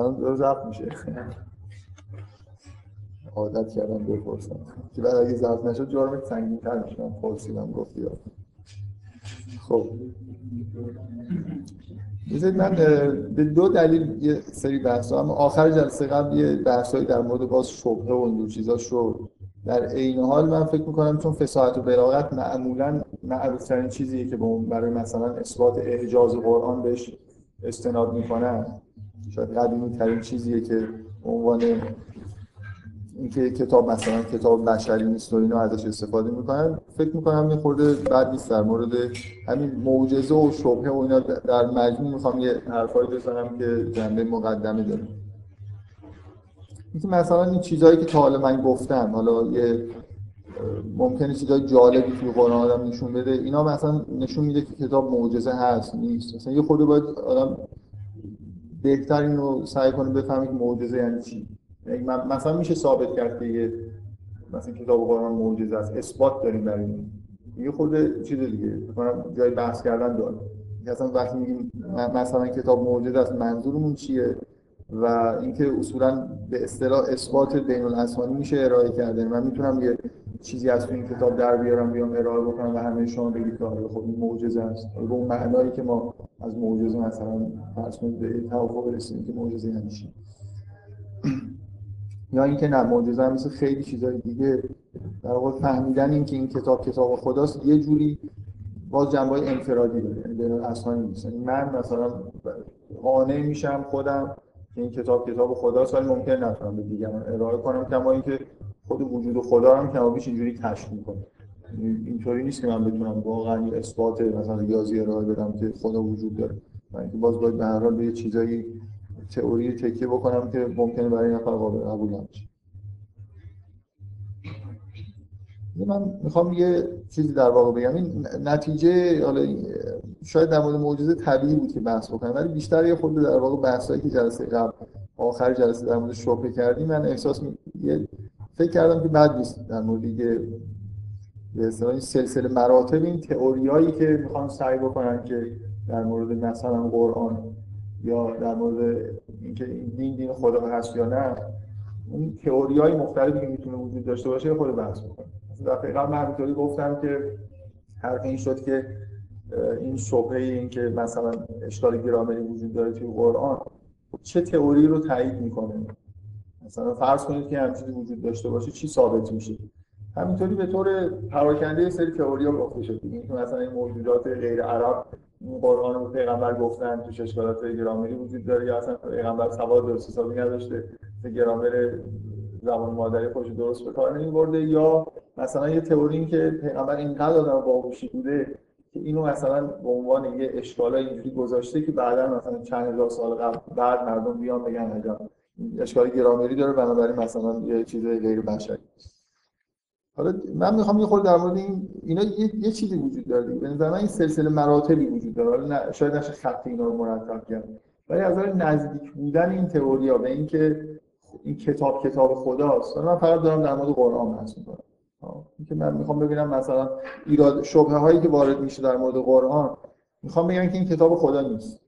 الان داره ضبط میشه. عادت کردم بپرسم. که بعد اگه ضبط نشد جرمت سنگین تر میشه من پرسیدم گفتی خب. بذارید من به دو دلیل یه سری بحث اما آخر جلسه قبل یه بحثایی در مورد باز شبهه و این چیزاش رو در عین حال من فکر می‌کنم چون فساحت و بلاغت معمولا معروف ترین چیزیه که برای مثلا اثبات اعجاز قرآن بهش استناد می‌کنن. شاید قدیمی ترین چیزیه که عنوان اینکه کتاب مثلا کتاب بشری نیست و اینو ازش استفاده می‌کنن. فکر می‌کنم یه خورده بد نیست در مورد همین معجزه و شبهه و اینا در مجموع می‌خوام یه حرفایی بزنم که جنبه مقدمه داره. اینکه مثلا این چیزهایی که تا حالا من گفتم حالا یه ممکنه چیزای جالبی توی قرآن آدم نشون بده اینا مثلا نشون میده که کتاب معجزه هست نیست. مثلا یه خورده باید آدم بهتر اینو سعی کنه بفهمه که معجزه یعنی چی. یعنی مثلا میشه ثابت کرد که یه مثلا کتاب قرآن معجزه است. اثبات داریم برای این یه خورده چیز دیگه کنم جای بحث کردن داره. اصلا وقتی میگیم مثلا کتاب معجزه است منظورمون چیه؟ و اینکه اصولا به اصطلاح اثبات بین الاسمانی میشه ارائه کرده. من می‌تونم یه چیزی از این کتاب در بیارم بیام ارائه بکنم و همه شما بگید که آره، خب این معجزه است. به اون معنایی که ما از معجزه مثلا فرض کنید به توافق رسیدیم که معجزه یعنی چی؟ یا اینکه نه معجزه هم مثل خیلی چیزای دیگه. در واقع فهمیدن اینکه این کتاب کتاب خداست یه جوری باز جنبه انفرادی داره یعنی نیست. یعنی من مثلا قانع میشم خودم این کتاب کتاب خداست ولی ممکن نتونم به دیگران. ارائه کنم کما اینکه خود وجود خدا هم کما بیش اینجوری کشف می‌کنه. اینطوری نیست که من بتونم واقعا اثبات مثلا ریاضی ارائه بدم که خدا وجود داره. و اینکه باز باید به هر حال به یه چیزایی تئوری تکیه بکنم که ممکنه برای نفر قابل قبول نباشه. من می‌خوام یه چیزی در واقع بگم. این نتیجه حالا شاید در مورد معجزه طبیعی بود که بحث بکنم ولی بیشتر یه خود در واقع بحثایی که جلسه قبل آخر جلسه در مورد شبهه کردیم من احساس می... فکر کردم که بد نیست در مورد یه به اصطلاح سلسله مراتب این تئوریایی که می‌خوان سعی بکنن که در مورد مثلا قرآن یا در مورد اینکه این دین دین خدا هست یا نه اون تئوریای مختلفی که می‌تونه وجود داشته باشه خود بحث بکنم. دفعه قبل من گفتم که حرف این شد که این شبهه این که مثلا اشکال گرامری وجود داره توی قرآن چه تئوری رو تایید می‌کنه؟ مثلا فرض کنید که همچین وجود داشته باشه چی ثابت میشه؟ همینطوری به طور پراکنده سری تئوری ها گفته شد. اینکه مثلا این موجودات غیر عرب این قرآن رو پیغمبر گفتن توش اشکالات گرامری وجود داره یا اصلا پیغمبر سواد درست حسابی نداشته گرامر زبان مادری خوش درست به کار نمیبرده. یا مثلا یه تئوری این که پیغمبر اینقدر آدم باهوشی بوده که اینو مثلا به عنوان یه اشکال اینجوری گذاشته که بعدا مثلا چند هزار سال قبل بعد مردم بیان بگن اجا اشکال گرامری داره بنابراین مثلا یه چیز غیر بشری. حالا من می‌خوام یه خورده در مورد این اینا یه, یه چیزی وجود داره به نظر من این سلسله مراتبی وجود داره. حالا شاید نشه خط اینا رو مرتب کرد ولی از نزدیک بودن این تئوریا به اینکه این کتاب کتاب خداست. من فقط دارم در مورد قرآن بحث می‌کنم. اینکه من می‌خوام ببینم مثلا ایراد شبهه هایی که وارد میشه در مورد قرآن می‌خوام بگم که این کتاب خدا نیست.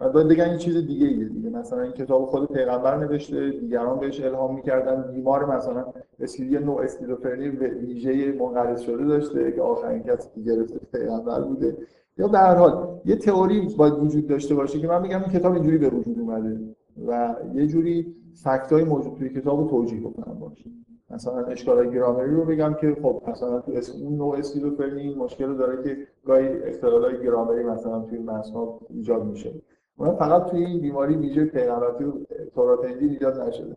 و باید بگن این چیز دیگه ایه دیگه. مثلا این کتاب خود پیغمبر نوشته دیگران بهش الهام می‌کردن. بیمار مثلا اسکیلی نوع اسکیزوفرنی ویژه منقرض شده داشته که آخرین کسی که گرفته پیغمبر بوده. یا به هر حال یه تئوری باید وجود داشته باشه که من میگم این کتاب اینجوری به وجود اومده. و یه جوری فکتای موجود توی کتاب رو توجیه بکنم باشه مثلا اشکال گرامری رو بگم که خب مثلا تو اسم اون نوع اسکیزوفرنی مشکل داره که گاهی اختلالای گرامری مثلا توی متن‌ها ایجاد میشه. اون فقط توی این بیماری ویژه پیغمبری و تورات انجیل ایجاد نشده.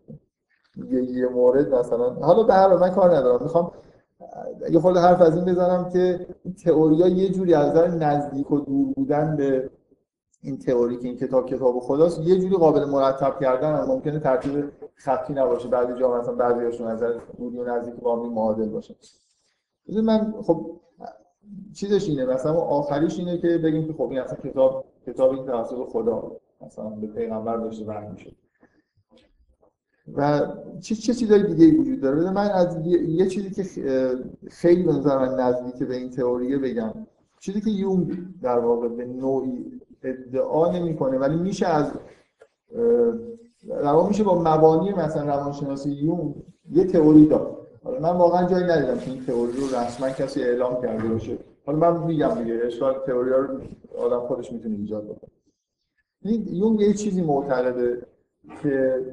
یه یه مورد مثلا حالا به هر من کار ندارم. می‌خوام یه خورده حرف از این بزنم که تئوریا یه جوری از نظر نزدیک و دور بودن به این تئوری که این کتاب کتاب خداست یه جوری قابل مرتب کردن هم ممکنه ترتیب خطی نباشه. بعضی جا مثلا بعضیاشون نظر دوری و نزدیک با هم معادل باشه. من خب چیزش اینه مثلا آخریش اینه که بگیم که خب این اصلا کتاب کتاب این توسط خدا مثلا به پیغمبر داشته وحی میشه و چه چه چیزای دیگه وجود داره؟ من از یه چیزی که خیلی به نظر من نزدیک به این تئوریه بگم. چیزی که یونگ در واقع به نوعی ادعا نمی‌کنه. ولی میشه از روان میشه با مبانی مثلا روانشناسی یون یه تئوری داد. من واقعا جایی ندیدم که این تئوری رو رسما کسی اعلام کرده باشه. حالا من میگم دیگه اشکال تئوری رو آدم خودش می‌تونه ایجاد بکنه. یون یه چیزی معتقده که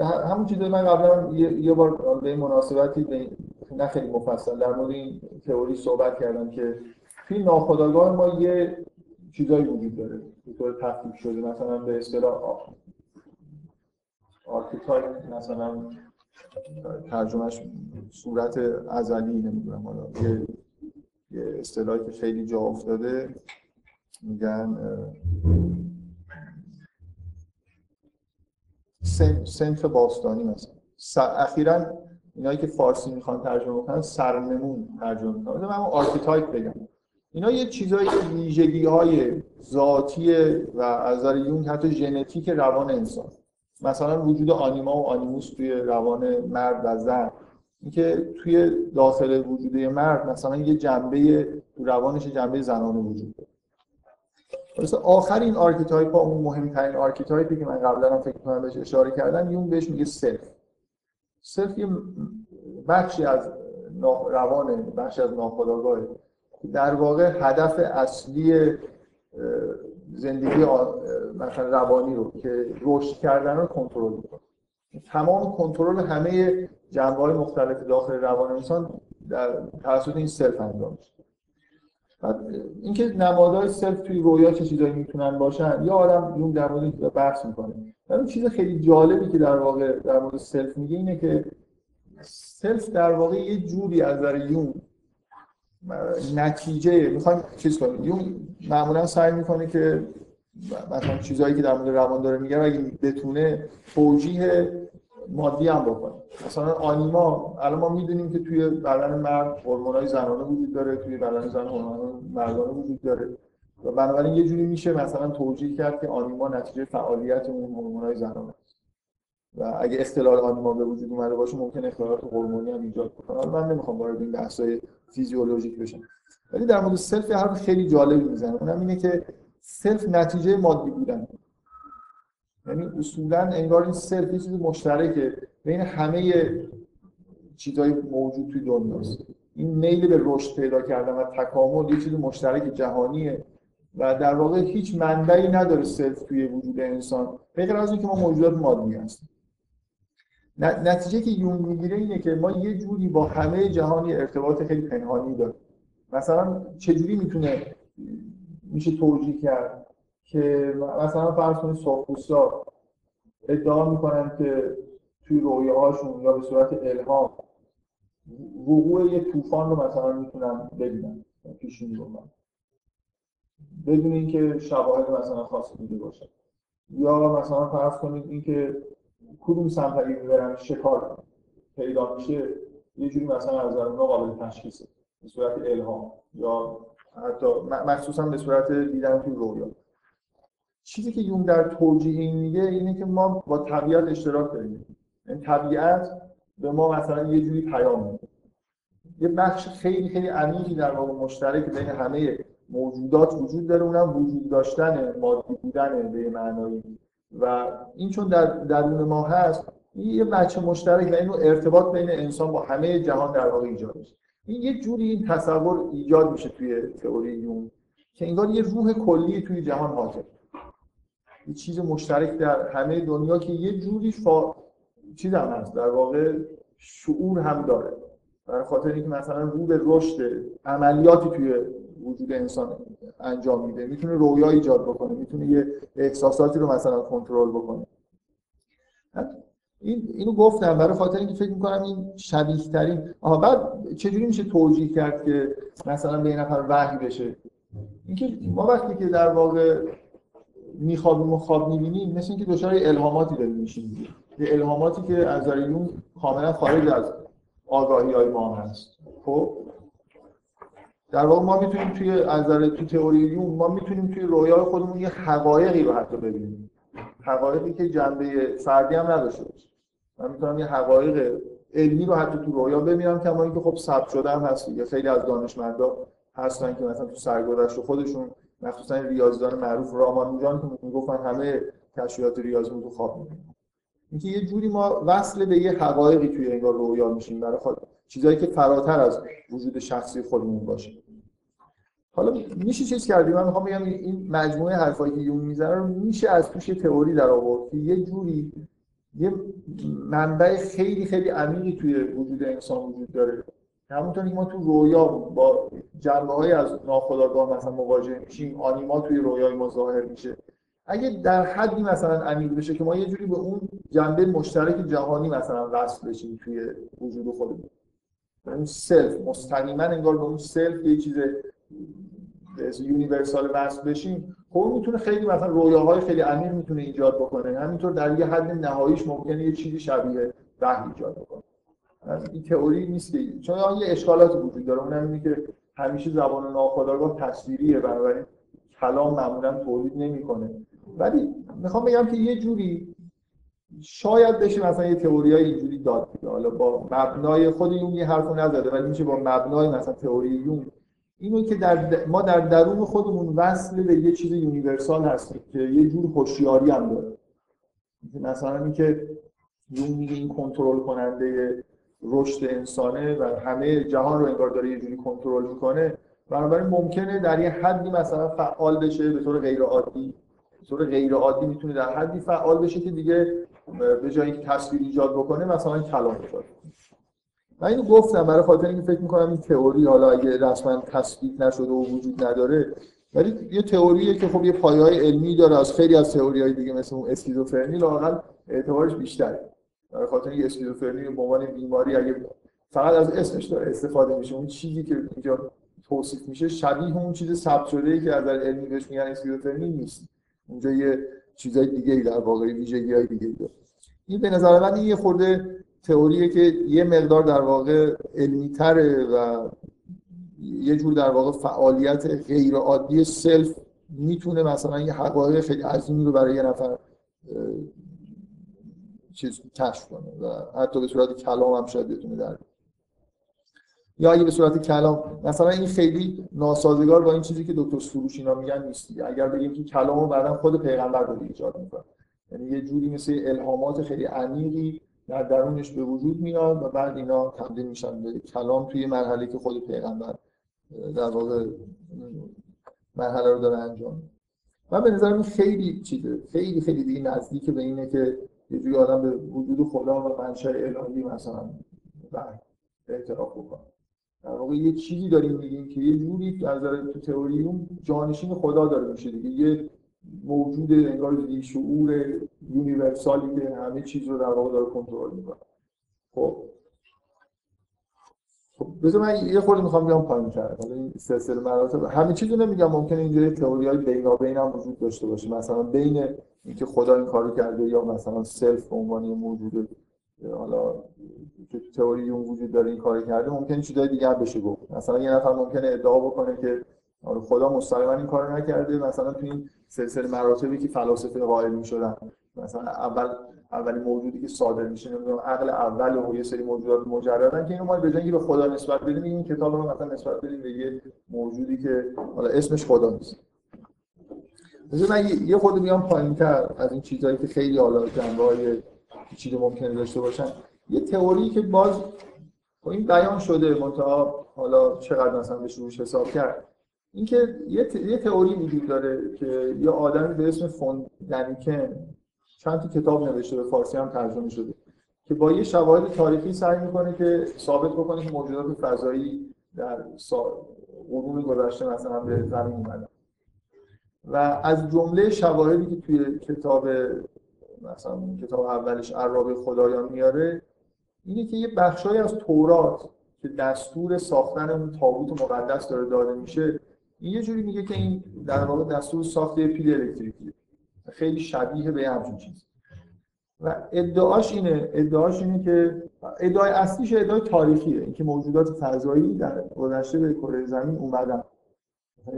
همون چیزی من قبلا یه بار به مناسبتی نه خیلی مفصل در مورد این تئوری صحبت کردم که توی ناخودآگاه ما یه چیزایی وجود داره. به طور تفکیک شده مثلا به اصطلاح archetype مثلا ترجمهش صورت ازلی نمی‌دونم. حالا یه یه اصطلاحی که خیلی جا افتاده میگن صنف باستانی مثلا. اخیرا اینایی که فارسی می‌خوان ترجمه کنن سرنمون ترجمه می‌کنن. من archetype بگم. اینا یه چیزایی ویژگی های ذاتی و از نظر یونگ حتی ژنتیک روان انسان. مثلا وجود آنیما و آنیموس توی روان مرد و زن. اینکه توی داخل وجود مرد مثلا یه جنبه روانش جنبه زنانه وجود داره. مثلا آخرین archetype ها اون مهمترین archetype ی که من قبلا هم فکر کنم بهش اشاره کردم یونگ بهش میگه self. self یه بخشی از روان بخشی از ناخودآگاه در واقع هدف اصلی زندگی مثلا روانی رو که رشد کردن رو کنترل می‌کنه. تمام کنترل همه جنبه های مختلف داخل روان انسان در توسط این self انجام میشه. اینکه نمادهای self توی رویا چه چیزایی می‌تونن باشن یا آدم یونگ در مورد بحث می‌کنه. ولی چیز خیلی جالبی که در واقع در مورد self میگه اینه که self در واقع یه جوری از نظر یونگ نتیجه می‌خوایم چیز کنیم. یونگ معمولا سعی می‌کنه که مثلا چیزهایی که در مورد روان داره میگه اگه بتونه توجیه مادی هم بکنه. مثلا آنیما الان ما می‌دونیم که توی بدن مرد هورمونای زنانه وجود داره توی بدن زن هورمونای مردانه وجود داره. و بنابراین یه جوری میشه مثلا توجیه کرد که آنیما نتیجه فعالیت اون هورمونای زنانه. و اگه اختلال آنیما به وجود اومده باشه ممکن اختلالات هورمونی هم ایجاد کنه من نمی‌خوام وارد این بحث‌های فیزیولوژیک بشم ولی در مورد self حرف خیلی جالبی می‌زنه. اونم اینه که self نتیجه مادی بودن. یعنی اصولا انگار این self یه چیز مشترکه. بین همه چیزهای موجود توی دنیاست این میل به رشد پیدا کردن و تکامل یه چیز مشترک جهانیه. و در واقع هیچ منبعی نداره سلف توی وجود انسان. غیر از اینکه ما موجودات مادی هستیم. نتیجه که یون می‌گیره اینه که ما یه جوری با همه جهانی ارتباط خیلی پنهانی داریم. مثلا چجوری می‌تونه میشه توجیه کرد که مثلا فرض کنید سرخپوستا ادعا می‌کنن که توی رویاهاشون یا به صورت الهام وقوع یه طوفان رو مثلا می‌تونن ببینن پیشونی رو من. بدون اینکه شواهد مثلا خاصی دیده باشه. یا مثلا فرض کنید اینکه کدوم اگه می‌برن شکار پیدا میشه؟ یه جوری مثلا از اونا قابل تشخیصه به صورت الهام یا حتی مخصوصا به صورت دیدن توی رویا. چیزی که یون در توجیه این میگه اینه که ما با طبیعت اشتراک داریم. این یعنی طبیعت به ما مثلا یه جوری پیام میده. یه بخش خیلی خیلی عمیقی در واقع مشترک بین همه موجودات وجود داره اونم وجود داشتن مادی بودن به معنایی و این چون در درون ما هست این یه بچه مشترک و این ارتباط بین انسان با همه جهان در واقع ایجاد میشه. این یه جوری این تصور ایجاد میشه توی تئوری یون که انگار یه روح کلی توی جهان حاضر. یه چیز مشترک در همه دنیا که یه جوری فا... چیز هم هست در واقع شعور هم داره. برای خاطر اینکه مثلا رو به رشد عملیاتی توی وجود انسان انجام میده. می‌تونه رویا ایجاد بکنه می‌تونه یه احساساتی رو مثلا کنترل بکنه. این اینو گفتم برای خاطر اینکه فکر می‌کنم این شبیه ترین آها بعد چجوری میشه توجیه کرد که مثلا به نفر وحی بشه؟ اینکه ما وقتی که در واقع میخوابیم و خواب می‌بینیم مثل اینکه دچار الهاماتی داریم میشیم یه الهاماتی که از یون کاملا خارج از آگاهی های ما هست. خب؟ در واقع ما می‌تونیم توی از نظر تو تئوری ما می‌تونیم توی رویای خودمون یه حقایقی رو حتی ببینیم. حقایقی که جنبه فردی هم نداشته باشه. من می‌تونم یه حقایق علمی رو حتی تو رویا ببینم که اینکه خب ثبت شده هم هست یه خیلی از دانشمندا هستن که مثلا تو سرگذشت خودشون مخصوصا ریاضیدان معروف رامان که می‌گفتن همه کشفیات ریاضی تو خواب می‌بینیم اینکه یه جوری ما وصل به یه حقایقی توی انگار رویا میشیم برای خود چیزایی که فراتر از وجود شخصی خودمون باشه. حالا میشه چیز کردی؟ من می‌خوام بگم این مجموعه حرفایی که یون می‌زنه رو میشه از توش تئوری در آورد که یه جوری یه منبع خیلی خیلی عمیقی توی وجود انسان وجود داره. همونطوری که ما تو رویا با جنبه های از ناخودآگاه مثلا مواجه میشیم آنیما توی رویای ما ظاهر میشه. اگه در حدی مثلا عمیق بشه که ما یه جوری به اون جنبه مشترک جهانی مثلا وصل بشیم توی وجود خودمون. اون self مستقیما انگار به اون self یه چیز universal وصل بشیم. خب می‌تونه خیلی مثلا رویاهای خیلی عمیق می‌تونه ایجاد بکنه. همینطور در یه حد نهاییش ممکنه یه چیزی شبیه وحی ایجاد بکنه. این تئوری نیست که چون یه اشکالات وجود داره. اونم اینه که همیشه زبان ناخودآگاه تصویریه. بنابراین کلام معمولا تولید نمی‌کنه. ولی می‌خوام بگم که یه جوری شاید بشه مثلا یه تئوری های اینجوری داد حالا با مبنای خود یون یه حرفو نزده ولی میشه با مبنای مثلا تئوری یون. اینو که در ما در درون خودمون وصل به یه چیز یونیورسال هستیم که یه جور هوشیاری هم داره. مثلا اینکه یون میگه این کنترل کننده رشد انسانه و همه جهان رو انگار داره یه جوری کنترل می‌کنه. بنابراین ممکنه در یه حدی مثلا فعال بشه به طور غیر عادی به طور غیر عادی می‌تونه در حدی فعال بشه که دیگه به جای اینکه تصویر ایجاد بکنه مثلا کلام ایجاد من اینو گفتم برای خاطر اینکه فکر می‌کنم این تئوری حالا اگه رسما تثبیت نشده و وجود نداره ولی یه تئوریه که خب یه پایه‌های علمی داره از خیلی از تئوری‌های دیگه مثل اون اسکیزوفرنی لااقل اعتبارش بیشتره. برای خاطر اینکه اسکیزوفرنی به عنوان بیماری اگه فقط از اسمش داره استفاده میشه اون چیزی که اینجا توصیف میشه شبیه اون چیز ثبت شده که از نظر علمی بهش میگن اسکیزوفرنی نیست. اونجا یه چیزای دیگه ای در واقع ویژگی های دیگه داره. این به نظر من یه خورده تئوریه که یه مقدار در واقع علمی تره و یه جور در واقع فعالیت غیر عادی self می‌تونه مثلا یه حقایق خیلی عظیمی رو برای یه نفر چیز کشف کنه و حتی به صورت کلام هم شاید بتونه در یا اگه به صورت کلام مثلا این خیلی ناسازگار با این چیزی که دکتر سروش اینا میگن نیست. اگر بگیم که کلامو بعدا خود پیغمبر رو ایجاد می‌کنه. یعنی یه جوری مثل الهامات خیلی عمیقی در درونش به وجود میاد و بعد اینا تبدیل میشن به کلام توی مرحله که خود پیغمبر در واقع مرحله رو داره انجام من به نظرم خیلی چیزه. خیلی خیلی دیگه نزدیک به اینه که یه جوری آدم به وجود خدا و منشأ الهی مثلا اعتراف بکنه. در واقع یه چیزی داریم میگیم که یه جوری در نظر تو تئوریوم جانشین خدا داره میشه دیگه. یه موجود انگار دیگه شعور یونیورسالی که همه چیز رو در واقع داره کنترل می‌کنه. خب. خب بذار من یه خورده می‌خوام بیام پایین تر. حالا این سلسله مراتب همه چیزو نمیگم ممکنه اینجوری تئوری های بینابین هم وجود داشته باشه. مثلا بین اینکه خدا این کارو کرده یا مثلا سلف به عنوان موجود حالا که تئوری اون وجود داره این کارو کرده ممکنه چیزای دیگه هم بشه گفت. مثلا یه نفر ممکنه ادعا بکنه که خدا مستقیما این کارو نکرده مثلا تو این سلسله مراتبی که فلاسفه قائل می‌شدن. مثلا اول اولین موجودی که صادر میشه نمی‌دونم عقل اول و یه سری موجودات مجردن که اینو ما به جای به خدا نسبت بدیم این کتاب رو مثلا نسبت بدیم به یه موجودی که حالا اسمش خدا نیست. مثلا یه خود میام پایینتر از این چیزهایی که خیلی حالا جنبه چیزی ممکنه داشته باشن. یه تئوری که باز این بیان شده منتها حالا چقدر مثلا به روش حساب کرد اینکه یه, یه تئوری وجود داره که یه آدمی به اسم فون دنیکن چند تا کتاب نوشته به فارسی هم ترجمه شده که با یه شواهد تاریخی سعی می‌کنه که ثابت بکنه که موجودات فضایی در قرون گذشته مثلا به زمین اومدن. و از جمله شواهدی که توی کتاب مثلا کتاب اولش عرابه خدایان میاره اینه که یه بخشای از تورات که دستور ساختن اون تابوت مقدس داره داده میشه این یه جوری میگه که این در واقع دستور ساخت پیل الکتریکی. خیلی شبیه به همچین چیز و ادعاش اینه ادعاش اینه که ادعای اصلیش ادعای تاریخیه. اینکه موجودات فضایی در گذشته به کره زمین اومدن.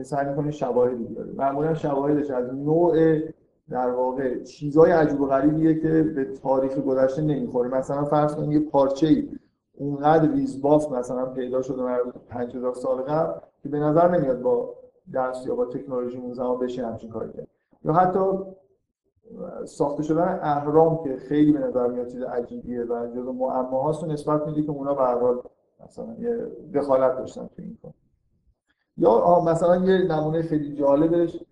سعی می‌کنه شواهدی بیاره. معمولا شواهدش از نوع در واقع چیزای عجیب و غریبیه که به تاریخ گذشته نمی‌خوره. مثلا فرض کنید یه پارچه اونقدر ریزباف مثلا پیدا شده مربوط 5000 سال قبل که به نظر نمیاد با دست یا با تکنولوژی اون زمان بشه همچین کاری کرد. یا حتی ساخته شدن اهرام که خیلی به نظر میاد چیز عجیبیه و جزو معماهاست و نسبت میده که اونا به هر حال مثلا یه دخالت داشتن تو این کار. یا مثلا یه نمونه خیلی جالبش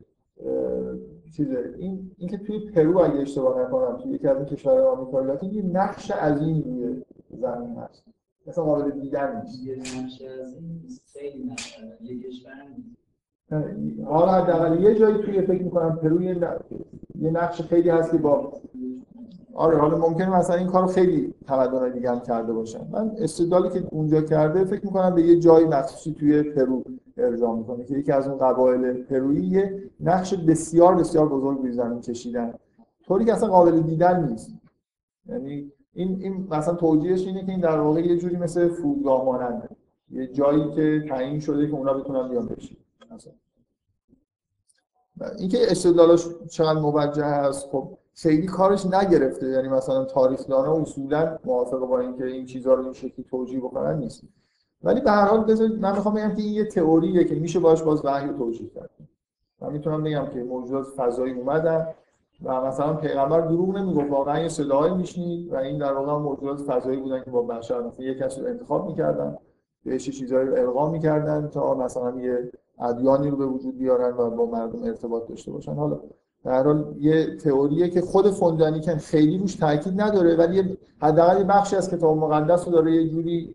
چیزه این اینکه توی پرو اگه اشتباه نکنم توی یکی از این کشورهای آمریکا لاتین یه نقش عظیمی روی زمین هست. مثلا قابل دیدن نیست. یه نقش عظیم خیلی نقش یه کشور حالا حداقل یه جایی توی فکر می‌کنم پرو یه نقش خیلی هست که با آره حالا ممکنه مثلا این کارو خیلی تمدن‌های دیگه هم کرده باشن. من استدلالی که اونجا کرده فکر می‌کنم به یه جایی مخصوصی توی پرو ارجاع می‌کنه که یکی از اون قبایل پرویی نقش بسیار بسیار بزرگ روی زمین کشیدن. طوری که اصلا قابل دیدن نیست. یعنی این این مثلا توجیهش اینه که این در واقع یه جوری مثل فرودگاه ماننده. یه جایی که تعیین شده که اونا بتونن بیان بشین. اینکه استدلالاش چقدر موجه هست خب خیلی کارش نگرفته. یعنی مثلا تاریخدانا اصولا موافق با اینکه این چیزها رو این شکلی توجیه بکنن نیست. ولی به هر حال بذارید من می‌خوام بگم که این یه تئوریه که میشه باش باز وحی توجیه کرد. من می‌تونم بگم که موجودات فضایی اومدن و مثلا پیغمبر دروغ نمی‌گفت. واقعا یه صداهایی میشنید و این در واقع موجودات فضایی بودن که با بشر مثلا یک کسی رو انتخاب می‌کردن بهش چیزایی رو القا می‌کردن تا مثلا یه ادیانی رو به وجود بیارن و با مردم ارتباط داشته باشن. حالا در حال یه تئوریه که خود فوندانیکن خیلی روش تاکید نداره ولی حداقل بخشی از کتاب مقدس رو داره یه جوری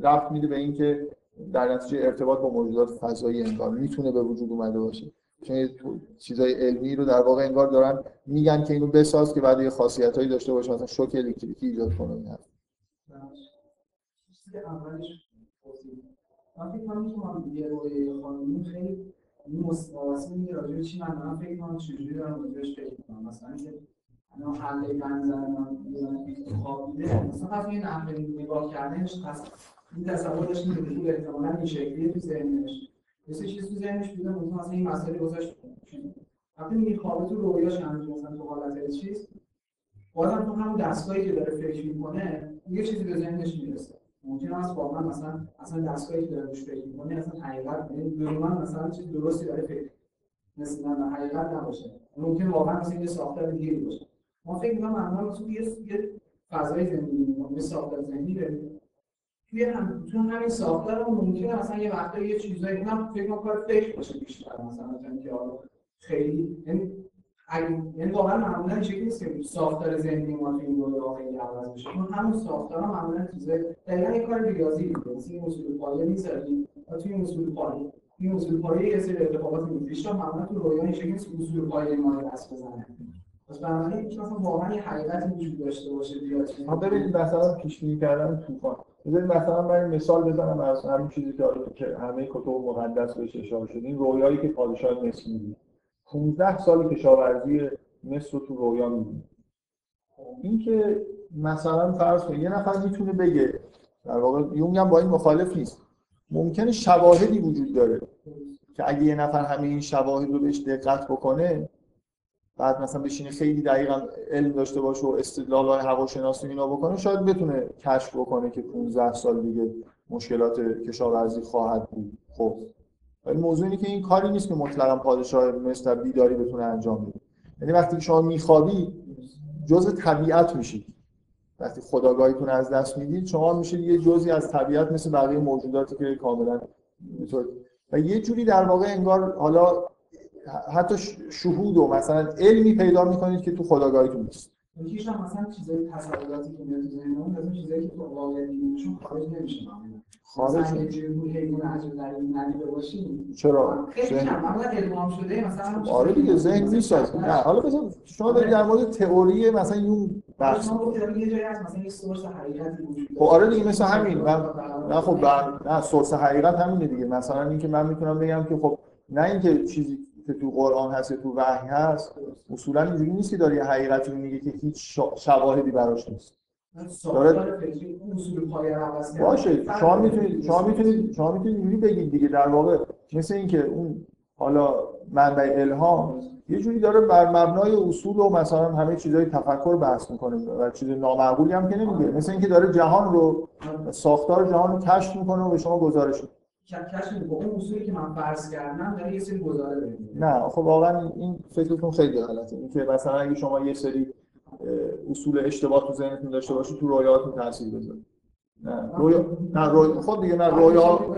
رفت میده به اینکه در نتیجه ارتباط با موجودات فضایی انگار می‌تونه به وجود اومده باشه. چون چیزای علمی رو در واقع انگار دارن میگن که اینو بساز که بعد یه خاصیتایی داشته باشه مثلا شوک الکتریکی ایجاد کنه این من فکر کنم که یه قانونی خیلی این میگه راجع چی من من فکر کنم چجوری دارم راجعش فکر کنم مثلا که انا حل بنظر من خوابیده مثلا پس این نحوه نگاه کردنش پس این تصورش اینه که احتمالاً این شکلیه تو ذهنش. مثل چیز تو ذهنش بوده مثلا مثلا این مسئله گذاشت. وقتی میخوابه تو رویاش هنوز مثلا تو حالت چیز بازم تو همون دستگاهی که داره فکر می‌کنه یه چیزی به ذهنش می‌رسه. ممکن است واقعا مثلا اصلا دستگاهی که داره روش فکر می‌کنه اصلا حقیقت یعنی من مثلا چیز درستی داره فکر مثلا حقیقت نباشه. ممکن واقعا مثلا یه ساختار دیگه باشه. ما فکر می‌کنم معمولا تو یه فضای زندگی می‌کنیم یه ساختار ذهنی داریم. توی هم تو همین ساختار ممکنه مثلا یه وقتا یه چیزایی من فکر می‌کنم کار فکر باشه بیشتر مثلا مثلا که خیلی یعنی یعنی واقعا معمولا این شکلی نیست که ساختار ذهنی ما تو این دوره خیلی عوض بشه. چون همون ساختار ها معمولا چیزای دقیقا یه کار ریاضی دیگه مثل این اصول پایه می‌ذاریم و توی این اصول پایه این اصول پایه یه سری اتفاقات میفته معمولا تو رویا این شکلی نیست که اصول پایه ما رو دست بزنه. پس بنابراین این مثلا واقعا یه حقیقتی وجود داشته باشه بیاد ما ببینید مثلا پیش بینی کردن طوفان. بذارید مثلا من مثال بزنم از همین چیزی که همه کتب مقدس بهش اشاره شده. این رویایی که پادشاه مصر می‌بینه 15 سال کشاورزی مصر رو تو رویا می‌بینه این که مثلا فرض کنید یه نفر می‌تونه بگه در واقع یونگ هم با این مخالف نیست. ممکنه شواهدی وجود داره که اگه یه نفر همه این شواهد رو بهش دقت بکنه بعد مثلا بشینه خیلی دقیقا علم داشته باشه و استدلال های هواشناسی اینا بکنه شاید بتونه کشف بکنه که 15 سال دیگه مشکلات کشاورزی خواهد بود. خب موضوع اینه که این کاری نیست که مطلقا پادشاه مثل بیداری بتونه انجام بده. یعنی وقتی شما میخوابی جزء طبیعت میشید وقتی خداگاهیتون از دست می‌دید شما میشید یه جزئی از طبیعت مثل بقیه موجوداتی که کاملا و یه جوری در واقع انگار حالا حتی شهود و مثلا علمی پیدا می‌کنید که تو خداگاهیتون نیست. مثلا چیزای تصوراتی که میاد تو از چیزایی که تو واقعیت خارج نمیشه خارج چرا؟ آره دیگه ذهن می‌سازه نه حالا بذار شما دارید در مورد تئوری مثلا یون بحث خب آره دیگه مثل همین. من نه خب نه سورس حقیقت همینه دیگه. مثلا اینکه من می‌تونم بگم که خب نه اینکه چیزی که تو قرآن هست تو وحی هست اصولا اینجوری نیست که داره حقیقتی میگه که هیچ شواهدی براش نیست. داره باشه شما می‌تونید شما می‌تونید شما می‌تونید اینجوری بگید دیگه در واقع مثل اینکه اون حالا منبع الهام یه جوری داره بر مبنای اصول و مثلا همه چیزای تفکر بحث می‌کنه و چیز نامعقولی هم که نمیگه. مثل اینکه داره جهان رو ساختار جهان رو کشف می‌کنه و به شما گزارش میده. کشف می‌کنه. با اون اصولی که من فرض کردم داره یه سری گزاره نه خب واقعا این فکرتون خیلی غلطه. اینکه مثلا اگه شما یه سری اصول اشتباه تو ذهنتون داشته باشید تو رویاهاتون تاثیر بذاره. نه رویا نه رویا خب دیگه نه رویا اون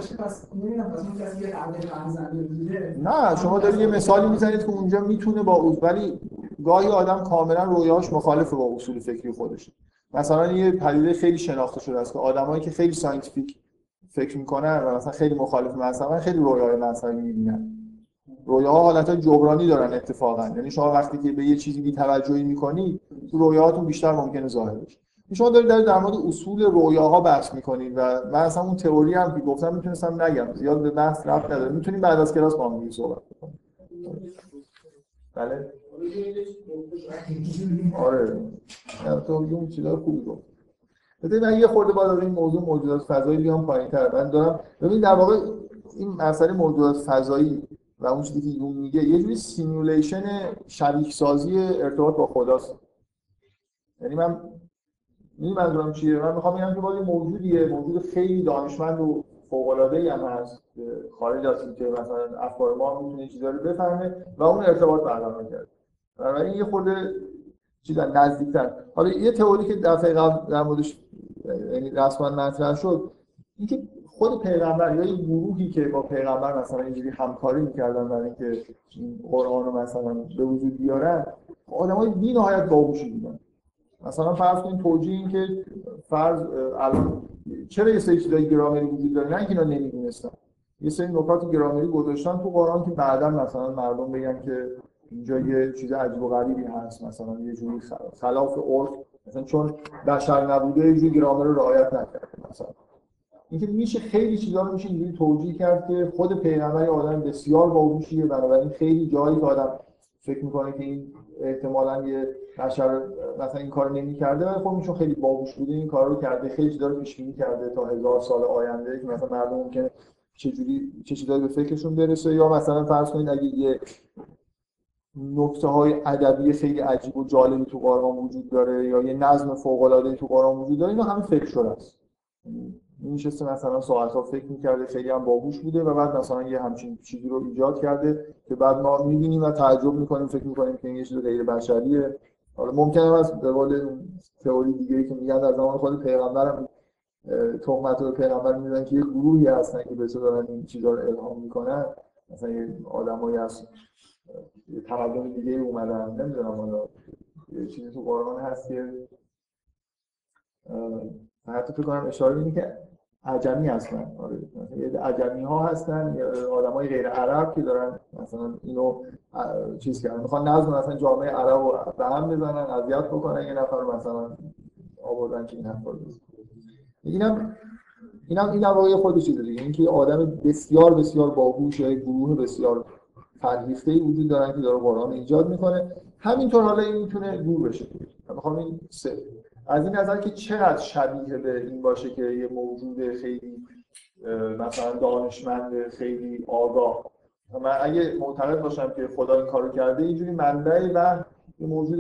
نه شما دارید یه مثالی می‌زنید که اونجا می‌تونه با اصول ولی گاهی آدم کاملا رویاش مخالف با اصول فکری خودشه مثلا یه پدیده خیلی شناخته شده است که آدمایی که خیلی scientific فکر می‌کنن و مثلا خیلی مخالف مذهبن خیلی رویاهای مذهبی می‌بینن. رویاها حالت جبرانی دارن اتفاقا. یعنی شما وقتی که به یه چیزی بی توجهی می‌کنید تو رویاهاتون بیشتر ممکنه ظاهر بشه. شما دارید در, در مورد اصول رویاها بحث می‌کنید و من اصلا اون تئوری هم که گفتم می‌تونستم نگم. زیاد به بحث ربط نداره. می‌تونیم بعد از کلاس با هم صحبت کنیم. بله. آره. تو اون چیزای خوبی گفت ببین من یه خورده باید از این موضوع موجودات فضایی بیام پایین‌تر. من دارم ببین در واقع این مسئله موجودات فضایی و اون چیزی که یونگ میگه یه جوری simulation شبیه سازی ارتباط با خداست. یعنی من این منظورم چیه؟ من می‌خوام بگم که باید یه موجودیه موجود خیلی دانشمند و فوق العاده هم هست. خارج از اینکه مثلا افکار ما می‌تونه چیزا رو بفهمه و اون ارتباط برقرار کرده بنابراین یه خورده چیزا نزدیکتر. حالا یه تئوری که دفعه قبل در موردش یعنی رسما مطرح شد اینکه خود پیغمبر یا یه گروهی که با پیغمبر مثلا اینجوری همکاری می‌کردن برای اینکه این قرآن رو مثلا به وجود بیارن آدمای بی نهایت باهوشی بودن مثلا فرض کنید توجیه این که فرض الان چرا یه سری چیزای گرامری وجود داره؟ نه اینکه اینا نمی‌دونستن. یه سری نکات گرامری گذاشتن تو قرآن که بعدا مثلا مردم بگن که اینجا یه چیز عجیب و غریبی هست مثلا یه جوری خلاف عرف مثلا چون بشر نبوده یه جوری گرامر رو رعایت نکرده مثلا. اینکه میشه خیلی چیزا رو میشه اینجوری توجیه کرد که خود پیغمبر آدم بسیار باهوشیه بنابراین خیلی جایی که آدم فکر می‌کنه که این احتمالاً یه بشر مثلا این کار نمی‌کرده ولی خب چون خیلی باهوش بوده این کار رو کرده خیلی چیزا رو پیش بینی کرده تا هزار سال آینده که مثلا مردم ممکنه چه جوری چه چیزایی به فکرشون برسه. یا مثلا فرض کنید اگه یه نکته های ادبی خیلی عجیب و جالبی تو قرآن وجود داره یا یه نظم فوق العاده تو قرآن وجود داره اینا همه فکر شده است. میشسته مثلا ساعت ها فکر می‌کرده خیلی هم باهوش بوده و بعد مثلا یه همچین چیزی رو ایجاد کرده که بعد ما می‌بینیم و تعجب می‌کنیم فکر می‌کنیم که این یه چیز غیر بشریه. حالا ممکنه از به قول تئوری دیگه که میگن در زمان خود پیغمبر هم تهمت رو پیغمبر میدن که یه گروهی هستن که به دارن این چیزا رو الهام می‌کنن. مثلا یه آدمایی هست یه تمدن دیگه اومدن نمی‌دونم حالا یه چیزی تو قرآن هست که حتی فکر کنم اشاره اینه که عجمی هستن. آره عجمی ها هستن آدمای غیر عرب که دارن مثلا اینو چیز کردن. می‌خوان نظم مثلا جامعه عرب رو به هم بزنن اذیت بکنن یه نفر مثلا آوردن که این حرفا بزنه اینم اینم این واقعا خود چیز دیگه. اینکه آدم بسیار بسیار باهوش گروه بسیار فرهیخته ای وجود دارن که داره قرآن ایجاد می‌کنه. همینطور حالا این می‌تونه دور بشه. می‌خوام این سه از این نظر که چقدر شبیه به این باشه که یه موجود خیلی مثلا دانشمند خیلی آگاه. من اگه معتقد باشم که خدا این کارو کرده اینجوری منبع و یه موجود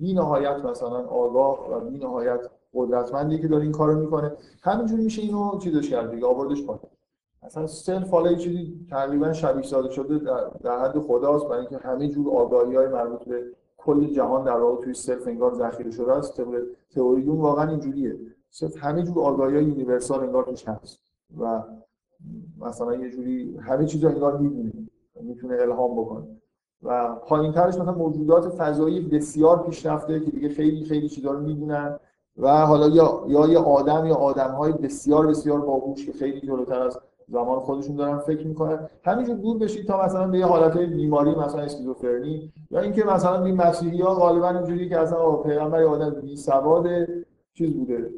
بی نهایت مثلا آگاه و بی نهایت قدرتمندی که داره این کارو می‌کنه. همینجوری میشه اینو چیزش کرد دیگه آوردش پایین. مثلا self حالا چیزی تقریبا شبیه ساده شده در, حد خداست برای اینکه همه جور آگاهی های مربوط به کل جهان در واقع توی self انگار ذخیره شده است. طبق تئوری اون واقعا اینجوریه. self همه جور آگاهی های universal انگار توش هست و مثلا یه جوری همه چیز رو انگار می‌دونه. می‌تونه الهام بکنه. و پایین ترش مثلا موجودات فضایی بسیار پیشرفته که دیگه خیلی خیلی چیزا رو می‌دونن و حالا یا یا یه آدم یا آدم‌های بسیار بسیار باهوش که خیلی جلوتر از زمان خودشون دارن فکر می‌کنن. همینجور دور بشید تا مثلا به یه حالت بیماری مثلا اسکیزوفرنی یا اینکه مثلا این مسیحی ها غالبا اینجوری که اصلا پیغمبر آدم بی سواد چیز بوده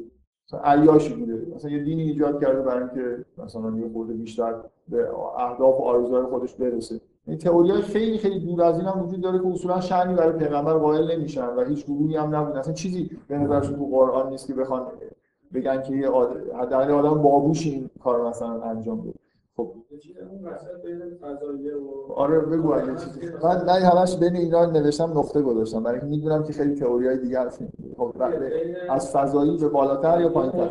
مثلا عیاشی بوده. مثلا یه دینی ایجاد کرده برای اینکه مثلا یه خورده بیشتر به اهداف و آرزوهای خودش برسه. این تئوری خیلی خیلی دور از این هم وجود داره که اصولا شأنی برای پیغمبر قائل نمیشن و هیچ گروهی هم نبود. اصلا چیزی به نظرشون تو قرآن نیست که بخوان بگن که یه آد- حداقل آدم باهوش این کار مثلا انجام بده. خب. آره بگو اگه چیزی من من همش بین اینا نوشتم نقطه گذاشتم. برای اینکه می‌دونم که خیلی تئوری های دیگه هست خب بین از فضایی به بالاتر یا پایینتر.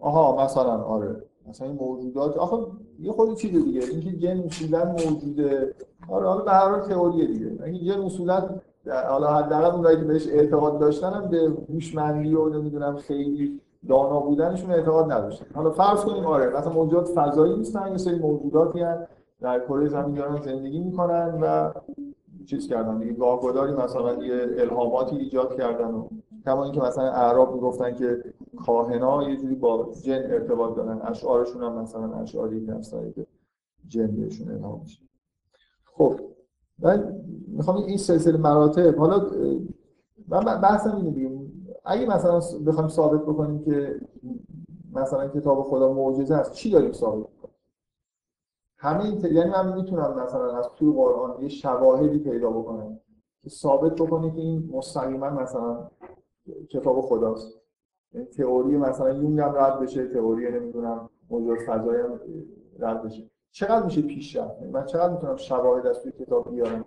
آها مثلا آره. مثلا این موجودات. آخه یه خود چیز دیگه. اینکه جن اصولا موجوده. آره حالا به هر حال تئوریه دیگه. اینکه جن اصولا حالا حداقل اونایی که بهش اعتقاد داشتن هم به هوشمندی و نمی‌دونم خیلی دانا بودنشون اعتقاد نداشتن. حالا فرض کنیم آره مثلا موجودات فضایی نیستن یه سری موجوداتی هستن در کره زمین دارن زندگی می‌کنن و چیز کردن دیگه گاهگداری مثلا یه الهاماتی ایجاد کردن و کما اینکه مثلا اعراب می‌گفتن که کاهنا یه جوری با جن ارتباط دارن اشعارشون هم مثلا اشعاری که جن بهشون الهام میشه. خب من می‌خوام این سلسله مراتب حالا من بحثم اینه دیگه. اگه مثلا بخوایم ثابت بکنیم که مثلا کتاب خدا معجزه است چی داریم ثابت همه این ت... یعنی من می‌تونم مثلا از توی قرآن یه شواهدی پیدا بکنم که ثابت بکنه که این مستقیما مثلا کتاب خداست. این تئوری مثلا یونگ هم رد بشه تئوری نمی‌دونم موجود فضایی هم رد بشه. چقدر میشه پیش رفت؟ من چقدر می‌تونم شواهد از توی کتاب بیارم؟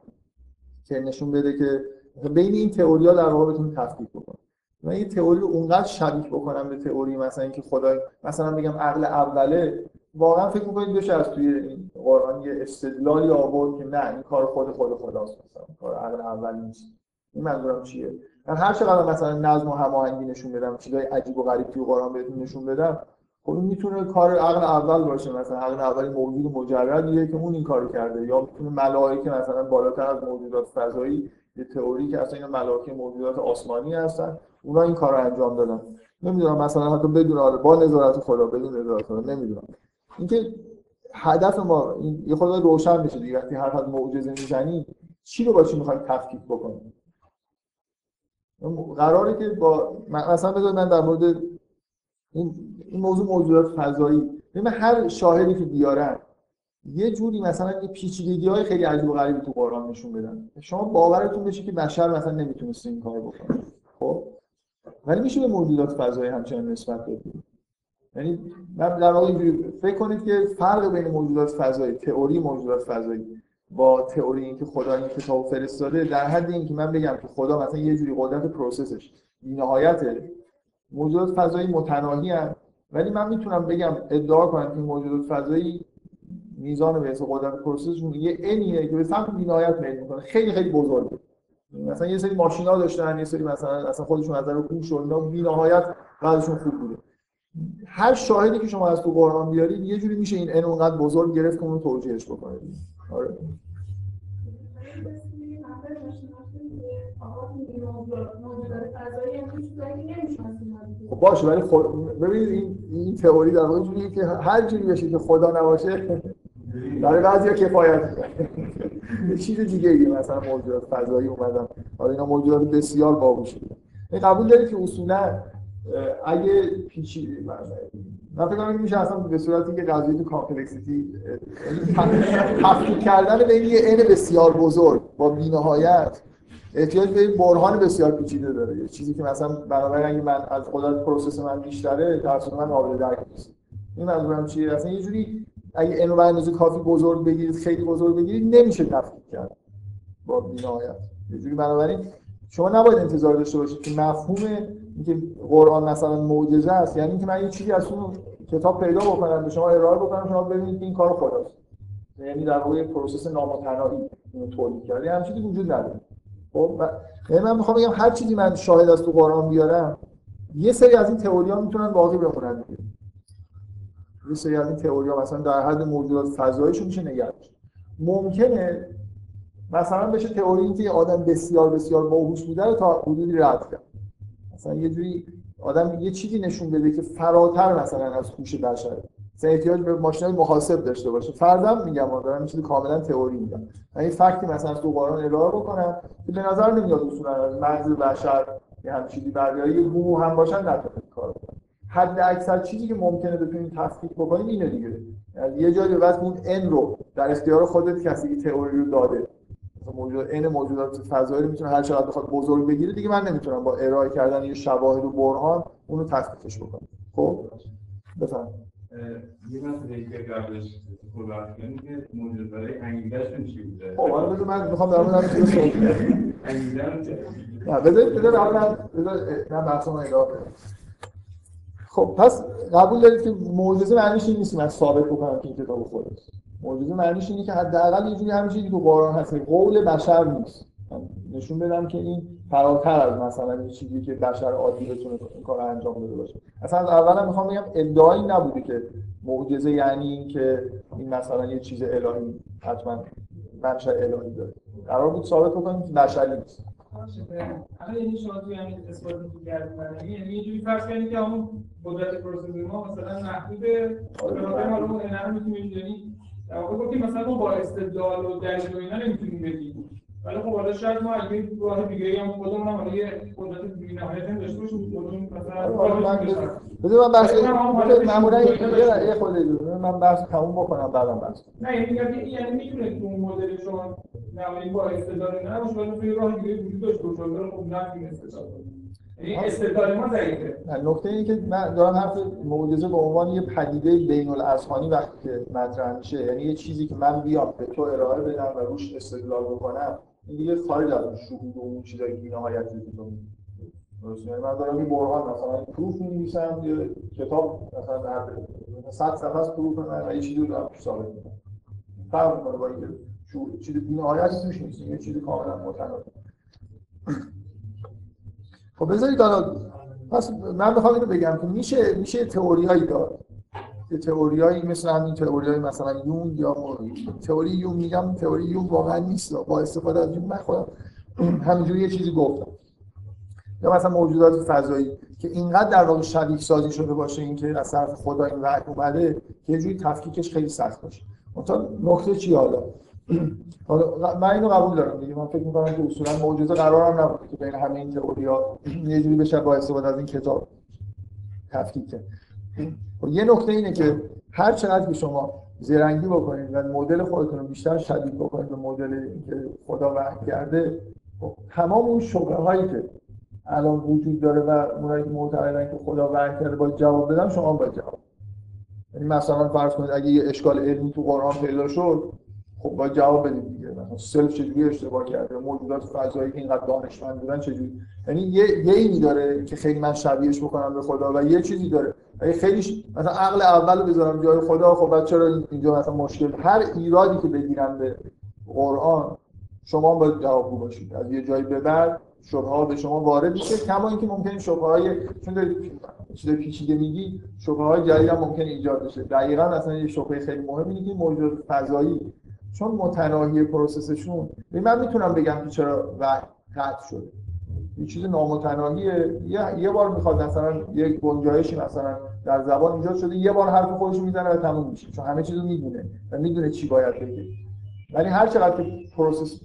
که نشون بده که بین این تئوری ها در واقع بتونیم تفکیک بکنم من این تئوری رو اونقدر شبیه بکنم به تئوری مثلا اینکه خدا مثلا بگم عقل اوله واقعا فکر می‌کنید بشه از توی این قرآن یه استدلالی آورد که نه این کار خود خود خداست مثلا کار عقل اولی نیست. این منظورم چیه؟ من هر چقدر مثلا نظم و هماهنگی نشون بدم چیزای عجیب و غریب توی قرآن بهتون نشون بدم خب این می‌تونه کار عقل اول باشه مثلا عقل اولی موجود مجردیه که اون این کارو کرده. یا می‌تونه ملائکه مثلا بالاتر از موجودات فضایی یه تئوری که اصلا اینا ملائکه موجودات آسمانی هستن اونا این کار انجام دادن. نمی‌دونم مثلا حتی بدون آره با نظارت خدا بدون نظارت خدا نمی‌دونم. اینکه هدف ما این یه خود روشن بشه دیگه وقتی هر حد معجزه می‌زنی چی رو با چی می‌خوایم تفکیک بکنیم قراره که با مثلا بذار من در مورد این موضوع موجودات فضایی. ببین هر شاهدی که بیارن یه جوری مثلا یه پیچیدگی های خیلی عجیب و غریبی تو قرآن نشون بدن. شما باورتون بشه که بشر مثلا نمی‌تونست این کار بکنه. خب؟ ولی میشه به موجودات فضایی همچنان نسبت بدید یعنی من در واقع فکر کنید که فرق بین موجودات فضایی تئوری موجودات فضایی با تئوری اینکه خدا این کتاب فرستاده در حد اینکه من بگم که خدا مثلا یه جوری قدرت process ش بی‌نهایت موجودات فضایی متناهی هست. ولی من می‌تونم بگم ادعا کنم که موجودات فضایی میزان به قدرت process شون یه n ایه که به سمت بی‌نهایت میل می‌کنه. خیلی خیلی بزرگه. مثلا یه سری ماشینا داشتن یه سری مثلا اصلا خودشون از نظر هوش و اینا بی‌نهایت قدرشون خوب بوده. هر شاهدی که شما از تو قرآن بیارید یه جوری میشه این ان اونقدر بزرگ گرفت که اون توجیهش بکنید آره. خب باشه ولی خود ببینید این این تئوری در واقع جوریه که هر جوری بشه که خدا نباشه برای بعضیا کفایت یه چیز دیگه ای مثلا موجودات فضایی اومدن. حالا اینا موجودات بسیار باهوشه این قبول دارید که اصولا اگه پیچی من فکر کنم میشه اصلا به صورتی که قضیه تو کامپلکسیتی تفکیک کردن بین یه n بسیار بزرگ با بی‌نهایت احتیاج به برهان بسیار پیچیده داره. چیزی که مثلا بنابراین اگه من از قدرت پروسس من بیشتره در من قابل درک نیست. این منظورم چیه؟ اصلا یه جوری اگه به اندازه کافی بزرگ بگیرید خیلی بزرگ بگیرید نمیشه تفکیک کرد با بی‌نهایت. یه جوری بنابراین شما نباید انتظار داشته باشید که مفهوم اینکه قرآن مثلا معجزه است یعنی اینکه من یه چیزی از اون کتاب پیدا بکنم به شما ارائه بکنم شما ببینید این کار خداست. یعنی در واقع process نامتناهی اینو تولید کرده همچین چیزی وجود نداره. خب یعنی من می‌خوام بگم هر چیزی من شاهد از تو قرآن بیارم یه سری از این تئوری‌ها می‌تونن باقی بمونن. یه سری از این تئوری‌ها مثلا در حد موجودات فضاییشون میشه نگه ممکنه مثلا بشه تئوری که آدم بسیار بسیار باهوش بوده رو تا حدودی رد کرد. مثلا یه جوری آدم یه چیزی نشون بده که فراتر مثلا از هوش بشره مثلا احتیاج به ماشین محاسب داشته باشه. فردم میگم دارم این چیزی کاملا تئوری میگم من این فکتی مثلا تو قرآن ارائه بکنم که به نظر نمیاد اصولا از مغز بشر یه هم چیزی یه هم باشن نتونه کار حد اکثر چیزی که ممکنه بتونیم تفکیک بکنیم اینه دیگه. یعنی یه جایی بعد اون ان رو در اختیار خودت کسی که تئوری رو داده موجود این موجودات فضایی رو می‌تونه هر چقدر بخواد بزرگ بگیره دیگه من نمی‌تونم با ارائه کردن یه شواهد و برهان اونو تثبیتش بکنم. خب؟ بفهم یه مسئله که قبلش صحبت کردیم که موجود برای انگیزشون چی بوده؟ خب حالا بذار من می‌خوام در مورد همین صحبت انگیزه نه بذار بذار اول بذار من بحثمو ادامه بدم. خب پس قبول دارید که معجزه معنیش این نیست من ثابت بکنم که این کتاب خودست معجزه معنیش اینه که حداقل یه جوری همین چیزی تو قرآن هست قول بشر نیست. نشون بدم که این فراتر از مثلا یه چیزی که بشر عادی بتونه این کار انجام بده باشه. اصلا از اول می‌خوام بگم ادعایی نبوده که معجزه یعنی این که این مثلا یه چیز الهی حتما منشأ الهی داره. قرار بود ثابت بکنیم که بشری نیست. الان یعنی شما توی همین اثبات یعنی یه جوری فرض کنید که همون قدرت پروسس ما مثلا محدوده. به خاطر ما رو اینا رو می‌تونیم یعنی در واقع گفتیم مثلا ما با استدلال و دلیل و اینا نمی‌تونیم بگیم. ولی خب حالا شاید ما اگه راه دیگه هم خودمون هم یه قدرت بی‌نهایت هم داشته باشیم. خودمون مثلا بذار من بحث معمولا یه یه خود من بحث تموم بکنم بعدم بحث. نه یعنی میگم یعنی می‌تونه تو اون مدل شما نمایی با استدلال نه باشه ولی توی راه دیگه وجود داشته باشه. ولی خب نمی‌تونه استدلال. یعنی استدلال ما ضعیفه. نکته اینه که من دارم حرف معجزه به عنوان یه پدیده بین الاذهانی وقتی که مطرح میشه یعنی یه چیزی که من بیام به تو ارائه بدم و روش استدلال بکنم این دیگه خارج از اون شهود و اون چیزایی که بی‌نهایتی که تو درست یعنی من دارم این برهان مثلا پروف می‌نویسم یه کتاب مثلا هر 100 صفحه از پروف من یه چیزی رو دارم ثابت می‌کنم. فرق می‌کنه با اینکه شو چیز بی‌نهایتی توش نیست یه چیزی کاملا متناقض. خب بذارید حالا پس من می‌خوام اینو بگم که میشه میشه تئوریایی داد. تئوریایی مثل همین تئوریای مثلا یون یا تئوری یون میگم تئوری یون واقعا نیست. با استفاده از یون من خودم همینجوری یه چیزی گفتم. یا مثلا موجودات فضایی که اینقدر در واقع شبیه سازی شده باشه اینکه از طرف خدا این وحی اومده که یه جوری تفکیکش خیلی سخت باشه. مثلا نکته چی حالا؟ من اینو قبول دارم دیگه. من فکر می‌کنم که اصولا معجزه قرارم نبوده که بین همه این تئوریا یه جوری بشه با استفاده از این کتاب تفکیک کرد. یه نکته اینه که هر چقدر که شما زرنگی بکنید و مدل خودتون رو بیشتر شدید بکنید به مدل که خدا وحی کرده خب تمام اون شبهه هایی که الان وجود داره و اونایی که معتقدن که خدا وحی کرده باید جواب بدم شما باید جواب یعنی مثلا فرض کنید اگه یه اشکال علمی تو قرآن پیدا شد خب باید جواب بدید دیگه. مثلا سلف چجوری اشتباه کرده موجودات فضایی که اینقدر دانشمند بودن چجوری؟ یعنی یه یه داره که خیلی من شبیهش بکنم به خدا و یه چیزی داره. خیلی مثلا عقل اول رو بذارم جای خدا خب بعد چرا اینجا مثلا مشکل؟ هر ایرادی که بگیرن به قرآن شما باید جوابگو باشید. از یه جایی به بعد شبهه ها به شما وارد میشه. کما اینکه ممکنه شبهه های چون دارید چیز پیچیده میگی شبهه های جدید هم ممکنه ایجاد بشه. دقیقاً اصلا یه شبهه خیلی مهم اینه که موجودات فضایی. چون متناهی پروسسشون من می‌تونم بگم که چرا وقت شده. یه چیز نامتناهیه یه, یه بار می‌خواد مثلا یه گنجایشی مثلا در زبان ایجاد شده یه بار حرف خودش می‌زنه و تموم میشه چون همه چیزو می‌دونه و می‌دونه چی باید بگه. ولی هر چقدر که process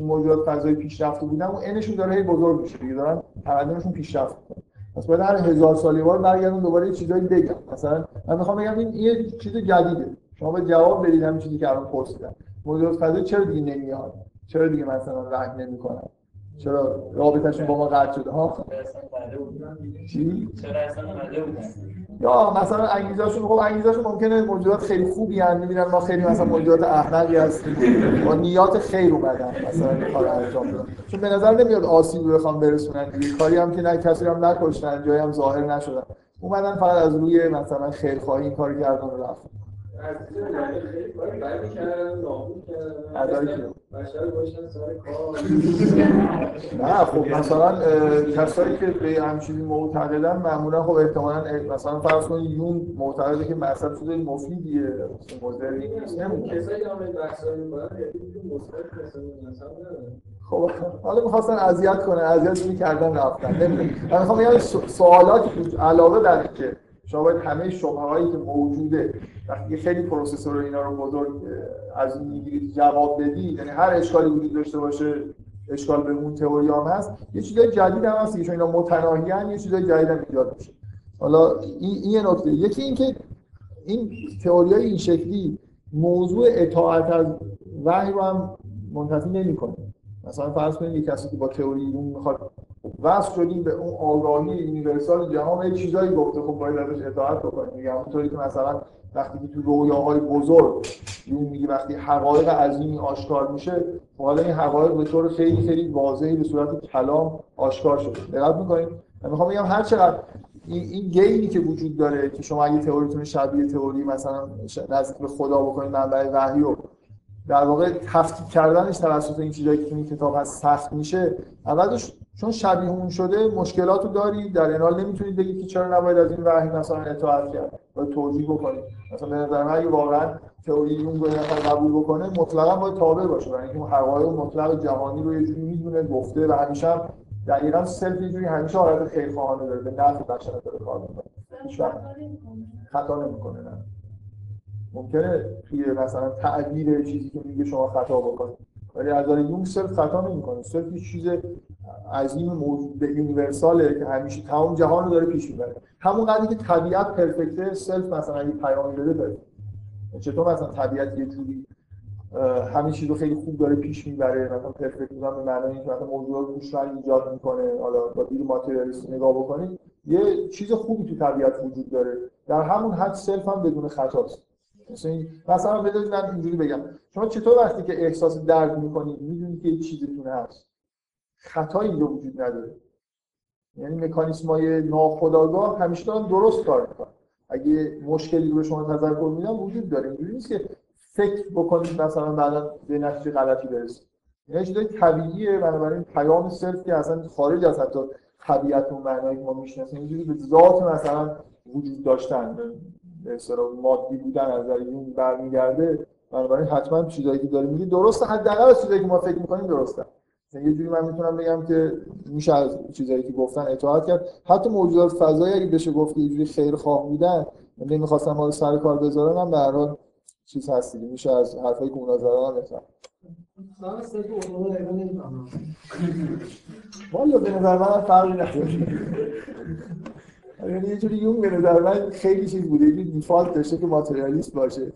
موجودات فضایی پیشرفته بودن اون n شون داره هی بزرگ میشه دیگه دارن تمدنشون پیشرفت می‌کنه پس باید هر هزار سال یه بار برگردن دوباره یه چیزایی بگن مثلا من می‌خوام بگم این یه چیز جدیده. شما به جواب بدید همین چیزی که الان پرسیدم. موجودات فضایی چرا دیگه نمیاد؟ چرا دیگه مثلا رنگ نمی‌کنن؟ چرا رابطهشون با ما قطع شده؟ ها؟ چی؟ یا مثلا انگیزه‌شون خب انگیزه‌شون ممکنه موجودات خیلی خوبی ان می‌بینن ما خیلی مثلا موجودات احمقی هستیم. با نیات خیر اومدن مثلا کارو انجام بدن چون به نظر نمیاد آسیبی بخوام برسونن کاری هم که نه کسی هم نکشتن جایی هم ظاهر نشدن. اومدن فقط از روی مثلا خیرخواهی این کارو کردن و رفتن. نه خب مثلا کسایی که به همچین معتقدن معمولا خب احتمالاً مثلا فرض کنید یون معتقده که مذهب شده مفیدیه نیست کسایی که می‌کنن مثبت خب حالا می‌خواستن اذیت کنه اذیت می‌کردن رفتن نمی‌دونم. من می‌خوام بگم سوالاتی علاوه بر که شما باید همه شبهه هایی که موجوده وقتی خیلی پروسسور اینا رو بزرگ از این می‌گیرید جواب بدید یعنی هر اشکالی وجود داشته باشه اشکال به اون تئوری هم هست یه چیزای جدید هم هست که چون اینا متناهی ان یه چیزای جدید هم ایجاد میشه. حالا این یه نکته. یکی اینکه این تئوری های این شکلی موضوع اطاعت از وحی رو هم منتفی نمی‌کنه. مثلا فرض کنید یک کسی که با تئوری اون می‌خواد وصل شدیم به اون آگاهی یونیورسال جهان. یه چیزایی گفته خب باید ازش اطاعت بکنیم. میگم اونطوری که مثلا وقتی که تو رویاهای بزرگ یون میگه وقتی حقایق عظیمی آشکار میشه حالا این حقایق به طور خیلی خیلی واضحی به صورت کلام آشکار شده. دقت می‌کنید؟ من می‌خوام بگم هر چقدر این این گینی که وجود داره که شما اگه تئوریتون شبیه تئوری مثلا نزدیک به خدا بکنید منبع وحی رو در واقع تفکیک کردنش توسط این چیزایی که تو این کتاب هست سخت میشه. اولش چون شبیه اون شده مشکلات رو دارید در این حال نمی‌تونید بگید که چرا نباید از این وحی مثلا اطاعت کرد. و توجیه بکنید مثلا به نظر من اگه واقعا تئوری یونگ رو یه نفر قبول بکنه مطلقا باید تابع باشه. برای اینکه اون حقایق مطلق جهانی رو یه جوری می‌دونه گفته و همیشه هم دقیقا self یه جوری همیشه حالت خیرخواهانه داره. به نفع بشر داره کار می‌کنه. خطا نمی‌کنه. نه. ممکنه توی مثلا تعبیر چیزی که میگه شما خطا بکنید. ولی از نظر یونگ self خطا نمی‌کنه. self یه چیز عظیم موجود universal ه که همیشه تمام جهان رو داره پیش می‌بره. همون قدری که طبیعت perfect ه self مثلا اگه پیامی بده perfect چطور مثلا طبیعت یه جوری همه چیز رو خیلی خوب داره پیش می‌بره مثلا پرفکت بودن به معنای اینکه مثلا موضوعات هوشمند ایجاد می‌کنه حالا با دید ماتریالیستی نگاه بکنید یه چیز خوبی تو طبیعت وجود داره. در همون حد سلف هم بدون خطاست. مثلا بذارید من اینجوری بگم. شما چطور وقتی که احساس درد می‌کنید می‌دونید که چیزتون هست؟ خطایی اینجا وجود نداره. یعنی مکانیسم های ناخودآگاه همیشه دارن درست کار می‌کنن. اگه مشکلی رو شما تذکر میدن وجود داره. اینجوری نیست که فکر بکنید مثلا بعدا به نتیجه غلطی برسید. اینا چیزای طبیعیه. بنابراین پیام صرف که اصلا خارج از حتی طبیعت و معنایی که ما می‌شناسیم اینجوری به ذات مثلا وجود داشتن. به مادی بودن از نظر یون برمیگرده بنابراین حتما چیزایی که داره میگه درسته. حداقل از چیزایی که ما فکر می‌کنیم درسته. مثلا یه جوری من می‌تونم بگم که میشه از چیزایی که گفتن اطاعت کرد. حتی موجودات فضایی اگه بشه گفت که یه جوری خیر خواه بودن نمی‌خواستم ما رو سر کار بذارن هم به هر حال چیز هست دیگه. میشه از حرفایی که اونا زدن هم بفهم والا به نظر من فرقی نداره. یعنی یه جوری یون به نظر من خیلی چیز بوده یه دیفالت داشته که ماتریالیست باشه.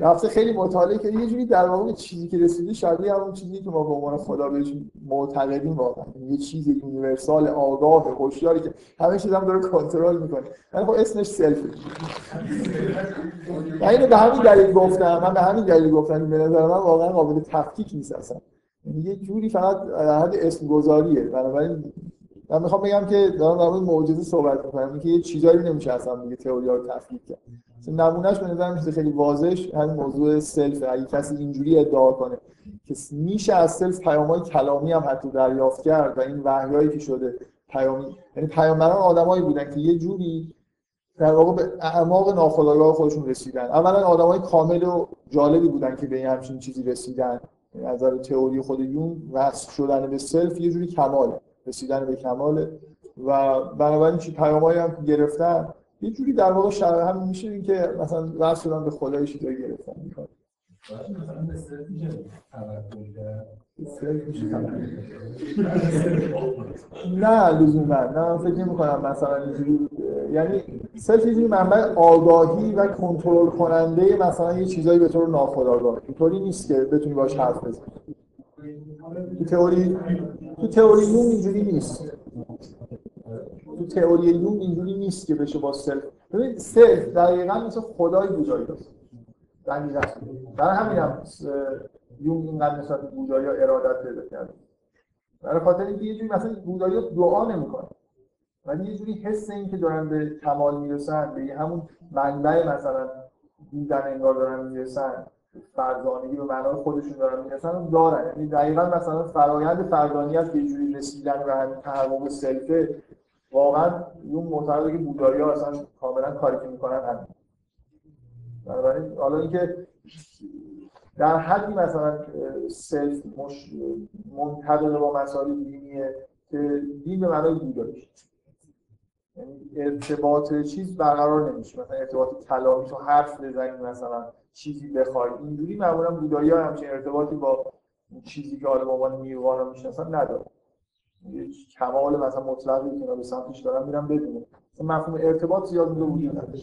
رفته خیلی مطالعه که یه جوری در واقع چیزی که رسیده شبیه همون چیزی که ما به عنوان خدا بهش معتقدیم واقعا. یعنی یه چیز یونیورسال آگاه هوشیاری که همه چیز هم داره کنترل می‌کنه. ولی خب اسمش self ه. من اینو به همین دلیل گفتم من به همین دلیل گفتم به نظر من واقعا قابل تفکیک نیست اصلا. یعنی یه جوری فقط حد اسم گذاریه بنابراین من می‌خوام بگم که دارم در مورد معجزه صحبت می‌کنم. اینکه یه چیزایی نمیشه اصلا دیگه تئوری رو تفکیک کرد. مثلا نمونهش به نظر میاد خیلی واضح همین موضوع self. اگه کسی اینجوری ادعا کنه که میشه از self پیامهای کلامی هم حتی دریافت کرد و این وحیایی که شده پیامی یعنی پیامبران آدمایی بودن که یه جوری در واقع به اعماق ناخودآگاه خودشون رسیدن. اولا آدمای کامل و جالبی بودن که به همچین چیزی رسیدن. از نظر تئوری خود یون وصل شدن به سلف یه جوری کماله. رسیدن به کماله و بنابراین چی پیامایی هم که گرفتن یه جوری در واقع شبیه هم میشه این که مثلا وصل شدن به خدای چیزایی گرفتن. می‌کنه نه لزوما. نه من فکر نمی کنم مثلا اینجوری یعنی self یه منبع آگاهی و کنترل کننده مثلا یه چیزایی به طور ناخودآگاه. اینطوری نیست که بتونی باش حرف بزنی. تو تئوری تو تئوری یونگ اینجوری نیست. تو تئوری یونگ اینجوری نیست که بشه با self ببین self دقیقا مثل خدای بودایی است. دقیقا. برای همین هم یون اینقدر نسبت بودایی ها ارادت پیدا کرده. برای خاطر اینکه یه جوری مثلا بودایی ها دعا نمی‌کنن. ولی یه جوری حس این که دارن به کمال می‌رسن به همون منبع مثلا بودن انگار دارن می‌رسن. فرزانگی به معنای خودشون دارن می‌رسن دارن. یعنی دقیقا مثلا فرایند فردانیت که یه جوری رسیدن به همین تحقق سلفه. واقعا اون معتقده که بودایی ها اصلا کاملا کاری که می‌کنن همین بنابراین حالا اینکه در حدی مثلا سلف مش منطبق با مسائل دینیه که دین به معنای بودایی. یعنی ارتباط چیز برقرار نمیشه. مثلا ارتباط کلامی تو حرف بزنی مثلا. چیزی بخوای. اینجوری معمولا بودایی ها همچین ارتباطی با چیزی که حالا با عنوان نیروانا می‌شناسن نداره یه کمال مثلا مطلقی که اینا به سمتش دارن میرن بدونه مفهوم ارتباط زیاد اونجا وجود نداره.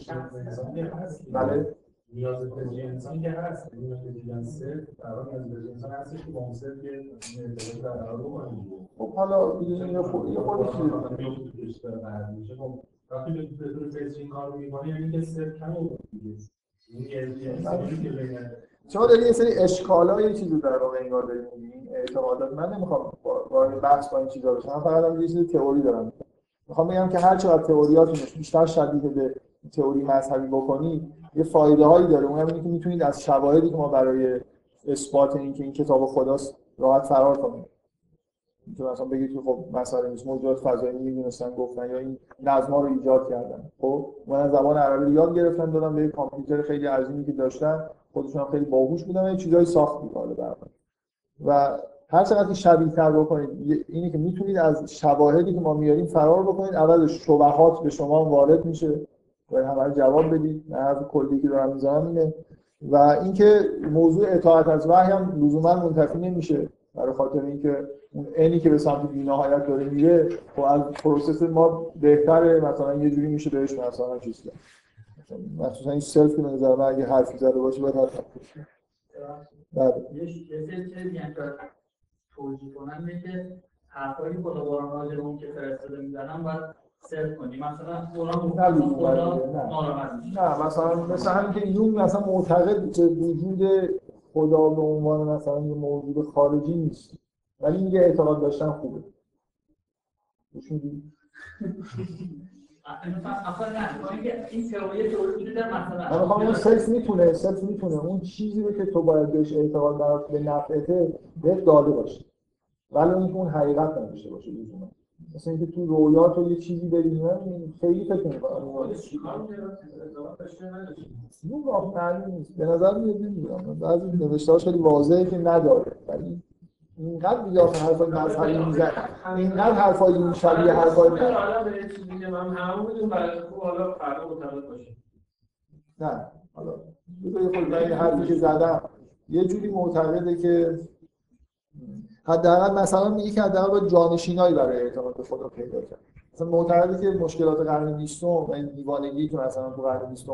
بله. نیاز فطری انسان که هست. نیاز دیدن صرف قرار نیاز فطری انسان هستش که با اون صرف یه ارتباط برقرار بکنه خب حالا دیگه یه خود یه خود چیزی وقتی به طور این کار رو می‌کنه یعنی که صرف کم دیگه شما داری یه سری اشکالای یه چیزی در واقع انگار داری میگی این اعتقادات؟ من نمی‌خوام وارد بحث با این چیزا بشم. من فقط یه چیز تئوری دارم. می‌خوام بگم که هر چقدر تئوریاتونش بیشتر شبیه به تئوری مذهبی بکنید یه فایده هایی داره. اونم اینه که می‌تونید از شواهدی که ما برای اثبات اینکه این کتاب خداست راحت فرار کنید. که مثلا بگید که خب مثلا نیست. موجودات فضایی می‌دونستن گفتن یا این نظما رو ایجاد کردن. خب من زبان عربی رو یاد گرفتن دادم به کامپیوتر خیلی عظیمی که داشتن خودشون خیلی باهوش بودن چیزای ساخت بود و هر چقدر شبیه تر بکنید اینی که می‌تونید از شواهدی که ما میاریم فرار بکنید اول شبهات به شما وارد میشه. و همه جواب بدید. نه حرف کلی که دارم می‌زنم اینه. و اینکه موضوع اطاعت از وحی هم لزوما منتفی نمیشه. برای خاطر اینکه اون اینی که به سمت بینهایت داره میره خب از process ما بهتره مثلا یه جوری میشه بهش مثلا چیز کرد. مثلا این self که نظر من اگه حرفی زده باشه باید حرف بله. یه چیزی که توجیه کنم اینه که حرفایی خدا باران راجع اون که فرستاده می‌زنن باید سرچ کنی. مثلا قرآن خدا ناراحت نه مثلا مثلا همین که یون مثلا معتقد که وجود خدا به عنوان مثلا یه موجود خارجی نیست. ولی میگه اعتقاد داشتن خوبه. من می‌خوام اون self می‌تونه self می‌تونه. اون چیزی رو که تو باید بهش اعتقاد برات به نفعته بهت داده باشه. ولی اون اون حقیقت نداشته باشه لزوما. مثلا اینکه تو رویا تو یه چیزی ببینی من خیلی فکر نمی‌کنم. اون راه معلوم نیست. به نظر میاد نمی‌دونم. بعضی نوشته‌هاش خیلی واضحه که نداره. ولی اینقدر دیگه آخه حرفای مذهبی میزن اینقدر حرفای این شبیه حرفای من حالا به یه چیزی که من همه بودیم برای خوب حالا فردا معتقد باشه نه حالا. بذار خود این حرفی که زدم. یه جوری معتقده که حداقل مثلا میگه که حداقل باید جانشینایی برای اعتماد به خدا پیدا کرد. مثلا معتقده که مشکلات قرن 20 و این دیوانگی که مثلا تو قرن 20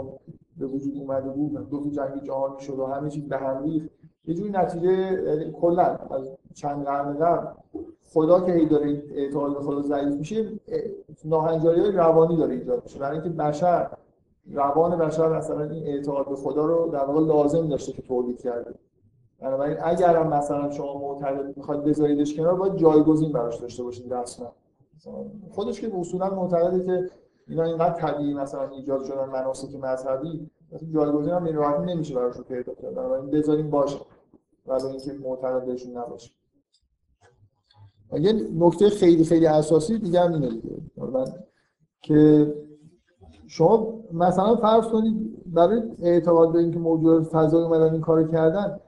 به وجود اومده بود دو جنگ جهانی شد و همه چیز به هم ریخت یه جوری نتیجه یعنی کلا از چند قرن قبل خدا که هی داره اعتقاد به خدا ضعیف میشه ناهنجاری های روانی داره ایجاد میشه. برای اینکه بشر روان بشر مثلا این اعتقاد به خدا رو در واقع لازم داشته که تولید کرده. بنابراین اگر هم مثلا شما معتقد می‌خواید بذاریدش کنار باید جایگزین براش داشته باشید رسما. خودش که اصولا معتقده که اینا اینقدر طبیعی مثلا ایجاد شدن مناسک مذهبی جایگزین هم این راحتی نمیشه براش پیدا کرد بنابراین بذاریم باشه. ولی اینکه معتقد بهشون نباشه. یه نکته خیلی خیلی اساسی دیگه هم اینه دیگه. که شما مثلا فرض کنید برای اعتقاد به اینکه موجودات فضایی اومدن این کارو کردن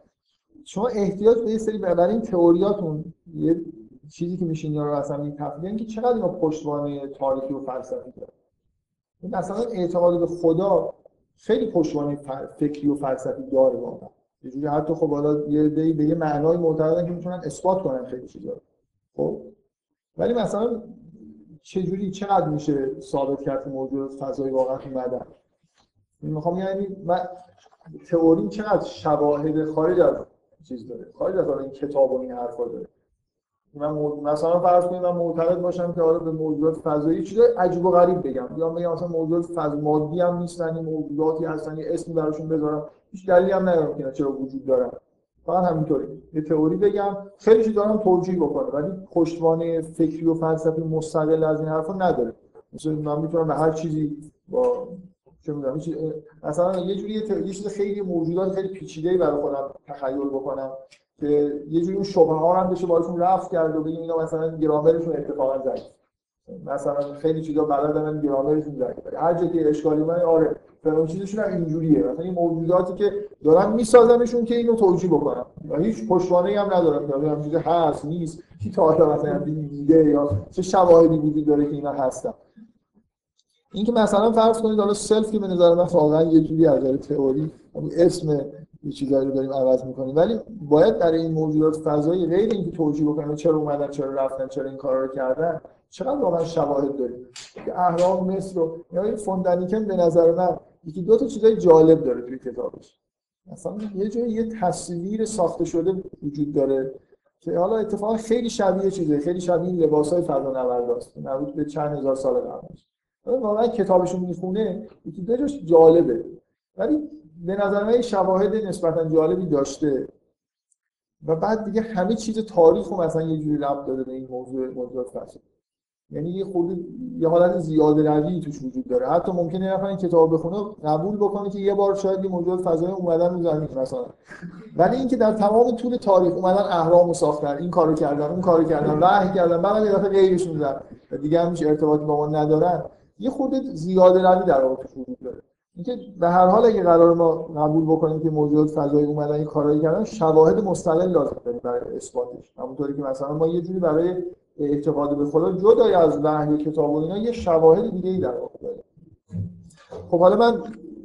شما احتیاج به یه سری برای این تئوریاتون یه چیزی که میشین یا اصلا این تفکر که چقدر اینا پشتوانه تاریخی و فلسفی داره. مثلا اعتقاد به خدا خیلی پشتوانه فکری و فلسفی داره واقعا. یه جوری حتی خب حالا یه دی به یه معنای معتقدن که می‌تونن اثبات کنن خیلی چیزا خب؟ ولی مثلا چه جوری چقدر میشه ثابت کرد که موجودات فضایی واقعا اومدن می‌خوام یعنی من تئوری چقدر شواهد خارج از چیز داره. خارج از این کتاب و این حرفا داره. من مثلا فرض کنید من معتقد باشم که آره به موجودات فضایی چیز عجیب و غریب بگم. یا بگم مثلا موجودات فضا مادی هم نیستن این موجوداتی هستن یه اسمی براشون بذارم هیچ دلیلی هم ندارم که چرا وجود دارن. فقط همینطوری یه تئوری بگم. خیلی چیز دارم توجیه بکنه ولی پشتوانه فکری و فلسفی مستقل از این حرفا نداره. مثلا من می‌تونم به هر چیزی با چه می‌دونم مثلا یه جوری یه چیز خیلی موجودات خیلی پیچیده‌ای برای خودم تخیل بکنم که یه جوری اون شبهه ها هم بشه باشون رفت کرد و بگیم اینا مثلا گرامرشون اتفاقا ضعیف مثلا خیلی چیزا بلدن گرامرشون ضعیف هر جا که اشکالی من آره فلان چیزشون هم اینجوریه. مثلا این موجوداتی که دارن میسازنشون که اینو توجیه بکنن. و هیچ پشتوانه هم ندارن. که هم چیز هست نیست. کی تا حالا مثلا دیده یا چه شواهدی وجود داره که اینا هستن. اینکه مثلا فرض کنید حالا سلف که به نظر من واقعا یه جوری از نظر تئوری اسم یه چیزایی رو داریم عوض می‌کنیم. ولی باید در این موجودات فضایی غیر اینکه توجیه بکنیم چرا اومدن چرا رفتن چرا این کارا رو کردن چقدر واقعا شواهد داریم. که اهرام مصر رو یا فوندانیکن به نظر من یکی دو تا چیزای جالب داره توی کتابش. مثلا یه جای یه تصویر ساخته شده وجود داره که حالا اتفاقا خیلی شبیه چیزه. خیلی شبیه لباسای فضانورداست مربوط به چند هزار سال قبلش. واقعا کتابشون می‌خونه یکی دو جالبه. ولی به نظر من شواهد نسبتا جالبی داشته. و بعد دیگه همه چیز تاریخ رو مثلا یه جوری ربط داده به این موضوع موضوعات فلسفی یعنی یه خورده یه حالت زیاده روی توش وجود داره. حتی ممکنه نفر این کتاب بخونه قبول بکنه که یه بار شاید یه موجود فضایی اومدن رو زمین مثلا. ولی اینکه در تمام طول تاریخ اومدن اهرام ساختن این کارو کردن اون کارو کردن وحی کردن بعد یه دفعه غیرشون زدن و دیگه هم هیچ ارتباطی با ما ندارن. یه خورده زیاده روی در واقع وجود داره. اینکه به هر حال اگه قرار ما قبول بکنیم که موجود فضایی اومدن این کارایی کردن شواهد مستقل لازم داریم برای اثباتش. همونطوری که مثلا ما یه جوری برای اعتقاد به خدا جدای از وحی کتاب و اینا یه شواهد دیگه ای در واقع داره خب حالا من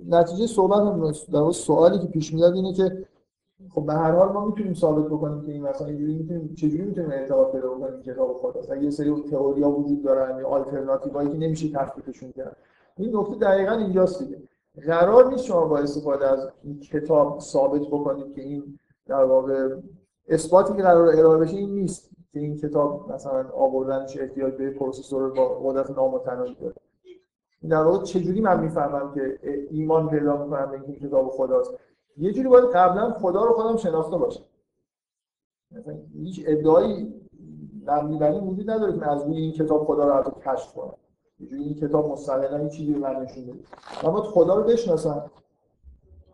نتیجه صحبت هم در سوالی که پیش میاد اینه که خب به هر حال ما می‌تونیم ثابت بکنیم که این مثلا اینجوری می‌تونیم چجوری می‌تونیم ارتباط پیدا بکنیم کتاب خدا؟ اگه یه سری تئوریا وجود دارن یا آلترناتیوهایی که نمیشه تثبیتشون کرد. این نکته دقیقاً اینجاست دیگه. قرار نیست شما با استفاده از این کتاب ثابت بکنید که این در واقع اثباتی که قرار ارائه بشه این نیست که این کتاب مثلا آوردنش احتیاج به پروسسور با قدرت نامتناهی داره. در واقع چجوری من می‌فهمم که ایمان پیدا می‌کنم به این کتاب خداست؟ یه جوری باید قبلا خدا رو خودم شناخته باشم. مثلا هیچ ادعایی نمیدنی وجود نداره که از روی این کتاب خدا رو حتی کشف کنم. این کتاب مستقلا این چیزی رو من نشون بده. من باید خدا رو بشناسم.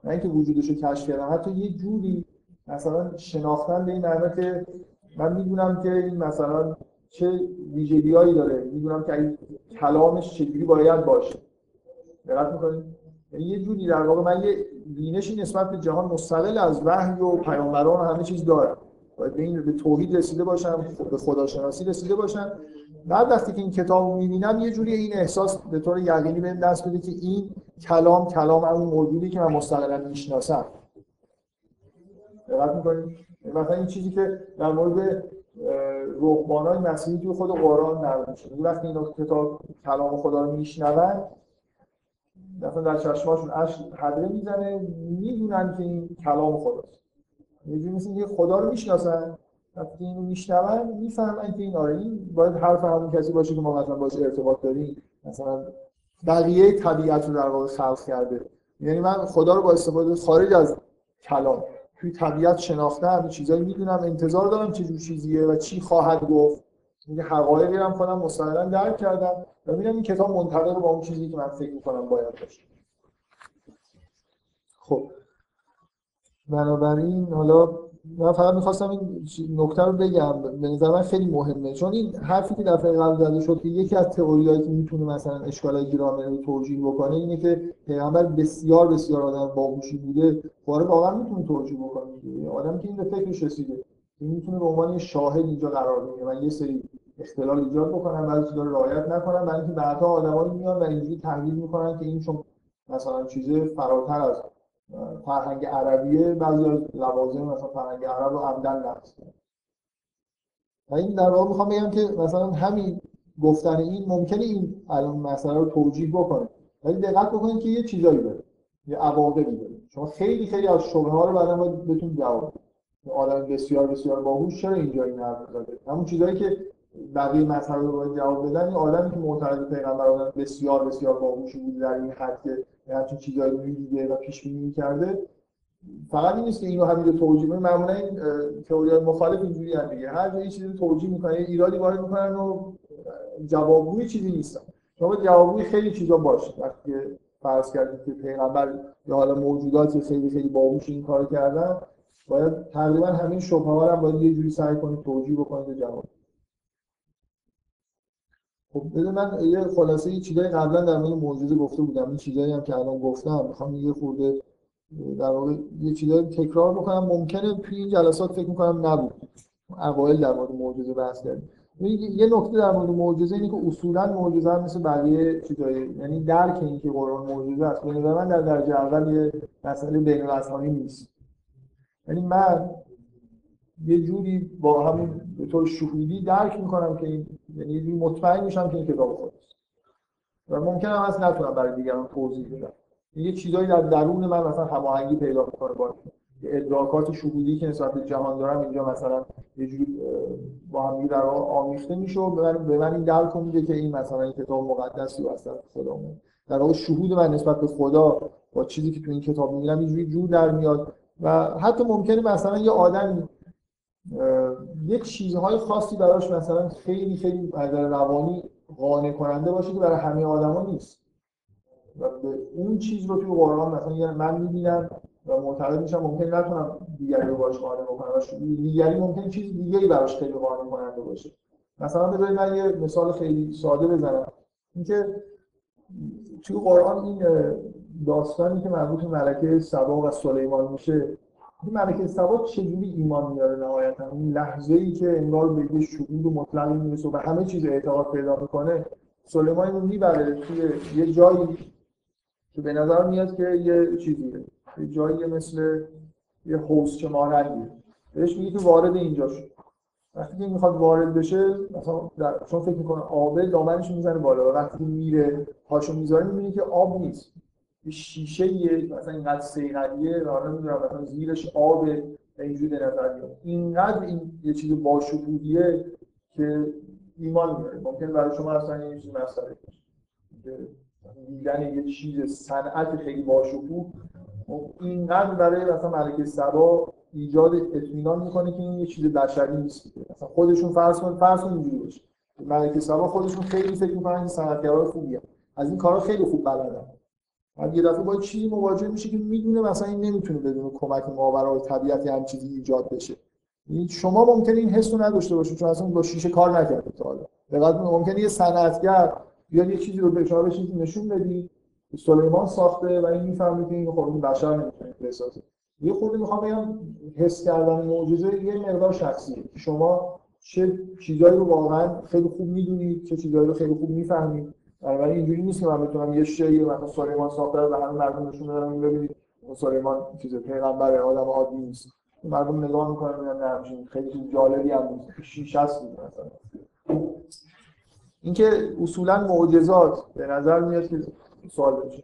نه اینکه وجودش رو کشف کردم. حتی یه جوری مثلا شناختن به این معنی که من می‌دونم که این مثلا چه ویژگیهایی داره. می‌دونم که این کلامش چجوری باید باشه. دقت می‌کنید یعنی یه جوری در واقع من یه بینشی نسبت به جهان مستقل از وحی و پیامبران همه چیز دارم باید به این به توحید رسیده باشم به خداشناسی رسیده باشم بعد وقتی که این کتاب رو می‌بینم یه جوری این احساس به طور یقینی بهم دست بده که این کلام کلام اون موجودی که من مستقلا می‌شناسم. دقت می‌کنید؟ مثلا این چیزی که در مورد روحانای مسیحی توی خود قرآن نقل وقتی این کتاب کلام خدا رو میشنون مثلا در چشماشون اش حدره می‌زنه می‌دونن که این کلام خداست. یه جوری مثل خدا رو می‌شناسن وقتی اینو میشنون می‌فهمن که این آره این باید حرف همون کسی باشه که ما مثلا باش ارتباط داریم. مثلا بقیه طبیعت رو در واقع خلق کرده. یعنی من خدا رو با استفاده خارج از کلام توی طبیعت شناختم چیزایی می‌دونم انتظار دارم چه چیزیه و چی خواهد گفت. میگه حقایقی هم خودم مستقلا درک کردم و می‌بینم این کتاب منطبق با اون چیزی که من فکر می‌کنم باید باشه. خب. بنابراین حالا من فقط می‌خواستم این نکته رو بگم. به نظر من خیلی مهمه. چون این حرفی که دفعه قبل زده شد که یکی از تئوریایی که می‌تونه مثلا اشکالای گرامری رو توجیه بکنه اینه که پیغمبر بسیار بسیار آدم باهوشی بوده. خب واقعا می‌تونه توجیه بکنه. آدمی که این به فکرش رسیده. این می‌تونه به عنوان شاهد اینجا قرار بگیره من یه سری اختلال ایجاد بکنم بعضی چیزا رو رعایت نکنم برای اینکه بعدها آدمایی میان و اینجوری تحلیل می‌کنن که این چون مثلا چیز فراتر از فرهنگ عربیه بعضی از لوازم مثلا فرهنگ عرب رو عمدن نقص و این در واقع می‌خوام بگم که مثلا همین گفتن این ممکنه این الان مسئله رو توجیه بکنه. ولی دقت بکنید که یه چیزایی داره یه عواقبی داره. شما خیلی خیلی از شبهه ها رو بعدا باید بتون جواب آدم بسیار بسیار باهوش چرا اینجا این حرف زده؟ همون چیزایی که بقیه مسئله رو باید جواب بدن. این آدمی که معتقد پیغمبر آدم بسیار بسیار باهوشی بود در این حد که همچین چیزایی رو می‌دیده و پیش بینی می‌کرده فقط این نیست که اینو همین توجیه کنه. معمولا این تئوری مخالف اینجوری هم دیگه هر جایی چیزی توجیه می‌کنه ایرادی وارد می‌کنن و جوابگوی چیزی نیستن شما جوابگوی خیلی چیزا باشه. وقتی فرض کردید که پیغمبر یا حالا موجوداتی خیلی خیلی باهوش این کار کردن باید تقریبا همین شبهه هم باید یه جوری سعی کنید توجیه بکنید و جواب خب من یه خلاصه یه چیزای قبلا در مورد معجزه گفته بودم. این چیزایی هم که الان گفتم می‌خوام یه خورده در واقع یه چیزایی تکرار بکنم. ممکنه توی این جلسات فکر می‌کنم نبود. اوایل در مورد معجزه بحث کردیم. یه نکته در مورد معجزه اینه که اصولا معجزه هم مثل بقیه چیزایی یعنی درک این که قرآن معجزه است. به من در درجه اول یه مسئله بین نیست. یعنی من یه جوری با همون به طور شهودی درک می‌کنم که این یعنی یه جوری مطمئن میشم که این کتاب خودست و ممکنه هم از نتونم برای دیگران توضیح بدم. یه چیزایی در درون من مثلا هماهنگی پیدا می‌کنه با ادراکات شهودی که نسبت به جهان دارم اینجا مثلا یه جوری با هم در آمیخته میشه و به من, این درک میده که این مثلا این کتاب مقدسی و اصلا خدامون در واقع شهود من نسبت به خدا با چیزی که تو این کتاب می‌بینم یه جوری جور در میاد و حتی ممکنه مثلا یه آدم یک چیزهای خاصی براش مثلا خیلی خیلی نظر روانی قانع کننده باشه که برای همه آدما نیست. و به اون چیز رو توی قرآن مثلا یه من می‌بینم و معتقد میشم ممکن نتونم دیگری رو باش قانع بکنم و دیگری ممکن چیز دیگری براش خیلی قانع کننده باشه. مثلا بذارید من یه مثال خیلی ساده بزنم. اینکه توی قرآن این داستانی که مربوط به ملکه سبا و سلیمان میشه این ملکه سبا چجوری ایمان میاره نهایتا؟ این لحظه ای که انگار به یه شهود مطلقی می‌رسه و همه چیز اعتقاد پیدا می‌کنه سلیمان رو می‌بره توی یه جایی که به نظر میاد که یه چیزیه. یه جایی مثل یه حوزچه مانندیه بهش میگه که وارد اینجا شد وقتی که می‌خواد وارد بشه مثلا در... چون فکر می‌کنه آبه دامنش می‌زنه بالا و وقتی میره پاشو می‌ذاره می‌بینی که آب نیست. شیشه مثلا اینقدر سیغلیه حالا نمی‌دونم مثلا زیرش آب اینجوری به نظر میاد. اینقدر این یه چیز باشکوهیه که ایمان میاره. ممکن برای شما اصلا یه چیز مسئله دیدن یه چیز صنعت خیلی باشکوه اینقدر برای مثلا ملکه سبا ایجاد اطمینان می‌کنه که این یه چیز بشری نیست. مثلا خودشون فرض کن فرض کن اینجوری باشه. ملکه سبا خودشون خیلی فکر می‌کنن که صنعتگرای خوبیه از این کارا خیلی خوب بلدن. بعد یه دفعه با چیزی مواجه میشه که می‌دونه مثلا این نمی‌تونه بدون کمک ماورای طبیعت هم چیزی ایجاد بشه. یعنی شما ممکنه این حس رو نداشته باشید چون اصلا با شیشه کار نکرده تا حالا. ممکنه یه صنعتگر بیاد یه چیزی رو به شما نشون بدی سلیمان ساخته و این می‌فهمه که این خود این بشر نمی‌تونه بسازه یه خورده می‌خوام بگم حس کردن معجزه یه مقدار شخصیه. شما چه چیزایی رو واقعا خیلی خوب می‌دونید چه چیزایی رو خیلی خوب می‌فهمید. بنابراین اینجوری نیست که من بتونم یه شی مثلا سلیمان ساخته و همه مردم نشون بدم ببینید سلیمان چیز پیغمبر آدم عادی نیست. مردم نگاه می‌کنن میگن نه خیلی جالبی هم نیست. شیش هست مثلا. اینکه اصولا معجزات به نظر میاد که سوال بشه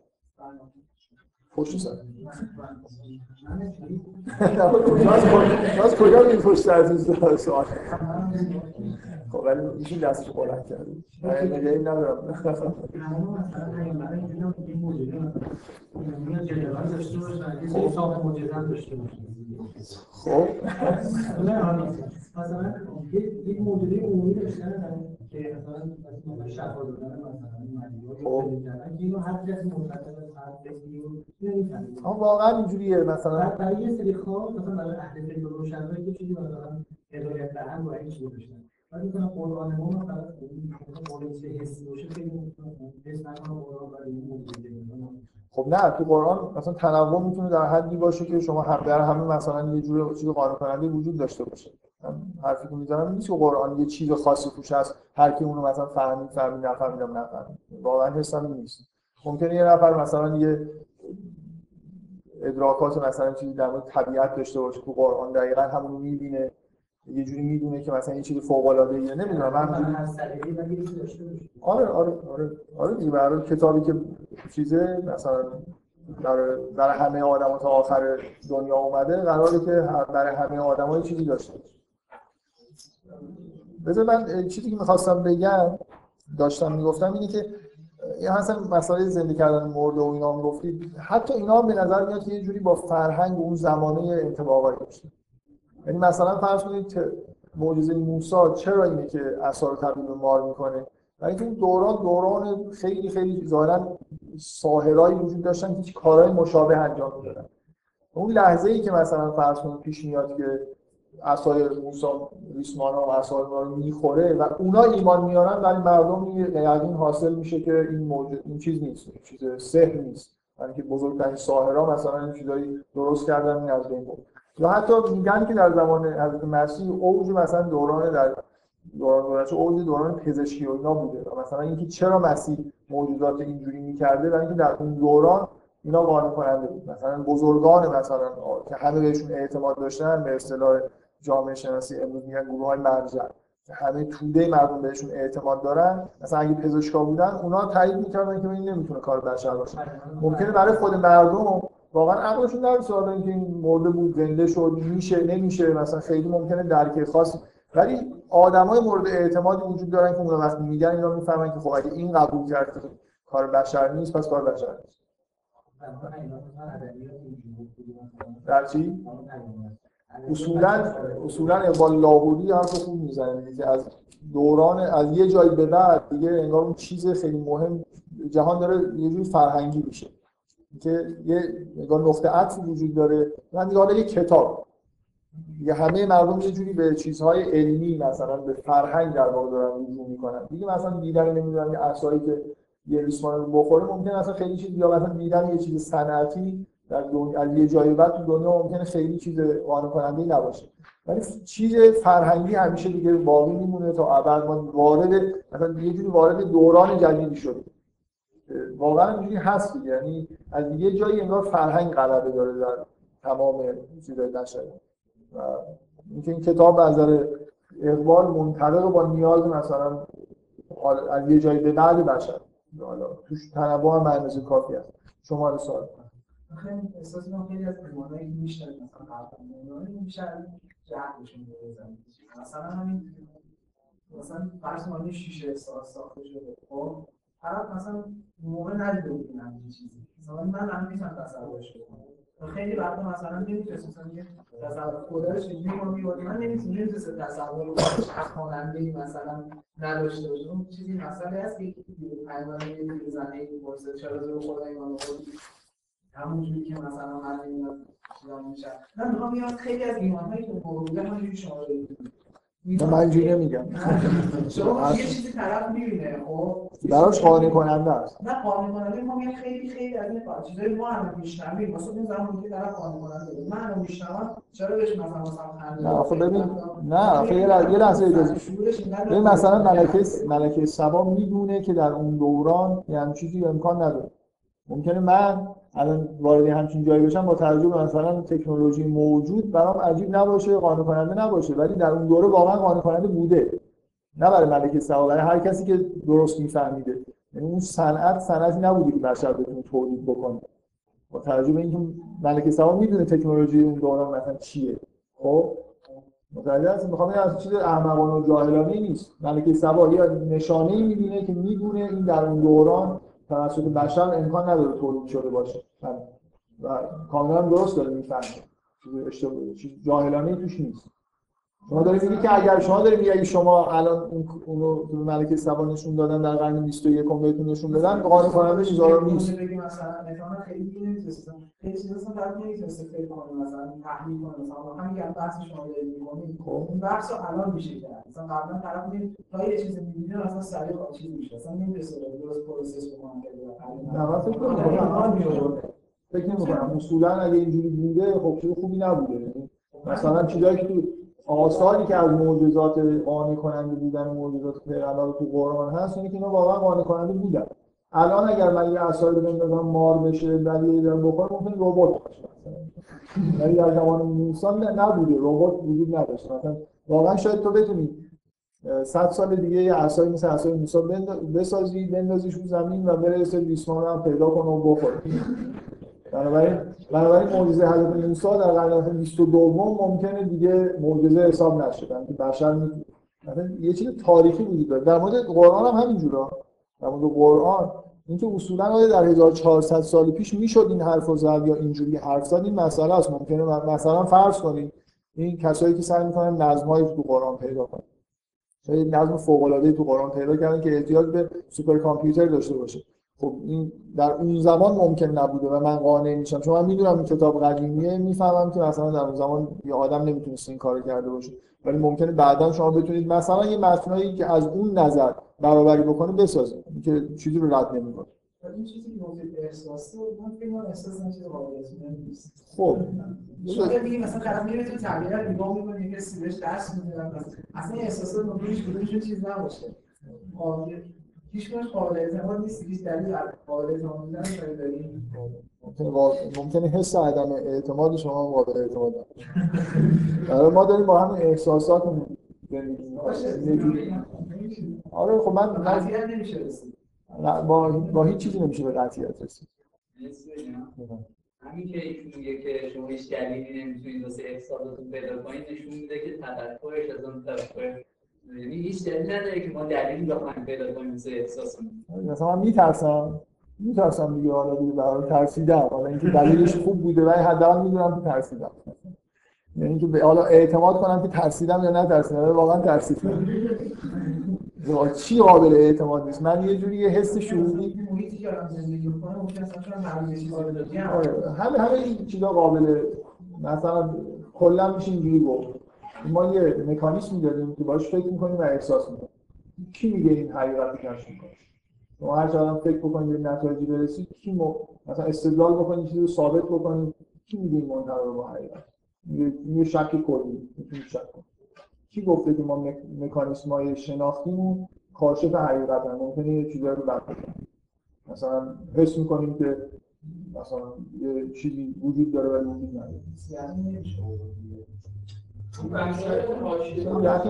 پشت سر. از کجا این پشت سر سوال؟ خب ولی ایشون دستش بلند کرده من نگه این ندارم. خب. مثلا یک موجوده عمومی داشتن که مثلا شفا دادن مثلا واقعا اینجوریه مثلا. برای یه سری خواب مثلا برای اهل فکر و روشنفکر یه چیزی مثلا هدایت دهن و این چیزی داشتن. ولی مثلا قرآن ما مثلا قرآن حسی باشه خیلی حس نکنه قرآن برای خب نه تو قرآن مثلا تنوع می‌تونه در حدی باشه که شما هم در همه مثلا یه جور چیز قانع کننده وجود داشته باشه. حرفی که می‌زنم نیست که قرآن یه چیز خاصی توش هست هر کی اونو مثلا فهمید فهمید نفهمیدم نفهمید. واقعا حسم نیست. ممکنه یه نفر مثلا یه ادراکات مثلا چیزی در مورد طبیعت داشته باشه تو قرآن دقیقا همونو می‌بینه. یه جوری می‌دونه که مثلا این چیز فوق العاده ای نمی‌دونم من آره آره آره آره دیگه برای کتابی که چیزه مثلا برای برای همه آدما تا آخر دنیا اومده قراره که برای همه آدما چیزی داشته باشه. بذار من چیزی که می‌خواستم بگم داشتم می‌گفتم اینه که این اصلا مسئله زنده کردن مرده و اینا می‌گفتید حتی اینا به نظر میاد که یه جوری با فرهنگ اون زمانه انتباقایی داشته یعنی مثلا فرض کنید معجزه موسی چرا اینه که اثر تبدیل به مار می‌کنه؟ برای اینکه دوران دوران خیلی خیلی ظاهرا ساحرایی وجود داشتن که کارهای مشابه انجام می‌دادن. اون لحظه ای که مثلا فرض کنید پیش میاد که عصای موسی ریسمان و عصای رو می‌خوره و اونا ایمان میارن ولی مردم یقین حاصل میشه که این موجود این چیز نیست چیز سحر نیست. یعنی که بزرگترین ساحرها مثلا این چیزایی درست کردن این از بین برد. یا حتی میگن که در زمان حضرت مسیح اوج مثلا دوران در دوران دوران اوج دوران پزشکی و اینا بوده مثلا اینکه چرا مسیح موجودات اینجوری می‌کرده و اینکه در اون دوران اینا قانع کننده بود. مثلا بزرگان مثلا که همه بهشون اعتماد داشتن به اصطلاح جامعه شناسی امروز میگن گروه های مرجع. همه توده مردم بهشون اعتماد دارن. مثلا اگه پزشکا بودن اونا تایید می‌کردن که این نمی‌تونه کار بشر باشه. ممکنه برای خود مردم واقعا عقلشون در سوال اینکه این مرده بود زنده شد میشه نمیشه مثلا خیلی ممکنه درک خاص. ولی آدمای مورد اعتمادی وجود دارن که اونا وقتی میگن اینا می‌فهمن که خب اگه این قبول کرد که کار بشر نیست پس کار بشر نیست. در چی؟ اصولا اصولا اقبال لاهوری حرف خوب می‌زنه. که از دوران از یه جایی به بعد دیگه انگار اون چیز خیلی مهم جهان داره یه جوری فرهنگی میشه. که یه انگار نقطه عطف وجود داره. من حالا یه کتاب. دیگه همه مردم یه جوری به چیزهای علمی مثلا به فرهنگ در واقع دارن رجوع می‌کنن. دیگه مثلا دیدن نمی‌دونم یه عصایی که یه ریسمان رو بخوره ممکنه مثلا خیلی چیز یا مثلا دیدن یه چیز صنعتی در دنیا از یه جایی بعد تو دنیا ممکنه خیلی چیز قانع کننده نباشه. ولی چیز فرهنگی همیشه دیگه باقی میمونه تا ابد. ما وارد مثلا یه جوری وارد دوران جدیدی شده واقعا اینجوری هست دیگه. یعنی از یه جایی انگار فرهنگ غلبه داره در تمام چیزای بشر و اینکه این کتاب از نظر اقبال منطبق با نیاز مثلا از یه جایی به بعد بشر. حالا توش تنوع هم اندازه کافی رو سوال خیلی احساس می‌کنم خیلی از ایمانایی که مثلا مثلا همین مثلا فرض کنید شیشه ساخته شده خب؟ طرف مثلا موقع ندیده بود این همین چیزی. مثلا من هم می‌تونم تصورش کنم خیلی وقتا مثلا نمی‌تونست مثلا یه تصور خودش چجوری ما میبودیم من نمی‌تونم نمی‌تونست تصور رو خواننده ای مثلا نداشته باشه اون چیزی مسئله هست که پیامبر یه زنه ای می‌پرسه چرا تو خدا ایمان آوردی همونجوری که مثلا من نمی‌دونم چیزا میشه من می‌خوام بگم خیلی از ایمانهایی که موجوده همونجوری شما نه من اینجوری نمیگم. شما یه چیزی طرف می‌بینه خب؟ براش قانع کننده است. نه قانع کننده ما میگم خیلی خیلی از این چیزای ما هم میشنویم. مثلا اون زمانی که طرف قانع کننده من هم میشنوم چرا بهش مثلا مثلا خنده نه آخه ببین نه آخه یه لحظه یه لحظه اجازه. ببین مثلا ملکه ملکه سبا می‌دونه که در اون دوران یه هم چیزی امکان نداره. ممکنه من الان وارد همچین جایی بشم با توجه به مثلا تکنولوژی موجود برام عجیب نباشه قانع کننده نباشه ولی در اون دوره واقعا قانع کننده بوده. نه برای ملکه سبا برای هر کسی که درست میفهمیده. یعنی اون صنعت صنعتی نبوده که بشر بتونه تولید بکنه. با توجه به اینکه ملکه سبا می‌دونه تکنولوژی اون دوران مثلا چیه. خب؟ متوجه هست می‌خوام از چیز احمقانه و جاهلانه نیست. ملکه سبا یا نشانه ای می‌بینه که می‌دونه این در اون دوران توسط بشر امکان نداره تولید شده باشه. و کاملا درست داره می‌فهمه. چیز اشتباهی چیز جاهلانه توش نیست. شما دارید میگی که اگر شما دارید میگی شما الان اونو به ملکه سبا نشون دادن در قرن 21 ام بهتون نشون بدن قانع کننده چیزا نیست بگی مثلا مثلا خیلی نمی‌تونستم خیلی چیزا فکر کنه مثلا تحلیل مثلا همین بحث شما دارید می‌کنید خب. اون بحث رو الان میشه کرد. مثلا قبلا طرف میگه تا یه چیزی می‌بینه مثلا سریع چیز میشه. مثلا نمی‌رسه درست پروسس بکنه که نه واسه فکر نمی‌کنم. اصولا اگه اینجوری بوده خب خوبی نبوده. مثلا چیزایی که تو آثاری که از معجزات قانع کننده بودن معجزات پیغمبر تو قرآن هست اینه که اینا واقعا قانع کننده بودن. الان اگر من یه رو بندازم مار بشه ولی یه بخوره ممکن ربات باشه. ولی در زمان موسی نبوده ربات وجود نداشت. مثلا واقعا شاید تو بتونی صد سال دیگه یه عصایی مثل عصای موسی بسازی بندازیش رو زمین و بره سر ریسمان هم پیدا کنه و بخوره بنابراین بنابراین معجزه حضرت موسی در قرن 22 ممکنه دیگه معجزه حساب نشه. که بشر یه چیز تاریخی وجود در مورد قرآن هم همینجوره. در مورد قرآن اینکه اصولا آیا در 1400 سال پیش می‌شد این حرف رو زد یا اینجوری حرف زد؟ این مسئله است. ممکنه مثلا فرض کنید این کسایی که سعی می‌کنن نظم‌هایی تو قرآن پیدا کنن. نظم فوق العاده تو قرآن پیدا کردن که احتیاج به سوپر کامپیوتر داشته باشه. خب این در اون زمان ممکن نبوده و من قانع میشم. چون من می‌دونم این کتاب قدیمیه می‌فهمم که مثلا در اون زمان یه آدم نمی‌تونست این کارو کرده باشه. ولی ممکنه بعدا شما بتونید مثلا یه متنایی که از اون نظر برابری بکنه بسازید. که چیزی رو رد نمی‌کنه. این چیزی که احساسه من فکر کنم احساس قابل نیست. خب. شما میگی مثلا طرف میره تو تغییر نگاه می‌کنه که سیبش درس میده اصلا اصلا نمیشه کدومش چیز نباشه. هیچ کنش قابل اعتماد نیست هیچ دلیل قابل اعتماد بودن داریم ممکنه حس عدم اعتماد شما قابل اعتماد نباشه. ما داریم با همین احساسات آره خب من قطعیت نمیشه رسید. با با هیچ چیزی نمیشه به قطعیت رسید. همین که میگه که شما هیچ دلیلی نمی‌تونید واسه احساساتون پیدا کنید نشون میده که تفکرش از اون تفکر یعنی هیچ دلیل نداره که ما دلیل بخوایم پیدا کنیم مثل احساسمون مثلا میترسم. میترسم دیگه حالا دیگه برای ترسیدم. حالا اینکه دلیلش خوب بوده ولی حداقل می‌دونم که ترسیدم. یعنی اینکه حالا اعتماد کنم که ترسیدم یا نه ترسیدم واقعا ترسیدم. چی قابل اعتماد نیست؟ من یه جوری یه حس قابل آره، همه همه این چیزا قابل مثلا کلا میشه اینجوری گفت. ما یه مکانیزمی داریم که باش فکر می‌کنیم و احساس می‌کنیم. کی میگه این حقیقت رو کشف می‌کنه؟ شما هر چقدر فکر بکنید به نتایجی برسید کی م... مثلا استدلال بکنید چیزی رو ثابت بکنید کی میگه این رو با حقیقت؟ یه شک کلی می‌تونید شک کنید. کی گفته که ما مکانیسم های شناختیمون کاشف حقیقت هم ممکنه یه چیزایی رو بد مثلا حس می‌کنیم که مثلا یه چیزی وجود داره ولی وجود نداره. یعنی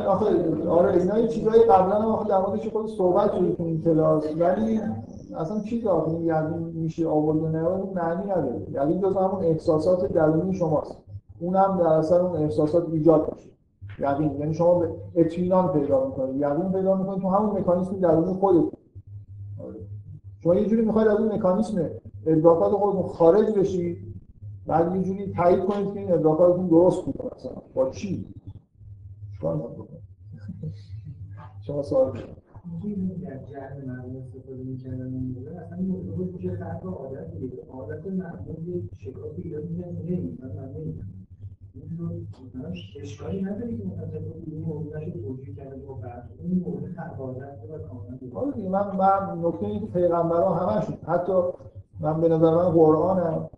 آخه آره اینا یه چیزای قبلا هم آخه در موردش خود صحبت شده تو این کلاس. ولی اصلا چیز آخه این یقین میشه آورد نه؟ اون معنی نداره. یقین جز همون احساسات درونی شماست. اونم در اثر اون احساسات ایجاد میشه. یقین یعنی شما به اطمینان پیدا می‌کنید. یقین پیدا می‌کنید تو همون مکانیزم درونی خودت شما یه جوری می‌خواید از اون مکانیزم ادراکات خودتون خارج بشید. بعد یه جوری تایید کنید که این ادراکاتتون درست بود مثلا. با چی؟ چیکار بکنید شما سوال در جهل مردم استفاده می‌کردن اصلا این موضوع خلق عادت دیگه عادت مردم یه شکافی ایراد میزن نمی‌دونم. اشکالی نداری که مثلا این موضوع نشه توجیه کرده با بعد. این موضوع خلقادت و کاملا من من نکته این که پیغمبران همشون. حتی من به نظر من قرآنم.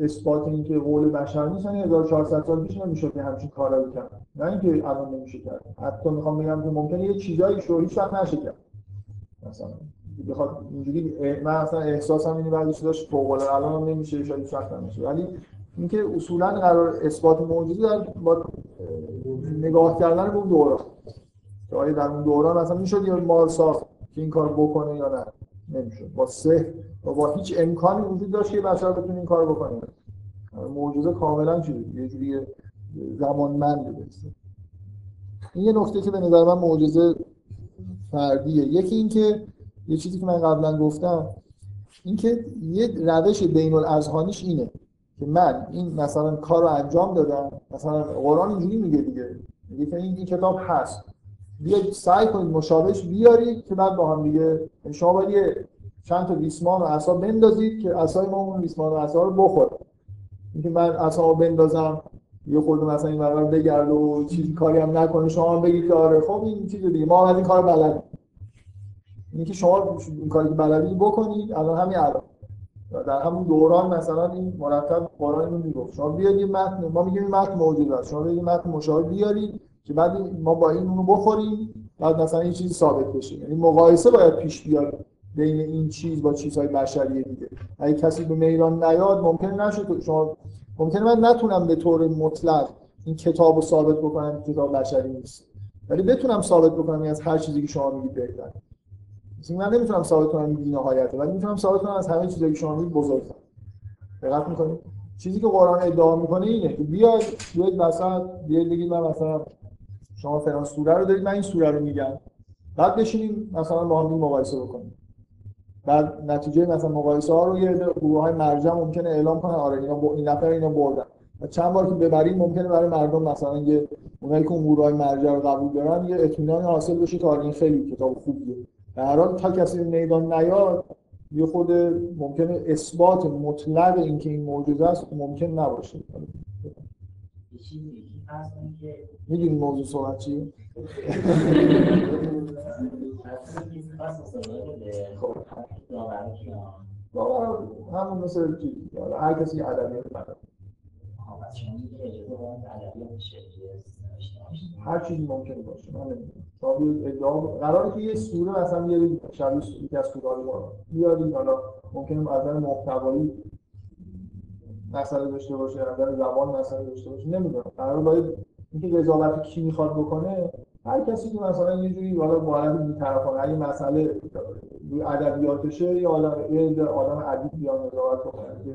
اثبات این که قول بشر نیست یعنی 1400 سال پیش نمیشه که همچین کارایی کرد. نه اینکه الان نمیشه کرد. حتی می‌خوام بگم که ممکنه یه چیزایی شو هیچ وقت نشه کرد. مثلا بخواد اینجوری من اصلا احساسم اینه بعضی چیزاش فوق العاده الان نمیشه شاید هیچ وقت نمیشه. ولی اینکه اصولا قرار اثبات موجودی در با نگاه کردن به اون دوران که آیا در اون دوران مثلا می‌شد یه مار ساخت که این کار بکنه یا نه؟ نمی‌شد. با سه با هیچ امکانی وجود داشت که بشر بتونه این کار بکنه معجزه کاملا چیزی یه جوری زمانمند برسه. این یه نکته که به نظر من معجزه فردیه. یکی اینکه یه چیزی که من قبلا گفتم اینکه یه روش بین الاذهانیش اینه که من این مثلا کار رو انجام دادم مثلا قرآن اینجوری میگه دیگه. میگه که این, کتاب هست. بیاید سعی کنید مشابهش بیارید که بعد با هم دیگه شما باید یه چند تا ریسمان و عصا بندازید که عصای ما اون ریسمان و عصا رو بخوره اینکه من عصا بندازم یه خورده مثلا این برابر بگرد و چیزی کاری هم نکنه شما هم بگید که آره خب این چیز دیگه. ما از این کار بلد اینکه شما این کاری که بلدید بکنید الان همین الان. در همون دوران مثلا این مرتب قرآن اینو می‌گفت. شما بیارید یه متن ما میگیم این متن موجود است. شما بیارید متن مشابه بیارید که بعد ما با این اونو بخوریم بعد مثلا این چیزی ثابت بشه. یعنی مقایسه باید پیش بیاد. بین این چیز با چیزهای بشری دیگه. اگه کسی به میدان نیاد ممکن نشه شما ممکنه من نتونم به طور مطلق این کتاب رو ثابت بکنم کتاب بشری نیست. ولی بتونم ثابت بکنم از هر چیزی که شما میگید بهتر من نمی‌تونم ثابت کنم بی‌نهایته ولی می‌تونم ثابت کنم از همه چیزایی که شما میگید بزرگتر. دقت می‌کنید؟ چیزی که قرآن ادعا می‌کنه اینه که بیاد بیاید مثلا بیاید بگید من مثلا شما فلان سوره رو دارید من این سوره رو میگم. بعد بشینیم مثلا با هم مقایسه بکنیم. بعد نتیجه مثلا مقایسه ها رو یه گروه های مرجع ممکنه اعلام کنن آره اینا ب... این نفر اینا بردن. و چند بار که ببریم ممکنه برای مردم مثلا یه اونایی که اون گروه های مرجع رو قبول دارن یه اطمینان حاصل بشه که آره این خیلی کتاب خوبیه. در هر حال تا کسی میدان نیاد یه خود ممکنه اثبات مطلق اینکه این معجزه است ممکن نباشه. می‌دونی موضوع صحبت چیه؟ همون مثل هر کسی ادبیات هر چیزی ممکنه باشه من نمی‌دونم. ادعا قراره که یه سوره مثلا یه شبیه یکی از سوره های بیاریم حالا ممکنه از نظر محتوایی مسئله داشته باشه از نظر زبان مسئله داشته باشه نمی‌دونم. قرار باید اینکه قضاوت کی می‌خواد بکنه هر کسی که مثلا یه جوری حالا باید این طرفانه اگه مسئله روی ادبیاتشه یا آدم یه آدم ادبی بیان قضاوت بکنه که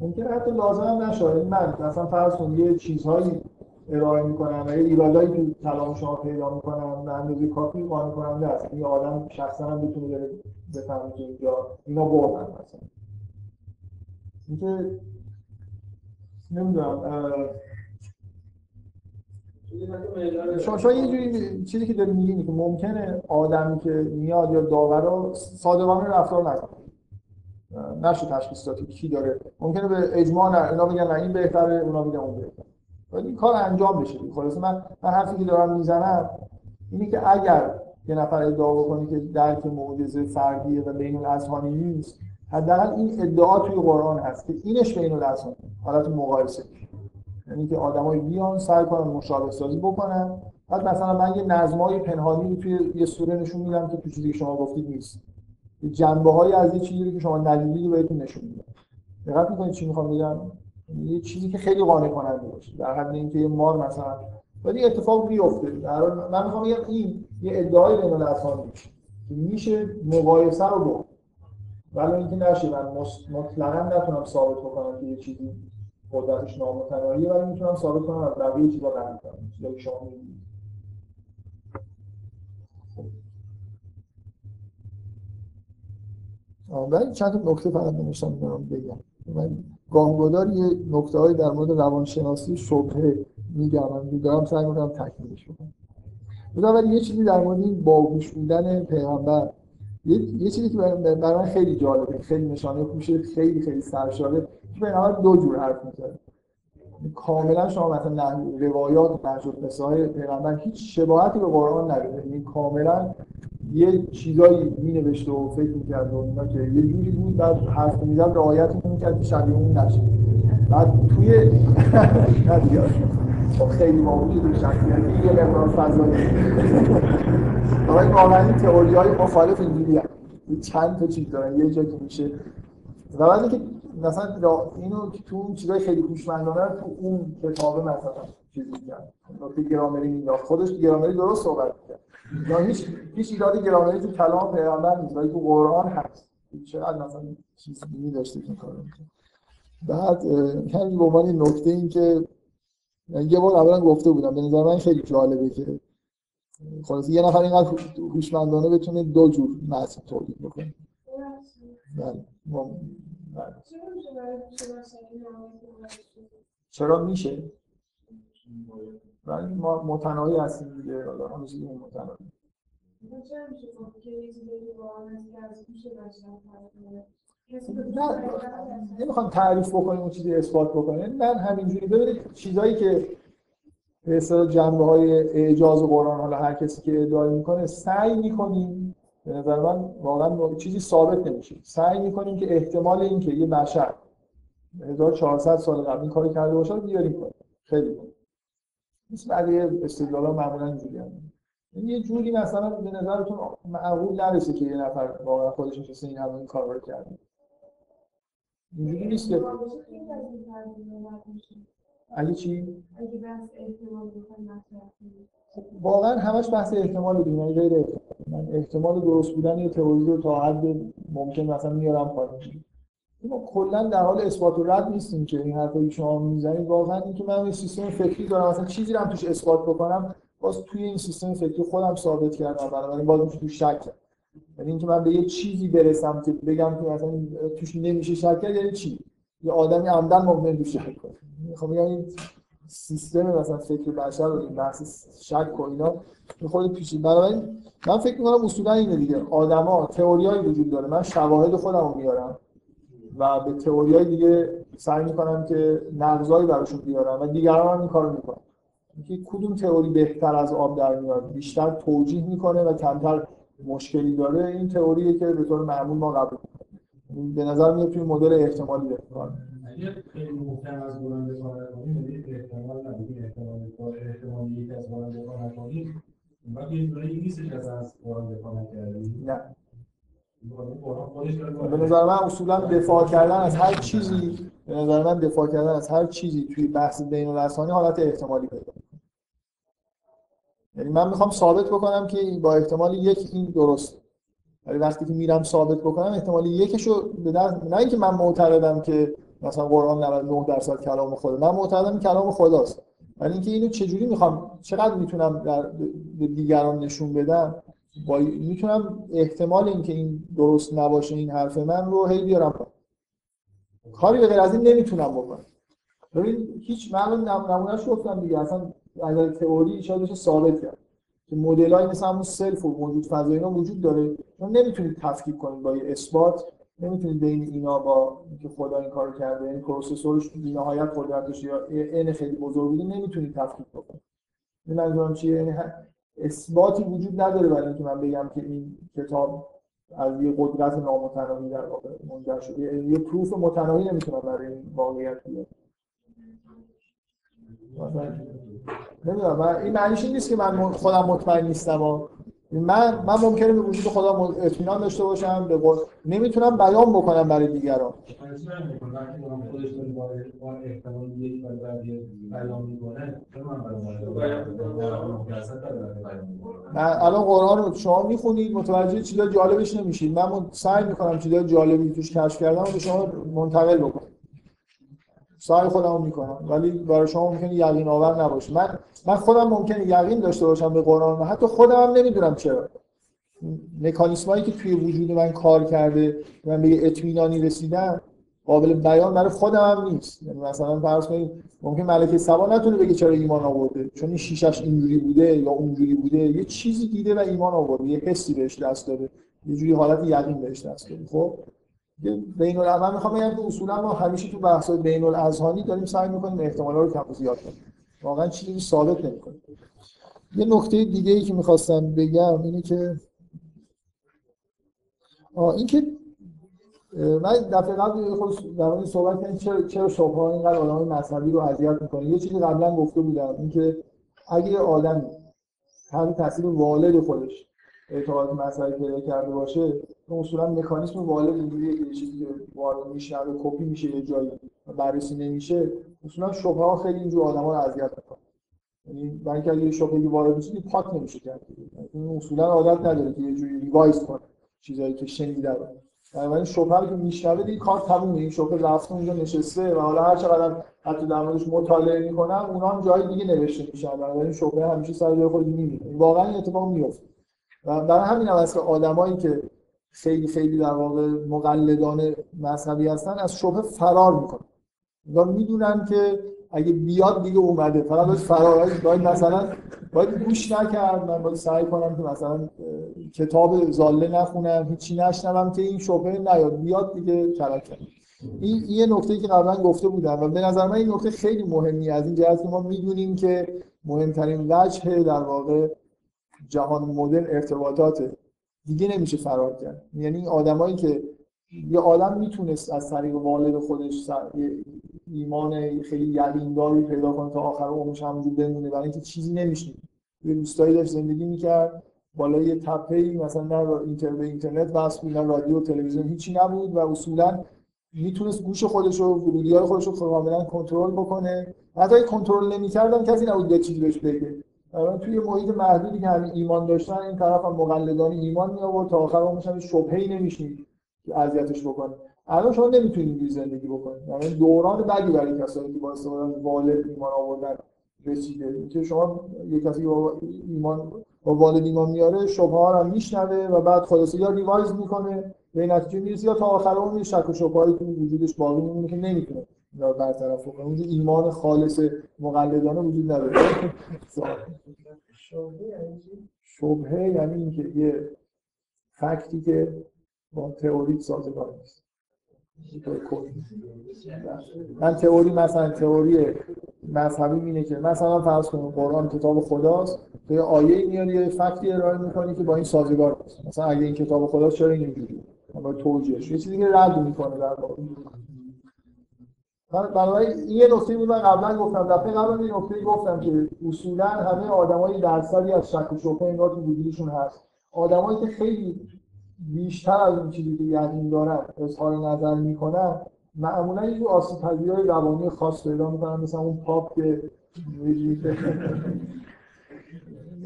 ممکنه حتی لازم نشه این من مثلا فرض کن یه چیزهایی ارائه می‌کنم و یه ایرادایی که کلام شما پیدا می‌کنم به اندازه کافی قانع کننده است یه آدم شخصا هم بتونه بفهمه که اینجا اینا بردن مثلا. اینکه نمی‌دونم شما یه جوری چیزی که داری میگی که ممکنه آدمی که میاد یا داور رو صادقانه رفتار نکنه. نشه تشخیص داد کی داره. ممکنه به اجماع نه اینا بگن این بهتره اونا بگن اون بهتره. ولی کار انجام بشه. خلاص من من حرفی که دارم می‌زنم اینه که اگر یه نفر ادعا بکنه که درک معجزه فردیه و بین الاذهانی نیست حداقل این ادعا توی قرآن هست که اینش بین الاذهان حالت مقایسه. یعنی که آدمای بیان سعی کنن مشابه سازی بکنن. بعد مثلا من یه نظمای پنهانی توی یه سوره نشون میدم که تو چیزی که شما گفتید نیست. جنبه های از یه چیزی که شما ندیدید بهتون نشون میدم. دقت می‌کنید چی می‌خوام بگم؟ یه چیزی که خیلی قانع کننده باشه. در حد اینکه یه مار مثلا. ولی اتفاق بیفته. در من می‌خوام بگم این یه ادعای بین الاذهان میشه. مقایسه رو گفت ولی اینکه نشه من مطلقا نتونم ثابت بکنم که یه چیزی قدرتش نامتناهیه ولی می‌تونم ثابت کنم از بقیه چیزا قوی کنم چیزایی که شما میگید ولی چند نکته فقط نمیشتم بگم. من گاهگدار یه نکته های در مورد روانشناسی شبهه میگم. من دارم سعی می‌کنم تکمیلش کنم ولی یه چیزی در مورد این باهوش بودن پیغمبر یه, چیزی که برای من خیلی جالبه خیلی نشانه خوشه خیلی خیلی سرشاره که پیغمبر دو جور حرف می‌زنه. کاملا شما مثلا روایات نجات های پیغمبر هیچ شباهتی به قرآن نداره. این یعنی کاملا یه چیزایی می نوشته و فکر می‌کرد و اینا که یه جوری بود بعد حرف می‌زد رعایت می‌کرد که شبیه اون نشه بعد توی خب خیلی موجود به شخصیت یه مقدار فضایی. آقای واقعا تئوری های مخالف اینجوری چند تا چیز دارن. یه جا که میشه. و بعد اینکه مثلا اینو تو اون چیزای خیلی هوشمندانه تو اون کتابه مثلا چیزی کرد نکته گرامری می‌داد خودش گرامری درست صحبت کرد یا هیچ هیچ ایراد گرامری تو کلام پیغمبر نیست. ولی تو قرآن هست. چقدر مثلا چیز دینی داشته این کارو بعد همین به عنوان نکته این که یه بار اولا گفته بودم. به نظر من خیلی جالبه که خلاص یه نفر اینقدر هوشمندانه بتونه دو جور متن تولید بکنه. بله. چرا میشه؟ ولی ما متناهی هستیم دیگه. حالا همه چیزی متناهی. نمی‌خوام تعریف بکنیم اون چیزی اثبات بکنیم. من همینجوری. ببینید چیزایی که اصطلاح جنبه های اعجاز قرآن حالا هر کسی که ادعای می‌کنه سعی می‌کنیم به نظر من واقعا چیزی ثابت نمیشه. سعی می‌کنیم که احتمال اینکه یه بشر 1400 سال قبل این کاری کرده باشه بیاریم کنیم خیلی مثل بقیه استدلالا معمولا اینجوری یعنی یه جوری مثلا به نظرتون معقول نرسه که یه نفر واقعا خودش نشسته این همه این کار رو کرده. اینجوری نیست که اگه چی؟ اگه بحث احتمال واقعا همش بحث احتمال دیگه یعنی غیر من احتمال درست بودن یه تئوری رو تا حد ممکن مثلا میارم پایین. ما کلا در حال اثبات و رد نیستیم که این حرفایی شما می‌زنید. واقعا اینکه من یه سیستم فکری دارم مثلا چیزی رو هم توش اثبات بکنم باز توی این سیستم فکری خودم ثابت کردم بنابراین باز میشه توش شک کرد. یعنی اینکه من به یه چیزی برسم که بگم که مثلا توش نمیشه شک کرد یعنی چی؟ یه آدمی عمدن ممکن شک کنه. می‌خوام بگم سیستم مثلا فکر بشر رو این بحث شک و اینا خود پیچیده بنابراین من فکر می‌کنم اصولا اینه دیگه. آدما تئوریایی وجود داره. من شواهد خودم رو میارم و به تئوریای دیگه سعی می‌کنم که نقضایی براشون بیارم و دیگران هم این کارو می‌کنن. اینکه کدوم تئوری بهتر از آب در میاد؟ بیشتر توجیه می‌کنه و کمتر مشکلی داره. این تئوریه که به طور معمول ما قبول به نظر میاد توی مدل احتمالی بهتر اگه خیلی محکم از بلند بخواه کنیم یعنی احتمال نداریم احتمال احتمال یک از بلند بخواه کنیم وقتی یه جورایی نیستش از از بلند بخواه کردیم نه. به نظر من اصولا دفاع کردن از هر چیزی به نظر من دفاع کردن از هر چیزی توی بحث بین الاسانی حالت احتمالی پیدا یعنی من می‌خوام ثابت بکنم که با احتمال یک این درست. ولی وقتی که میرم ثابت بکنم احتمال یکشو به نه اینکه من معتقدم که مثلا قرآن 99 درصد کلام خدا من معتقدم کلام خداست. ولی اینکه اینو چجوری می‌خوام چقدر می‌تونم در به دیگران نشون بدم؟ با می‌تونم احتمال اینکه این درست نباشه این حرف من رو هی بیارم کاری به غیر از این نمی‌تونم بکنم. ببین هیچ من نمونهش گفتم دیگه اصلا اگر تئوری شاید ثابت کرد. که مدلای مثل همون self و موجود فضایی وجود داره. شما نمی‌تونید تفکیک کنید با یه اثبات نمی‌تونید بین اینا با اینکه خدا این کارو کرده این processor ش نهایت قدرتش یا n خیلی بزرگ بوده نمی‌تونید تفکیک بکنید. این منظورم چیه؟ یعنی اثباتی وجود نداره برای اینکه من بگم که این کتاب از یه قدرت نامتناهی در واقع منجر شده. یه پروف متناهی نمی‌تونم برای این واقعیت بیارم نمی‌دونم این معنیش نیست که من خودم مطمئن نیستم من من ممکنه به وجود خدا اطمینان داشته باشم به قول... نمی‌تونم بیان بکنم برای دیگران. من الان قرآن رو شما می‌خونید متوجه چیزا جالبش نمیشید. من سعی می‌کنم چیزا جالبی توش کشف کردم و به شما منتقل بکنم. سعی خودمو می‌کنم. ولی برای شما ممکنه یقین آور نباشه. من من خودم ممکنه یقین داشته باشم به قرآن و حتی خودم هم نمی‌دونم چرا. مکانیسمایی که توی وجود من کار کرده من به اطمینانی رسیدم قابل بیان برای خودم هم نیست. یعنی مثلا فرض کنید ممکن ملکه سبا نتونه بگه چرا ایمان آورده. چون این شیشش اینجوری بوده یا اونجوری بوده. یه چیزی دیده و ایمان آورده. یه حسی بهش دست داده. یه جوری حالت یقین بهش دست داده. خب؟ بین من می‌خوام بگم که اصولا ما همیشه تو بحث بین الاذهانی داریم سعی می‌کنیم احتمالا رو کم زیاد کنیم. واقعا چیزی ثابت نمی‌کنه. یه نکته دیگه ای که می‌خواستم بگم اینه که آه این که من دفعه قبل خود در مورد صحبت کردم چرا چرا شبهه اینقدر آدم مذهبی رو اذیت می‌کنه یه چیزی قبلا گفته بودم اینکه اگه آدمی تحت تاثیر والد خودش اعتقاد مذهبی پیدا کرده باشه اصولا مکانیسم والد اینجوریه که چیزی که وارد میشه کپی میشه یه جایی بررسی نمیشه اصولا شبهه ها خیلی اینجور آدما رو اذیت می‌کنه. یعنی برای اینکه اگه شبهه وارد میشه پاک نمیشه کرد این اصولا عادت نداره که یه جوری ریوایز کنه چیزایی که شنیده رو. بنابراین شبهه که میشنوه دیگه کار تمومه. این شبهه رفته اونجا نشسته و حالا هر چقدر حتی در موردش مطالعه می‌کنم اونا هم جای دیگه نوشته میشن. بنابراین شبهه همیشه سر جای خود میمونه واقعا این اتفاق میفته و برای همین هم که آدمایی که خیلی خیلی در واقع مقلدان مذهبی هستن از شبهه فرار می‌کنن. اینا می‌دونن که اگه بیاد دیگه اومده. فقط باید فرار باید مثلا باید گوش نکرد من باید سعی کنم که مثلا کتاب زاله نخونم هیچی نشنوم که این شبهه نیاد. بیاد دیگه ترک این یه نکته که قبلا گفته بودم و به نظر من این نکته خیلی مهمی از این جهت که ما می‌دونیم که مهمترین وجه در واقع جهان مدرن ارتباطات دیگه نمیشه فرار کرد. یعنی این آدمایی که یه آدم می‌تونست از طریق والد خودش ایمان خیلی یقینداری پیدا کنه تا آخر عمرش همونجور بمونه. برای اینکه چیزی نمیشنید. یه روستایی داشت زندگی می‌کرد. بالا یه تپه مثلا نه اینتر به اینترنت وصل نه رادیو تلویزیون هیچی نبود و اصولا می‌تونست گوش خودش رو ورودی های خودش رو کاملا کنترل بکنه. حتی کنترل نمی‌کردن کسی نبود چیزی بهش بگه. توی محیط محدودی که همین ایمان داشتن این طرف هم مقلدانی ایمان می آورد تا آخر عمرش هم شبهه‌ای که اذیتش بکنه. الان شما نمی‌تونید اینجوری زندگی بکنید. یعنی دوران بدی برای کسایی که با استفاده والد ایمان آوردن رسیده. اینکه شما یک کسی با ایمان با والد ایمان میاره شبهه ها رو میشنوه و بعد خلاصه یا ریوایز می‌کنه. به نتیجه می‌رسه یا تا آخر عمر شک و شبهه‌ای تو وجودش باقی میمونه که نمی‌تونه. اینا برطرف بکنه. اونجا ایمان خالص مقلدانه وجود نداره. شبهه یعنی اینکه یه فکتی که با تئوری سازگار نیست. من تئوری مثلا تئوری مذهبی اینه که مثلا فرض کنیم قرآن کتاب خداست تو یه آیه میاری یه فکتی ارائه می‌کنی که با این سازگار نیست. مثلا اگه این کتاب خداست چرا اینجوری؟ با توجیهش یه چیزی که رد می‌کنه در واقع. بنابراین این یه نکته بود من قبلا گفتم دفعه قبل این نکته گفتم که اصولا همه آدمای درصدی از شک و شبهه انگار تو وجودشون هست. آدمایی که خیلی بیشتر از اون چیزی که یقین دارن اظهار نظر می‌کنن معمولا یه آسیب پذیری روانی خاص پیدا می‌کنن مثلا اون پاپ که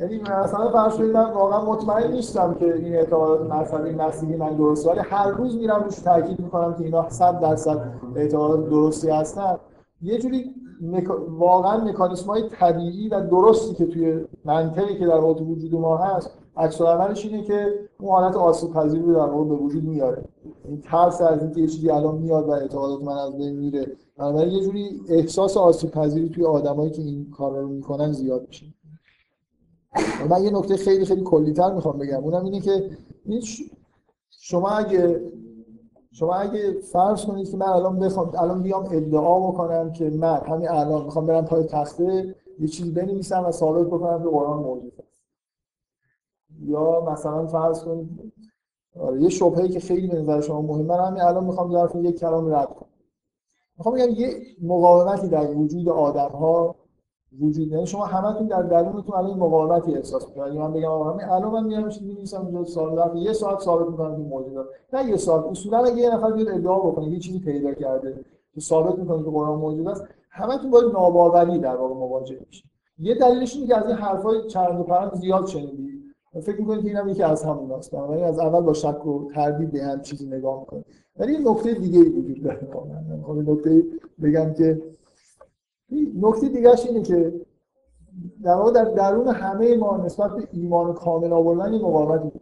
یعنی مثلا فرض کنید من واقعا مطمئن نیستم که این اعتقادات مذهبی مسیحی من درست ولی هر روز میرم روش تاکید می‌کنم که اینا 100 درصد اعتقادات درستی هستن. یه جوری مک... واقعا مکانیسم های طبیعی و درستی که توی منطقی که در وجود ما هست عکس عملش اینه که اون حالت آسیب پذیری رو در واقع به وجود میاره. این ترس از اینکه یه چیزی الان میاد و اعتقادات من از بین میره. بنابراین یه جوری احساس آسیب پذیری توی آدمایی که این کارا رو می‌کنن زیاد میشه. من یه نکته خیلی خیلی کلیتر می‌خوام بگم. اونم اینه که شما اگه شما اگه فرض کنید که من الان بخوام الان بیام ادعا بکنم که من همین الان می‌خوام برم پای تخته یه چیزی بنویسم و ثابت بکنم که قرآن موجود است. یا مثلا فرض کنید آره یه شبهه‌ای که خیلی به نظر شما مهمه من همین الان می‌خوام ظرف یک کلام رد کنم. می‌خوام بگم یه مقاومتی در وجود آدم ها وجود یعنی شما همتون در درونتون الان مقاومتی احساس می‌کنید. اگه من بگم آقا همین الان من میام چیزی می‌نویسم اینجا سوال دارم یه ساعت ثابت می‌کنم که موجوده نه یه ساعت. اصولا اگه یه نفر بیاد ادعا بکنه یه چیزی پیدا کرده که ثابت می‌کنه که قرآن موجود است همتون باید ناباوری در واقع مواجه بشید. یه دلیلش اینه که از این حرفای چرند و پرند زیاد شنیدید. فکر می‌کنید که اینم یکی از هموناست بنابراین از اول با شک و تردید به هم چیزی نگاه می‌کنید. ولی یه نکته دیگه ای وجود داره. واقعا. نکته بگم که نکته دیگه‌ش اینه که در واقع در درون همه ما نسبت به ایمان کامل آوردن این مقاومتی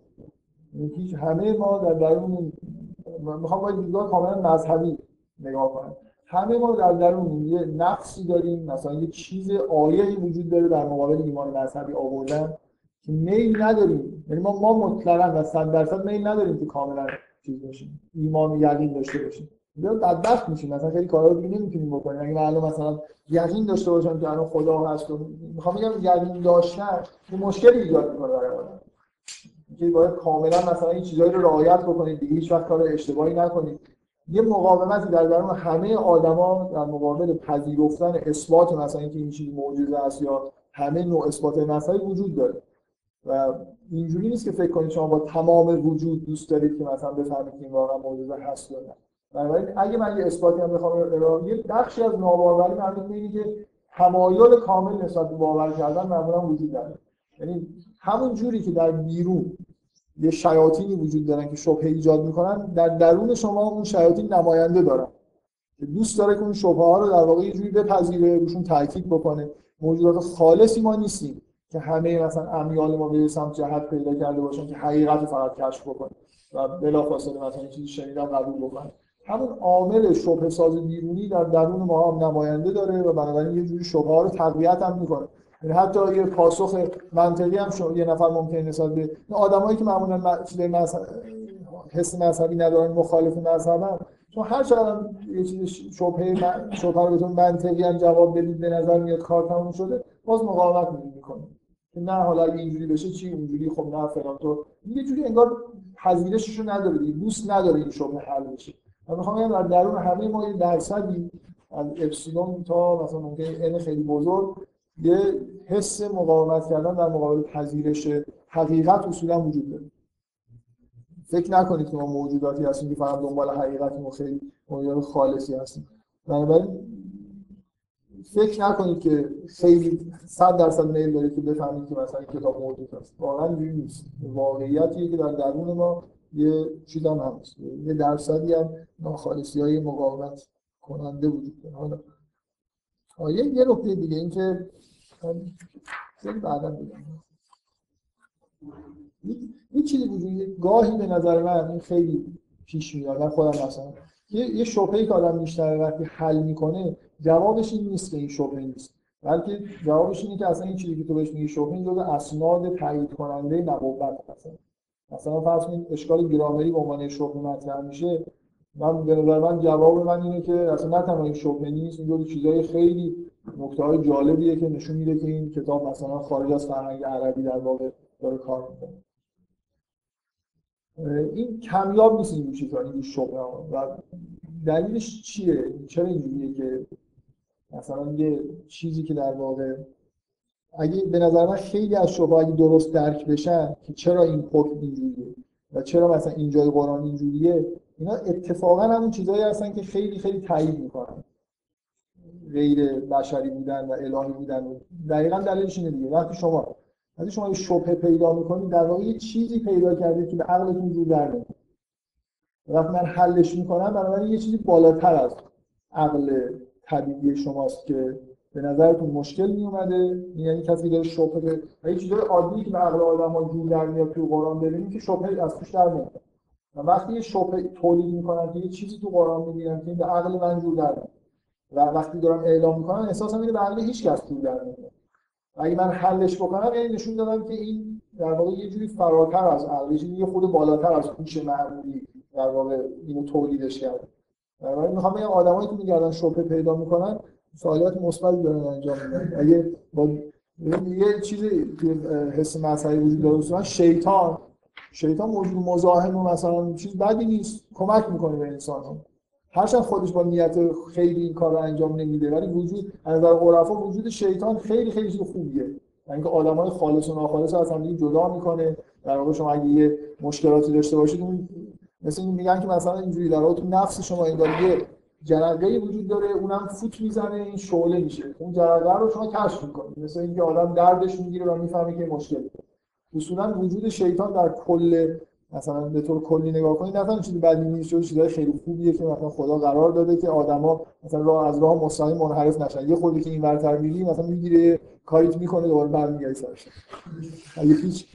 هیچ همه ما در درون می‌خوام باید دیدگاه کاملا مذهبی نگاه کنم. همه ما در درون یه نقصی داریم مثلا یه چیز آیه‌ای وجود داره در مقابل ایمان مذهبی آوردن که میل نداریم. یعنی ما ما مطلقا و 100 درصد میل نداریم که کاملا چیز باشیم ایمان یقین داشته باشیم. یا بدبخت میشیم. مثلا خیلی کارا رو دیگه نمی‌تونیم بکنیم. اگه من مثلا یقین داشته باشم که الان خدا هست می‌خوام بگم یقین داشتن یه مشکلی ایجاد می‌کنه برای آدم که باید کاملا مثلا این چیزایی رو رعایت بکنید دیگه هیچ وقت کار اشتباهی نکنید. یه مقاومتی در درون همه آدما در مقابل پذیرفتن اثبات مثلا اینکه این چیز معجزه است یا همه نوع اثبات مسائل وجود داره. و اینجوری نیست که فکر کنید شما با تمام وجود دوست دارید که مثلا بفهمید که این واقعا معجزه هست یا نه. بنابراین اگه من یه اثباتی هم بخوام ارائه یه بخشی از ناباوری به اینه که تمایل کامل نسبت به باور کردن معمولا وجود داره. یعنی همون جوری که در بیرون یه شیاطینی وجود دارن که شبهه ایجاد می‌کنن در درون شما اون شیاطین نماینده دارن. که دوست داره که اون شبهه ها رو در واقع یه جوری بپذیره روشون تاکید بکنه. موجودات خالصی ما نیستیم که همه مثلا امیال ما به سمت جهت پیدا کرده باشن که حقیقت فقط کشف بکنه. و بلافاصله مثلا چیزی شنیدم قبول بکنه. همون عامل شبه ساز بیرونی در درون ما هم نماینده داره و بنابراین یه جوری شبه ها رو تقویت هم می‌کنه. یعنی حتی یه پاسخ منطقی هم شما یه نفر ممکنه نسبت به آدمایی که معمولا حس مذهبی ندارن مخالف مذهبن چون هر چقدر یه چیز شبهه شبهه رو بهتون منطقی هم جواب بدید به نظر میاد کار تموم شده باز مقاومت می‌کنه. که نه حالا اگه اینجوری بشه چی؟ اونجوری خب نه فلان تو یه جوری انگار پذیرشش رو نداره دوست نداره این شبهه حل بشه. من می‌خوام در درون همه ما یه درصدی از اپسیلون تا مثلا ممکن ان خیلی بزرگ یه حس مقاومت کردن در مقابل پذیرش حقیقت اصولا وجود داره. فکر نکنید که ما موجوداتی هستیم که فقط دنبال حقیقت و خیلی خالصی هستیم. بنابراین فکر نکنید که خیلی صد درصد میل دارید که بفهمید که مثلا کتاب موجود است. واقعا نیست. واقعیتیه که در درون ما یه چیز هم هست. یه درصدی هم ناخالصی های مقاومت کننده وجود داره. حالا یه یه نکته دیگه این که بعدا بگم. یه چیزی وجود گاهی به نظر من این خیلی پیش میاد. من خودم مثلا یه یه شبهه‌ای که آدم بیشتر وقتی حل می‌کنه جوابش این نیست که این شبهه نیست. بلکه جوابش اینه که اصلا این چیزی که تو بهش میگی شبهه این جزء اسناد تایید کننده نبوت. هست مثلا فرض کنید اشکال گرامری به عنوان شبهه مطرح میشه من به نظر من جواب من اینه که اصلا نه تنها این شبهه نیست این چیزای خیلی نکته های جالبیه که نشون میده که این کتاب مثلا خارج از فرهنگ عربی در واقع داره کار می‌کنه. این کمیاب نیست این چیزا این شبهه و دلیلش چیه؟ چرا اینجوریه که مثلا یه چیزی که در واقع اگه به نظر من خیلی از شبهه اگه درست درک بشن که چرا این حکم اینجوریه و چرا مثلا اینجای قرآن اینجوریه اینا اتفاقا همون چیزهایی هستن که خیلی خیلی تایید می‌کنن. غیر بشری بودن و الهی بودن. و دقیقا دلیلش اینه دیگه. وقتی شما وقتی شما یه شبهه پیدا می‌کنید در واقع یه چیزی پیدا کردید که به عقلتون جور در وقتی من حلش می‌کنم بنابراین یه چیزی بالاتر از عقل طبیعی شماست که به نظرتون مشکل می اومده یعنی کسی داره شبهه به یه چیزای عادی که به عقل آدم‌ها جور در میاد تو قرآن ببینیم که شبهه از توش در میاد. و وقتی یه شبهه تولید می‌کنن که یه چیزی تو قرآن می‌گیرن که به عقل من جور در میاد. و وقتی دارم اعلام می‌کنن احساس اینه به عقل هیچ کس جور در نمیاد. اگه من حلش بکنم یعنی نشون دادم که این در واقع یه جوری فراتر از عقل یه خود بالاتر از هوش معمولی در واقع اینو تولیدش کرده. در واقع می‌خوام بگم آدمایی که میگردن شبهه پیدا می‌کنن فعالیت مثبتی دارن انجام میدن اگه با یه چیزی که حس مذهبی وجود داره اصلا شیطان. شیطان موجود مزاحم و مثلا چیز بدی نیست کمک می‌کنه به انسان ها هرچند خودش با نیت خیلی این کار رو انجام نمیده ولی وجود از نظر عرفا وجود شیطان خیلی خیلی چیز خوبیه. یعنی اینکه آدمای خالص و ناخالص از هم جدا می‌کنه. در واقع شما اگه یه مشکلاتی داشته باشید اون مثل میگن که مثلا اینجوری در تو نفس شما انگار یه جرقه وجود داره اونم فوت می‌زنه این شعله میشه. اون جرقه رو شما کشف می‌کنید. مثل اینکه آدم دردش می‌گیره و می‌فهمه که مشکل. اصولا وجود شیطان در کل مثلا به طور کلی نگاه کنید نه چیزی بدی نیست چیز چیزای خیلی خوبیه که مثلا خدا قرار داده که آدما مثلا راه از راه مستقیم منحرف نشن. یه خودی که این ورتر میگی مثلا می‌گیره کاریت می‌کنه دوباره برمیگردی سرش. اگه هیچ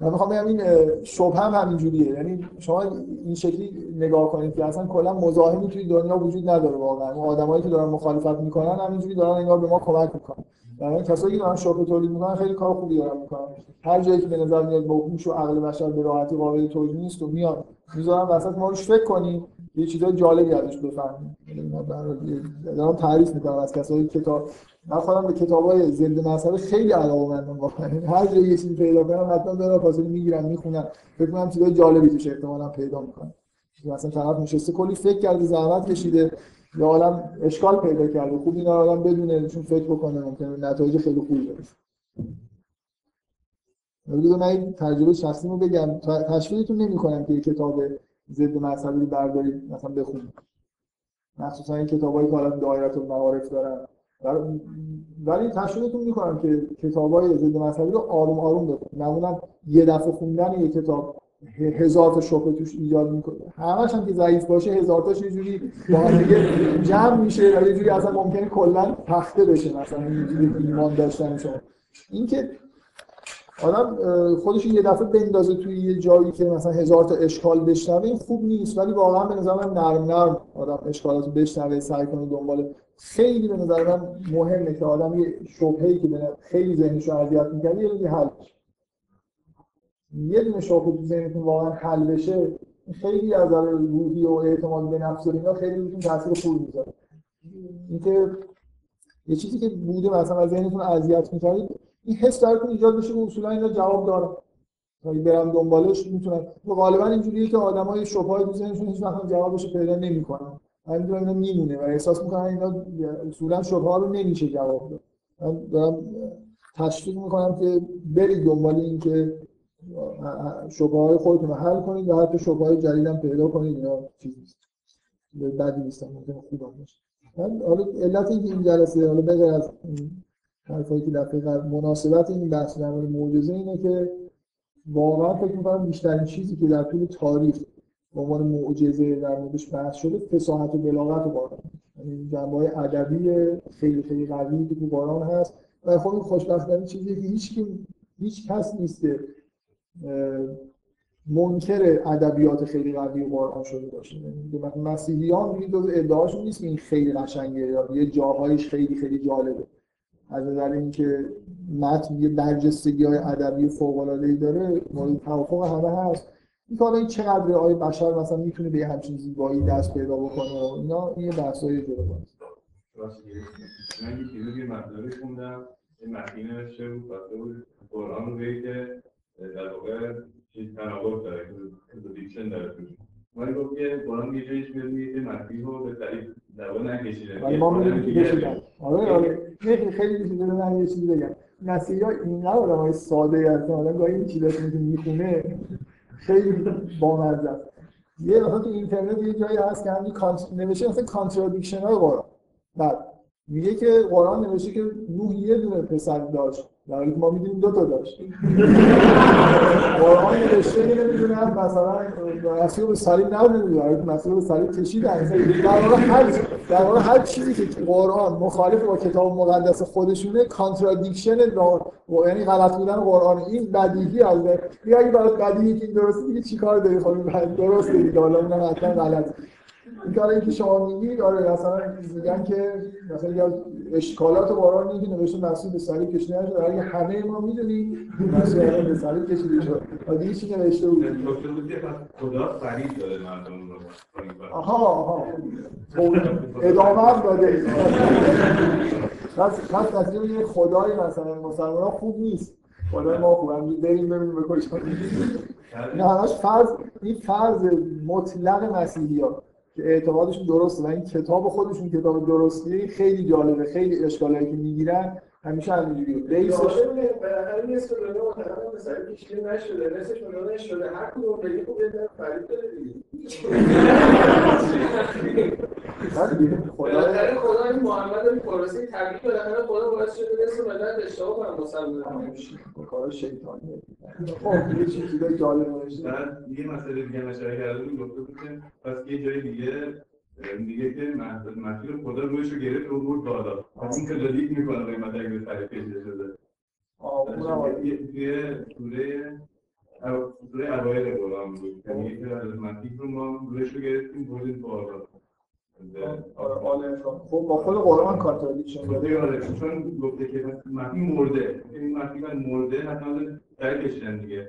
من می‌خوام بگم این شبه هم همینجوریه. یعنی شما این شکلی نگاه کنید که اصلا کلا مزاحمی توی دنیا وجود نداره واقعا. اون آدمایی که دارن مخالفت می‌کنن همینجوری دارن انگار به ما کمک می‌کنن. یعنی کسایی که دارن تولید می‌کنن خیلی کار خوبی دارن می‌کنن. هر جایی که به نظر میاد با هوش و عقل بشر به راحتی قابل توجیه نیست و میان. می‌ذارن وسط ما روش فکر کنیم یه چیزای جالبی ازش بفهمیم. دارم تعریف می‌کنم از کسایی که تا من خودم به کتابای ضد مذهب خیلی علاقه‌مندم واقعا هر جایی یه چیزی پیدا کنم حتما برام فاصله می‌گیرم می‌خونم. فکر کنم چیزای جالبی توش احتمالاً پیدا می‌کنم. مثلا طرف نشسته کلی فکر کرده زحمت کشیده. یا عالم اشکال پیدا کرده. خوب اینا آدم بدونه چون فکر بکنه ممکنه. نتایج خیلی خوبی برسه بذار من این تجربه شخصی رو بگم تشویقتون نمی‌کنم که یه کتاب ضد مذهبی رو بردارید مثلا بخونید. مخصوصا این کتابایی که حالا دایره المعارف دارن. ولی تشویقتون می‌کنم که کتابای ضد مذهبی رو آروم آروم بخونید. معمولا یه دفعه خوندن یه کتاب هزار تا شبهه توش ایجاد می‌کنه. همش هم که ضعیف باشه هزار تاش یه جوری با دیگه جمع میشه و یه جوری اصلا ممکنه کلا تخته بشه مثلا اینجوری ایمان داشتن شما. اینکه آدم خودش یه دفعه بندازه توی یه جایی که مثلا هزار تا اشکال بشنوه این خوب نیست ولی واقعا به نظر من نرم نرم آدم اشکالات بشنوه سعی کنه دنبال خیلی به نظر من مهمه که آدم یه شبهه‌ای که خیلی ذهنش رو اذیت می‌کنه یه حل یه دونه شاخه تو ذهنتون واقعا حل بشه خیلی از روحی و اعتماد به نفس و اینا خیلی روتون تاثیر خوبی می‌ذاره. اینکه یه چیزی که بوده مثلا از ذهنتون اذیت می‌کنید این حس درتون ایجاد بشه که اصولا اینا جواب داره اگه برم دنبالش می‌تونن. غالبا اینجوریه که آدمای شبهای تو ذهنشون هیچ وقت جوابش پیدا نمی‌کنن. همینجوری اینا میمونه و احساس می‌کنن اینا اصولا شبها رو نمیشه جواب داد. من دارم تشویق می‌کنم که برید دنبال این که شبه های خودتون رو حل کنید و حتی شبه های جدید هم پیدا کنید اینا چیز نیست. بدی نیستن ممکنه خوب هم باشه. حالا علت اینکه این جلسه حالا بغیر از حرفایی که دفعه قبل مناسبت این بحث در مورد معجزه اینه که واقعا فکر می‌کنم بیشترین چیزی که در طول تاریخ به عنوان معجزه در موردش بحث شده فصاحت و بلاغت قرآن یعنی جنبه ادبی خیلی خیلی قوی که تو قرآن هست. و خب این خوشبختانه چیزی که هیچ هیچ کس نیست که منکر ادبیات خیلی قوی قرآن شده باشه. یعنی مسیحیان این دو ادعاشون نیست این خیلی قشنگه یا یه جاهایش خیلی خیلی جالبه. از نظر اینکه متن یه برجستگی های ادبی فوق العاده ای داره مورد توافق همه هست. این این چقدر آیه بشر مثلا می‌تونه به همچین زیبایی دست پیدا بکنه؟ و اینا این بحثای جدا است من یه چیزی مطلبی خوندم. یه متنی نوشته بود قرآن رو در واقع چیز تناقض داره که داره ولی گفت که قرآن یه جایش میاد میگه مسیح رو به صلیب در واقع نکشیده ولی ما میگیم آره آره. خیلی خیلی چیزا رو من یه چیزی بگم مسیحا اینقدر آدمای ساده هستن. آدم گاهی این چیزاشون که می‌خونه خیلی بامزه است. یه مثلا تو اینترنت یه جایی هست که همین cont... نوشته مثلا contradiction های قرآن. بعد میگه که قرآن نوشته که نوح یه دونه پسر داشت. در حالی که ما می‌دونیم دو تا داشت قرآن نوشته نمی‌دونم مثلا مسیح به صلیب نبود مسیح به صلیب کشیدن در واقع هر در هر چیزی که قرآن مخالف با کتاب مقدس خودشونه contradiction یعنی غلط بودن قرآن. این بدیهی از بیا اگه برای بدیهی که این درسته دیگه چیکار داری؟ خب درسته دیگه. حالا اونم حتما غلط این کاری که شما میگی آره مثلا میگن که مثلا یا اشکالات قرآن اینه که نوشته مسیح به صلیب کشیده نشد اگه همه ما می‌دونیم مسیح به صلیب کشیده شد. و دیگه چی نوشته بود؟ خدا مردم رو. آها آها. ادامه هم داده. پس پس تصمیم یه خدای مثلا مسلمان خوب نیست. خدای ما خوب هم بریم ببینیم به کجا. نه همش فرض این فرض مطلق مسیحی ها که اعتقادشون درسته. و این کتاب خودشون کتاب درستیه خیلی جالبه. خیلی اشکالایی که می‌گیرن. همیشه همینجوریه. بیسش بالاخره نصف دنیا متهم مثلا نشده نشده. هر کدوم خوب یه فرید داره دیگه. بالاخره خدا این محمد این پروسه تبریک بالاخره خدا باعث شده نصف ملت اشتباه کنن مسلمان کار شیطانیه. خب یه چیزی جالب نوشته. بعد یه مسئله دیگه کرده بود گفته بود که پس یه جای دیگه میگه که مسیر خدا رویش رو گرفت رو برد بالا. این تجدید می‌کنه قیمت اگه به طریق کشیده شده توی سوره سوره اوایل قرآن بود. یعنی که از مسیح رو ما رویش رو گرفتیم بردیم بالا. خب با خود قرآن کانترادیکشن داره. آره چون گفته که مسیح مرده این مسیح مرده حتما کشیدن دیگه.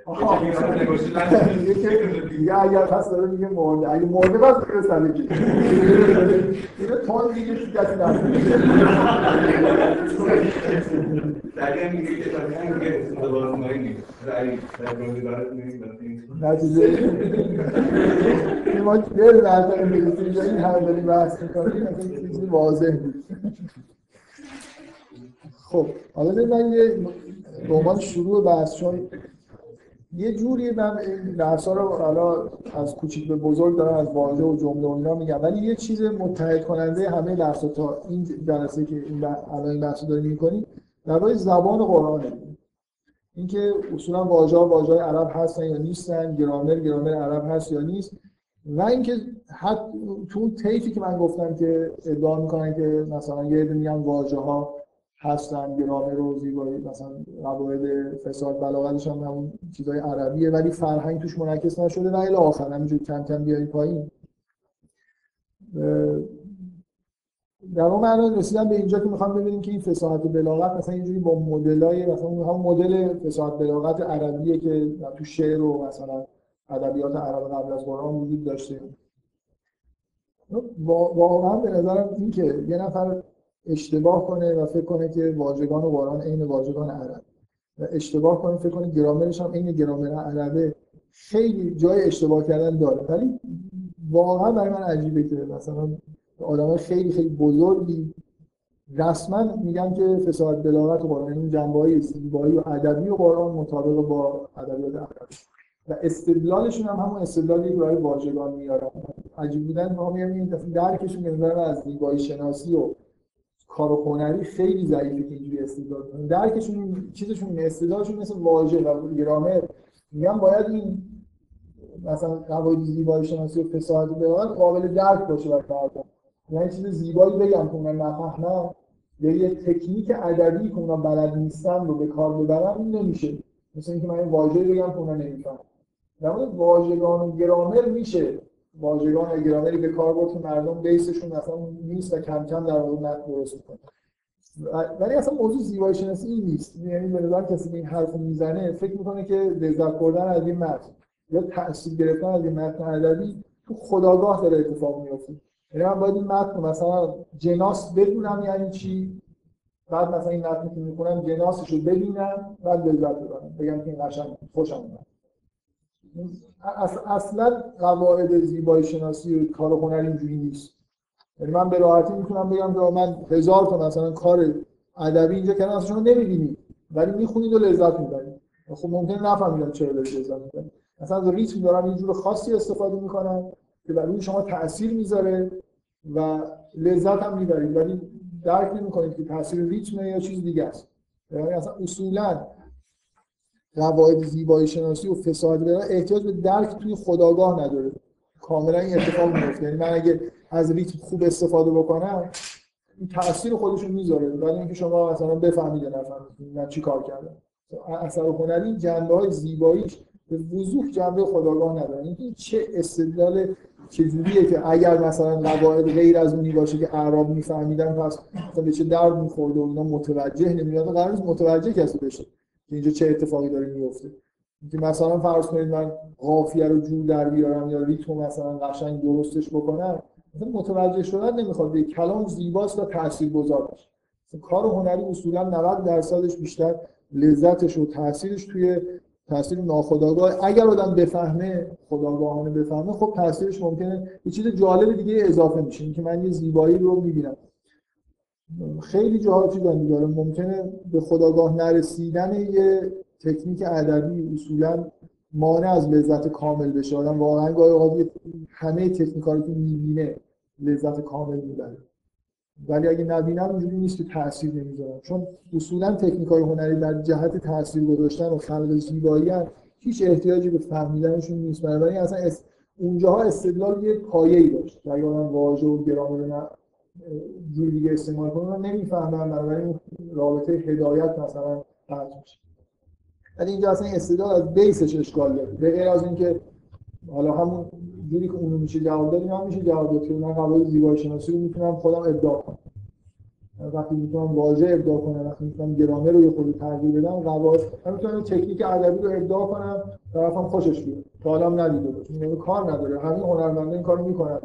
دیگه اگر پس داره میگه مرده. اگه مرده پس به کی اینو تون دیگه کسی در میگه که تا میگه دوباره مایی نیست. نتیجه ما دل در انگلیسی این همه داریم بحث می‌کنیم چیزی واضح بود خب حالا من یه به عنوان شروع بحث چون یه جوری من این بحثا رو حالا از کوچیک به بزرگ دارم از واژه و جمله و اینا میگم ولی یه چیز متحد کننده همه بحثا تا این جلسه که این الان این بحث داریم می‌کنیم در زبان قرآنه اینکه اصولا واژه واژه عرب هستن یا نیستن گرامر گرامر عرب هست یا نیست. و اینکه حتی تو اون که من گفتم که ادعا می‌کنن که مثلا یه عده میگن واژه ها هستن گرامر و زیبایی مثلا قواعد فساد بلاغتش هم همون چیزای عربیه ولی فرهنگ توش منعکس نشده و الی آخر همینجوری کم کم بیاری پایین. در اون معنا رسیدم به اینجا که می‌خوام ببینیم که این فصاحت بلاغت مثلا اینجوری با مدلای مثلا همون مدل فصاحت بلاغت عربیه که تو شعر و مثلا ادبیات عرب قبل از قرآن وجود داشته. واقعا به نظرم این که یه نفر اشتباه کنه و فکر کنه که واژگان قرآن عین واژگان عرب. و اشتباه کنه فکر کنه گرامرش هم عین گرامر عربه. خیلی جای اشتباه کردن داره. ولی واقعا برای من عجیبه که مثلا آدم خیلی خیلی بزرگی رسما میگن که فساد بلاغت قرآن این جنبه‌های زیبایی و ادبی و قرآن مطابق با ادبیات عربی و استدلالشون هم همون استدلالی که برای واژگان میارن. عجیب بودن ما میگم این درکشون به از زیبایی شناسی و کار و هنری خیلی ضعیفه که اینجوری استدلال کنن. درکشون چیزشون استدلالشون مثل واژه و گرامر. میگن باید این مثلا قواعد زیبایی شناسی و فصاحت بلاغت قابل درک باشه برای مردم. یعنی چیز زیبایی بگم که من نفهمم یا یه تکنیک ادبی که اونا بلد نیستن رو به کار ببرم این نمیشه. مثل اینکه من این واژه بگم که اونا نمی‌فهمن. در واژگان و گرامر میشه. واژگان و گرامری به کار برد که مردم بیسشون اصلا نیست و کم کم در واقع متن درست می‌کنه ولی اصلا موضوع زیبایی شناسی این نیست. یعنی به نظر کسی این حرف می‌زنه فکر می‌کنه که لذت بردن از این متن یا تاثیر گرفتن از این متن ادبی تو خداگاه داره اتفاق میفته یعنی من باید این متن مثلا جناس بدونم یعنی چی؟ بعد مثلا این متن که می‌کنم جناسش رو ببینم بعد لذت ببرم. بگم که این قشنگ خوشم اومد. اصلا قواعد زیبایی شناسی و کار هنری اینجوری نیست. یعنی من به راحتی می‌تونم بگم که من هزار تا مثلا کار ادبی اینجا کردم اصلا شما نمی‌بینید ولی می‌خونید و لذت می‌برید. خب ممکنه نفهمیدم چرا دارید لذت می‌برید. مثلا از ریتم دارم یه جور خاصی استفاده می‌کنم که برای شما تاثیر می‌ذاره و لذت هم می‌برید. ولی درک نمی‌کنید که تاثیر ریتم یا چیز دیگه است. یعنی اصلا اصولا قواعد زیبایی شناسی و فساد داره احتیاج به درک توی خداگاه نداره. کاملا این اتفاق میفته یعنی من اگه از ریتم خوب استفاده بکنم این تاثیر خودش می‌ذاره. ولی اینکه شما مثلا بفهمید نفهمید من چی کار کردم. اثر هنری جنبه های زیباییش به وضوح جنبه خداگاه نداره. اینکه چه استدلال چجوریه که اگر مثلا قواعد غیر از اونی باشه که اعراب میفهمیدن پس به چه درد میخورده و اینا متوجه نمیاد قرار نیست متوجه کسی بشه. اینجا چه اتفاقی داره میفته که مثلا فرض کنید من قافیه رو جور در بیارم یا ریتم مثلا قشنگ درستش بکنم مثلا متوجه شدن نمی‌خواد به کلام زیباست و تاثیرگذار باشه. کار هنری اصولا 90 درصدش بیشتر لذتش و تاثیرش توی تاثیر ناخودآگاه. اگر آدم بفهمه خداگاهانه بفهمه خب تاثیرش ممکنه یه چیز جالب دیگه اضافه میشه اینکه من یه زیبایی رو می‌بینم. خیلی جاها چیزی داره ممکنه به خداگاه نرسیدن یه تکنیک ادبی اصولا مانع از لذت کامل بشه. آدم واقعا گاهی اوقات همه تکنیکا رو که می‌بینه لذت کامل می‌بره. ولی اگه نبینم اینجوری نیست که تاثیر نمی‌ذارم. چون اصولا تکنیکای هنری در جهت تاثیر گذاشتن و خلق زیبایی هم هیچ احتیاجی به فهمیدنشون نیست. بنابراین اصلا اس... اونجاها استدلال یه پایه‌ای داشت. اگه آدم واژه و گرامر نه جور دیگه استعمال کنه من نمی‌فهمم بنابراین رابطه هدایت مثلا قطع میشه. ولی اینجا اصلا استدلال از بیسش اشکال داره. به غیر از اینکه حالا همون جوری که اونو میشه جواب دادیم هم میشه جواب داد که من قواعد زیبایی شناسی رو می‌تونم خودم ابداع کنم. وقتی می‌تونم واژه ابداع کنم وقتی می‌تونم گرامر رو یه خورده تغییر بدم قواعد من می‌تونم تکنیک ادبی رو ابداع کنم طرفم خوشش بیاد. تا حالا ندیده باشه. این کار نداره. همین هنرمندا این کارو می‌کنن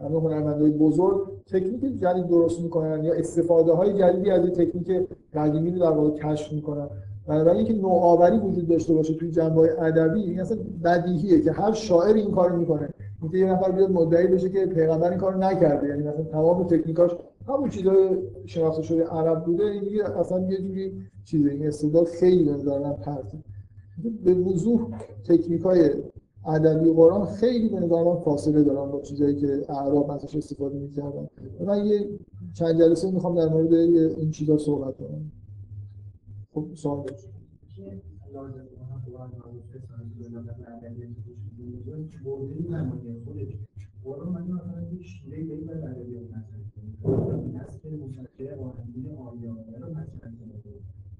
همین هنرمندای بزرگ تکنیک جدید درست می‌کنن یا استفاده های جدیدی از تکنیک قدیمی رو در واقع کشف می‌کنن. بنابراین اینکه نوآوری وجود داشته باشه توی جنبه ادبی این اصلا بدیهیه که هر شاعر این کارو می‌کنه. اینکه یه نفر بیاد مدعی بشه که پیغمبر این کارو نکرده یعنی مثلا تمام تکنیکاش همون چیزای شناخته شده عرب بوده این اصلا یه جوری چیزه این استعداد خیلی به نظر به وضوح تکنیکای ادبی قرآن خیلی به نظر من فاصله دارن با چیزایی که اعراب ازش استفاده می‌کردن. من یه چند جلسه می‌خوام در مورد این چیزا صحبت کنم. خب سوال داشت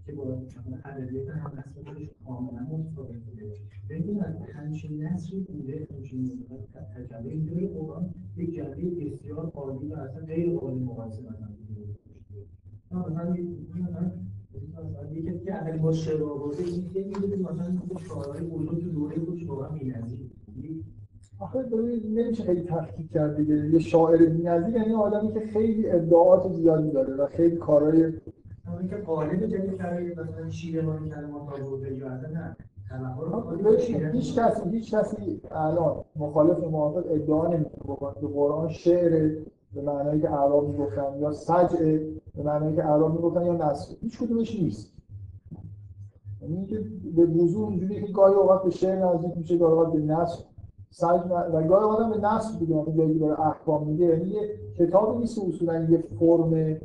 که با هم همچین نسلی بوده همچین تجربه اینجوری قرآن یک جنبه بسیار عالی و اصلا غیر قابل مقایسه مثلا مثلا یکی که اولین با شعر آورده این که می‌دونی مثلا شعرهای بزرگ تو دوره خودش واقعا بی‌نظیر آخه نمیشه خیلی تفکیک کرد دیگه. یه شاعر بی‌نظیر یعنی آدمی که خیلی ابداعات زیادی داره و خیلی کارهای اینکه قالب جدید کرده مثلا شیره ما کلمات آورده یا نه. هیچ کسی هیچ کسی الان مخالف موافق ادعا نمی‌تونه بکنه که قرآن شعر به معنایی که اعراب می‌گفتن یا سجع به معنایی که اعراب می‌گفتن یا نصر هیچ کدومش نیست. یعنی اینکه به وضوح اونجوری که گاهی اوقات به شعر نزدیک میشه گاهی اوقات به نصر سجع و گاهی اوقات به نصر دیگه یعنی داره احکام میگه یعنی یه کتابی نیست اصولا یه فرم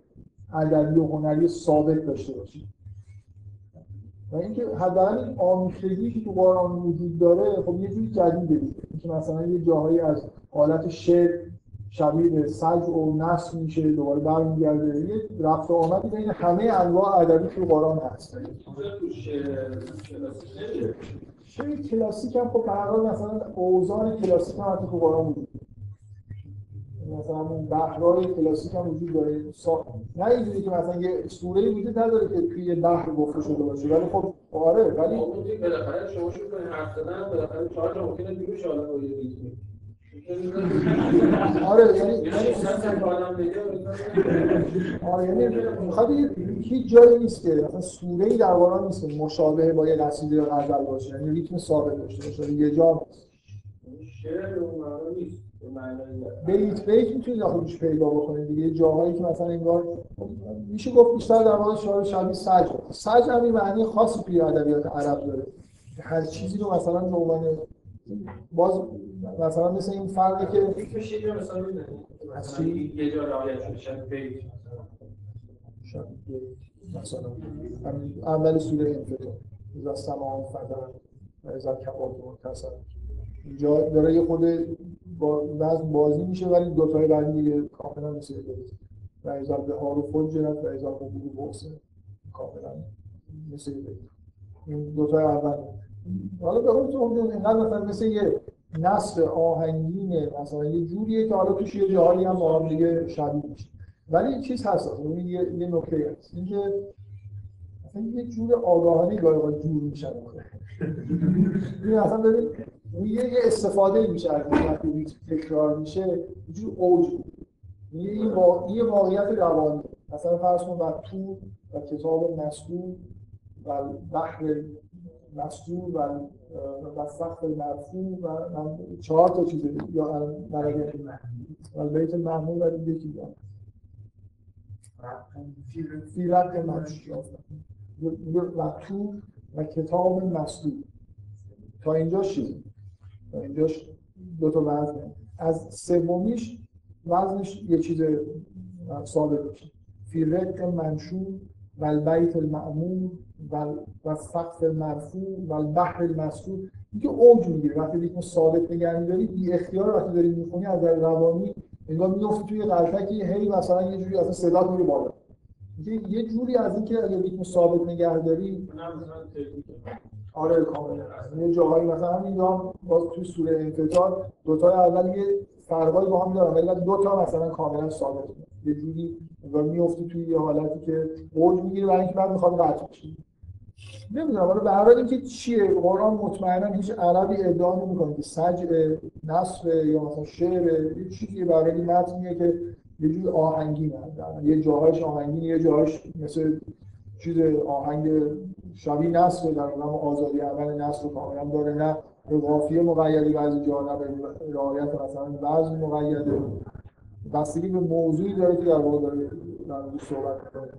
ادبی و هنری ثابت داشته باشه. اینکه حداقل آمیختگی که تو قرآن وجود داره خب یه جوری جدیده دیگه اینکه مثلا یه جاهایی از حالت شعر شبیه به سج و نصر میشه دوباره برمیگرده. یه رفت و آمدی بین همه انواع ادبی تو قرآن هست. شعر کلاسیک هم خب به مثلا اوزان کلاسیک هم تو قرآن وجود مثلا اون بحرهای کلاسیک هم وجود داره نه اینجوری که مثلا یه سوره وجود نداره که توی بحر گفته شده باشه. ولی خب آره ولی بالاخره شما شروع کنید حرف زدن بالاخره چهار تا ممکنه دیگه شاله آره یعنی یعنی آره یعنی می‌خواد هیچ جایی نیست که مثلا سوره ای در قرآن نیست که مشابه با یه قصیده یا غزل باشه. یعنی ریتم ثابت داشته باشه. یه جا شعر اون نیست. بیت بیت می‌تونید داخلش پیدا بکنید دیگه. جاهایی که مثلا انگار میشه گفت بیشتر در واقع شعار شبیه سج سج هم معنی خاصی توی ادبیات عرب داره. هر چیزی رو مثلا به عنوان باز مثلا مثل این فرقی که مثلا یه جا رعایت میشه مثلا. اول سوره انفطار. اذا سما فدر و اذا کباب منتصر اینجا داره یه خود وزن بازی میشه ولی دو تای بعدی دیگه کاملا مثل و اذا به ها رو فجرت و اذا قبور بحثه کاملا مثل این دو تای اول. حالا به اون تو اینقدر مثلا مثل یه نصر آهنگینه مثلا یه جوریه که حالا توش یه جاهایی هم با هم دیگه شبیه میشه. ولی این چیز هست. یه, یه نکته هست. اینکه مثلا یه جور آگاهانه گاهی جور میشن. این اصلا ببین یه یه استفاده میشه از این تکرار میشه یه جور اوج یه این واقعیت روانی. مثلا فرض کن و تو و کتاب مسئول و بحر مسئول و و مرفوع و چهار تا چیزه یا مراجع و بیت محمول و دیگه چیزی هم. فی رد و تو و کتاب مسئول تا اینجاش چیزی تا اینجاش دو تا وزنه. از سومیش وزنش یه چیز ثابت میشه. فی رق منشور و البیت المعمور و سقف مرفوع و البحر المسجور اینکه اوج می‌گیره. وقتی یک ثابت نگه میداری بی اختیار وقتی داری می‌خونی از نظر روانی انگار میفتی توی قلتکی هی مثلا یه جوری اصلا صدا میره بالا. یه جوری از اینکه اگه ریتم ثابت نگه داری آره کاملا. یه جاهایی مثلا همین هم باز توی سوره انفجار دو تا اول یه فرقای با هم دارن ولی دو تا مثلا کاملا ثابت یه جوری انگار میفتی توی یه حالتی که اوج می‌گیره برای اینکه بعد می‌خواد قطع بشه. نمی‌دونم حالا به هر حال اینکه چیه؟ قرآن مطمئنا هیچ عربی ادعا نمی‌کنه که سجع نصر یا مثلا شعر یه چیزی برای متنیه که یه جور آهنگین یه جاهایش آهنگین یه جاهایش مثل چیز آهنگ شبیه نصر در نام آزادی عمل نصر کاملا داره نه به قافیه مقیدی بعضی جا نه به رعایت مثلا وزن مقیده. بستگی به موضوعی داره که در واقع داره در صحبت می‌کنه.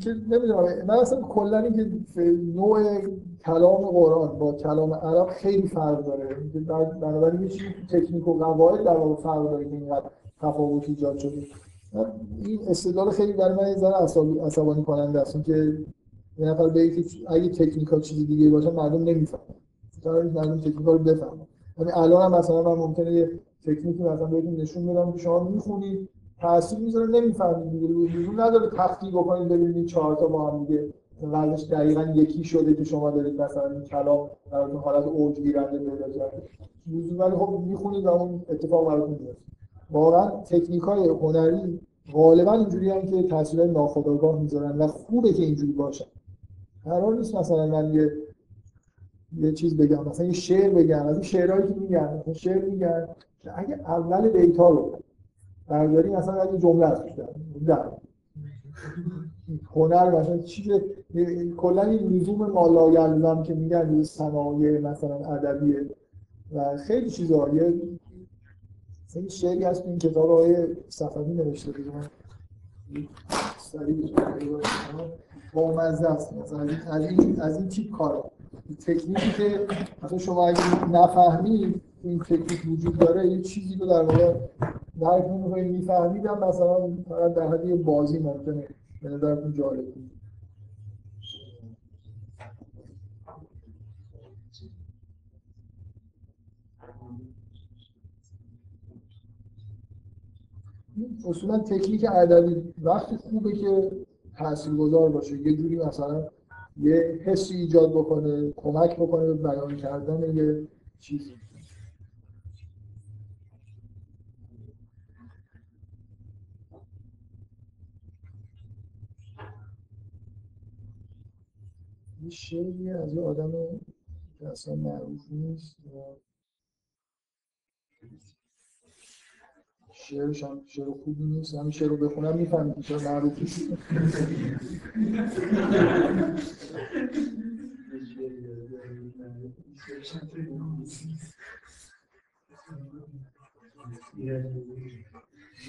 که نمی‌دونم من اصلا کلا اینکه نوع کلام قرآن با کلام عرب خیلی فرق داره. بنابراین یه چیزی تکنیک و قواعد در واقع فرق داره که اینقدر تفاوت ایجاد شده. این استدلال خیلی برای من یه ذره عصبانی کننده است. که یه نفر بگه که اگه تکنیکا چیزی دیگه باشه مردم نمی‌فهمن. قرار مردم تکنیکا رو بفهمن. یعنی الان هم مثلا من ممکنه یه تکنیکی مثلا بهتون نشون بدم که شما می‌خونید تاثیر می‌ذاره نمی‌فهمید دیگه لزوم نداره تختی بکنید ببینید چهار تا با هم دیگه وضعش دقیقا یکی شده که شما دارید مثلا این کلام براتون حالت اوج گیرنده پیدا کرده ولی خب می‌خونید و اون اتفاق براتون میفته واقعا تکنیک های هنری غالبا اینجوری هم که تاثیر ناخودآگاه می‌ذارن و خوبه که اینجوری باشن. قرار نیست مثلا من یه یه چیز بگم. مثلا یه شعر بگم. از این شعرهایی که میگن مثلا شعر میگن. اگه اول بیتا رو برداری مثلا اگه جمله هست در هنر مثلا چیز کلا این لزوم مالایلزم که میگن یه صنایع مثلا ادبیه و خیلی چیزا. یه این شعری هست این کتاب آقای صفوی نوشته. بود سریع با مزه است. مثلا از این از این تیپ کارا تکنیکی که مثلا شما اگه نفهمید این تکنیک وجود داره یه چیزی رو در واقع درک نمی‌کنید می‌فهمید هم مثلا فقط در حد یه بازی ممکنه. به نظرتون جالب بود اصولا تکنیک ادبی وقتی خوبه که تاثیرگذار باشه. یه جوری مثلا یه حسی ایجاد بکنه کمک بکنه به بیان کردن یه چیزی. یه شعری از یه آدم اصلا معروف نیست شعرش هم شعر خوبی نیست. همین شعر رو بخونم می‌فهمید. که چرا معروف نیست.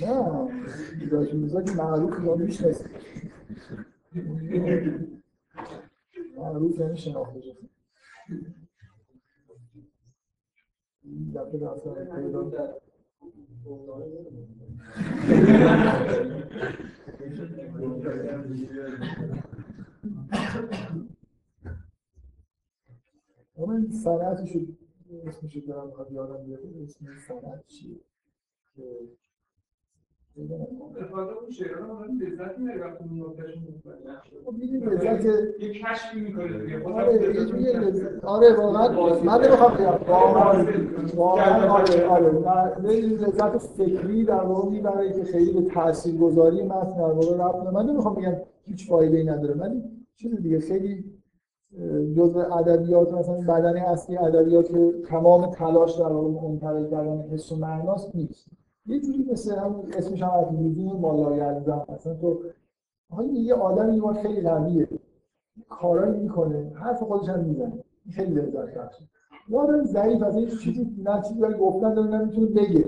نه داشت میزا که معروف یا میشنست معروف یعنی شناخته شده دفعه رفتن پیدا اون سرعتش اسمش دارم یادم بیاده اسم سرعت چیه؟ که استفاده اون لذت وقتی اون. خب یه کشفی آره واقعا من نمی‌خوام بگم واقعا آره آره من این لذت فکری در واقع می‌بره که خیلی به تاثیرگذاری متن در واقع نداره. من نمی‌خوام بگم هیچ فایده ای نداره ولی چیز دیگه خیلی جزء ادبیات مثلا بدنه اصلی ادبیات که تمام تلاش در واقع منتقل کردن حس و معناست نیست یه جوری مثل هم اسمش هم از لزوم مالایلزم مثلا تو این یه آدم بار خیلی قویه. کارایی می‌کنه حرف خودش هم می‌زنه. خیلی لذت بخشه. یه آدم ضعیف از هیچ چیزی نه چیزی برای گفتن داره نه می‌تونه بگه.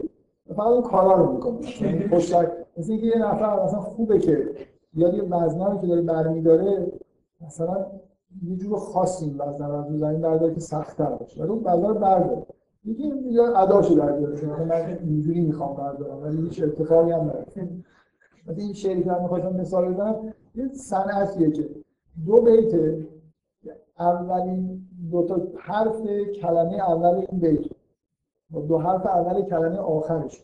فقط اون کارا رو می‌کنه. یعنی پشتک مثل اینکه یه نفر مثلا خوبه که یا یه وزنه که داره برمیداره مثلا یه جور خاصی این وزنه رو زمین برداره که سخت‌تر باشه. ولی اون وزنه رو برداره. یکی یا اداشو در که مثلا من اینجوری می‌خوام بردارم ولی هیچ اتفاقی هم نیفته مثلا این شعری که می‌خواستم مثال بزنم یه صنعتیه که دو بیت اولین دو تا حرف کلمه اول این بیت. با دو حرف اول کلمه آخرش.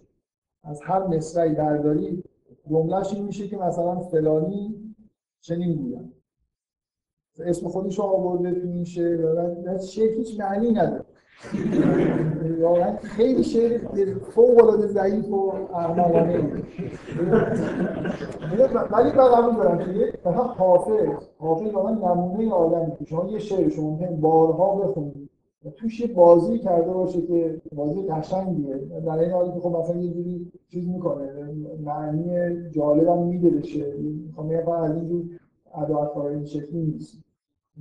از هر مصرعی برداری جملهش این میشه که مثلا فلانی چنین بودن. اسم خودش آورده تو این شعر. و شعر هیچ معنی نداره. واقعا خیلی شعر فوق العاده ضعیف و احمقانه. ولی من قبول دارم که مثلا حافظ حافظ واقعا نمونه آدمی که شما یه شعر شما ممکن بارها بخونید. توش یه بازی کرده باشه که بازی قشنگیه. در این حالی که خب مثلا یه جوری چیز می‌کنه. معنی جالبم میده به شعر می‌خوام فقط از اینجور ادا این شکلی نیست.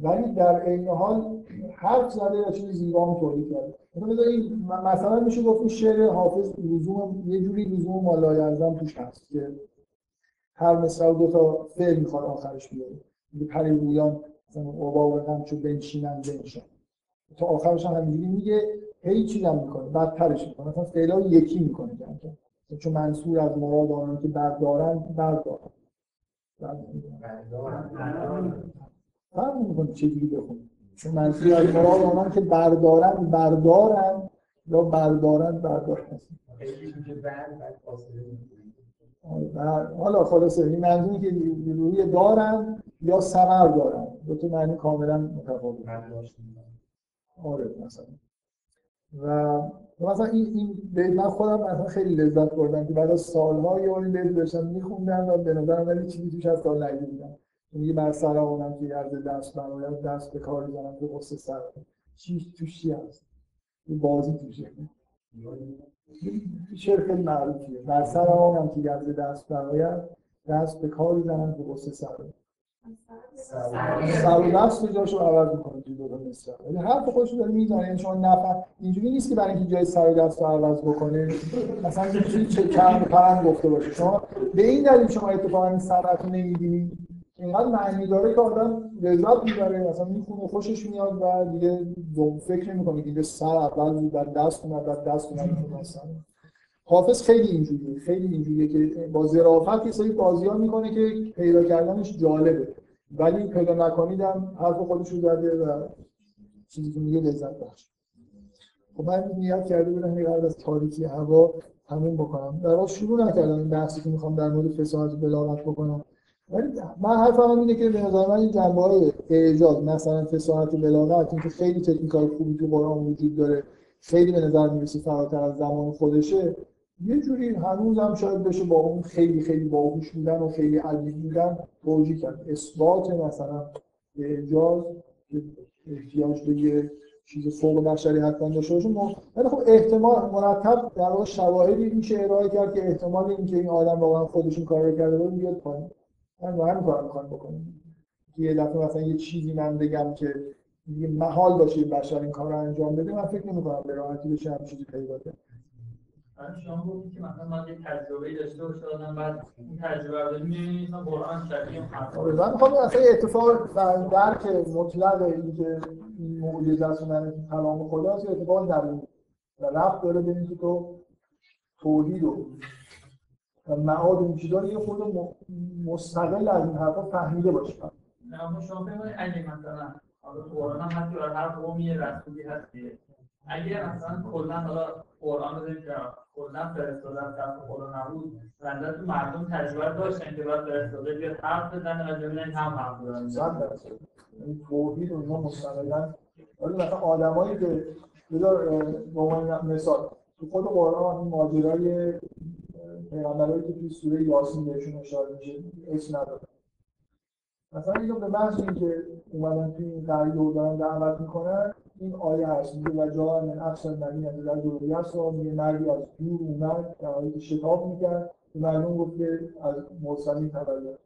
ولی در عین حال حرف زده و چیز زیبا هم تولید کرده. مثلا بذارید مثلا میشه گفت این شعر حافظ لزوم یه جوری لزوم مالایرزم توش هست که هر مصرع دو تا فعل می‌خواد آخرش بیاره. میگه پری رویان مثلا قبا و چون بنشینن بنشن تا آخرش هم همینجوری میگه هی چیز هم می‌کنه بدترش می‌کنه. مثلا فعلا یکی می‌کنه کم چون منصور از مراد آنان که بردارن. بردارن. فرق می‌کنه چجوری بخونی چون منصور از مراد آنان که بردارن بردارن یا بردارن بردارن آره، حالا خلاصه این منظوری که روی دارن یا ثمر دارن؟ دو تا معنی کاملا متفاوت. آره مثلا. و مثلا این این بیت من خودم مثلا خیلی لذت بردم که بعد از سالها یه این بیت داشتم میخوندم و به نظرم ولی چیزی توش از سال نگیدم میگه بر سر آنم که از دست برآید دست به کار زنم که قصه سر توش چی هست یه بازی توشه شعر خیلی معروفیه بر سر آنم که از دست برآید دست به کار زنم که قصه سر سر و دست جاشو عوض می‌کنه توی دو تا مصرع ولی حرف خودش رو داره می‌زنه یعنی شما نفر اینجوری نیست که برای اینکه جای سر و دست رو عوض بکنه مثلا چیزی چه کلم پرند گفته باشه شما به این دلیل شما اتفاقا این صنعت رو نمی‌بینید اینقدر معنی داره که آدم لذت می‌بره مثلا می‌خونه خوشش میاد و دیگه فکر نمی‌کنه اینجا سر اول بود بعد دست اومد بعد دست مثلا حافظ خیلی اینجوریه خیلی اینجوریه که با ظرافت یه سری بازی‌ها می‌کنه که پیدا کردنش جالبه. ولی پیدا نکنیدم حرف خودش رو زده و چیزی که میگه لذت بخش. خب من نیت کرده بودم یه قبل از تاریکی هوا تموم بکنم. در شروع نکردم این بحثی که می‌خوام در مورد و بلاغت بکنم. من حرفم اینه که به نظر من جنبه های اعجاز مثلا فصاحت و بلاغت اینکه خیلی تکنیکال خوبی تو قرآن وجود داره خیلی به نظر می‌رسه فراتر از زمان خودشه یه جوری هنوز هم شاید بشه با اون خیلی خیلی باهوش بودن و خیلی عجیب بودن توجیه کرد. اثبات مثلا اعجاز که احتیاج به یه چیز فوق بشری حتما داشته باشه ولی خب احتمال مرتب در واقع شواهدی میشه ارائه کرد که احتمال اینکه این آدم واقعا خودش این کار کرده باشه بیاد پایین. من با همین کار می‌خوام بکنم یه دفعه مثلا یه چیزی من بگم که دیگه محال باشه این بشر این کار رو انجام بده من فکر نمی‌کنم به راحتی بشه هم چیزی پیدا کرد شما گفتید که مثلا من یه تجربه داشته باشه آدم بعد این تجربه رو می‌بینید مثلا قرآن شبیه حرف آره من می‌خوام اصلا اتفاق در درک مطلق اینکه این معجزه است من کلام خداست یه اتفاق درونی و رفت داره به اینکه تو توحید و و معاد این چیزا رو یه خود مستقل از این حرفا فهمیده شما فکر کنید اگه مثلا حالا قرآن هم برای هر قومی رسولی هستی. اگه مثلا کلا حالا قرآن رو کنار کلا فرستاده از طرف خدا نبود بنده تو مردم تجربه داشتن که باید فرستاده بیاد حرف بزنه و ببینن هم حرف دارن صد درصد. توحید اونها مستقلا. ولی مثلا آدمایی که بذار به عنوان مثال تو خود قرآن این ماجرای پیغمبرایی که توی سوره یاسین بهشون اشاره میشه اسم نداره مثلا اینو به محض اینکه اومدن توی این قریه و دارن دعوت می‌کنن این آیه هست. میگه و جا من افسر مدینه در دوری هست و میگه مردی از دور اومد در حالی که شتاب می‌کرد. به مردم گفت که از مرسلین تولد.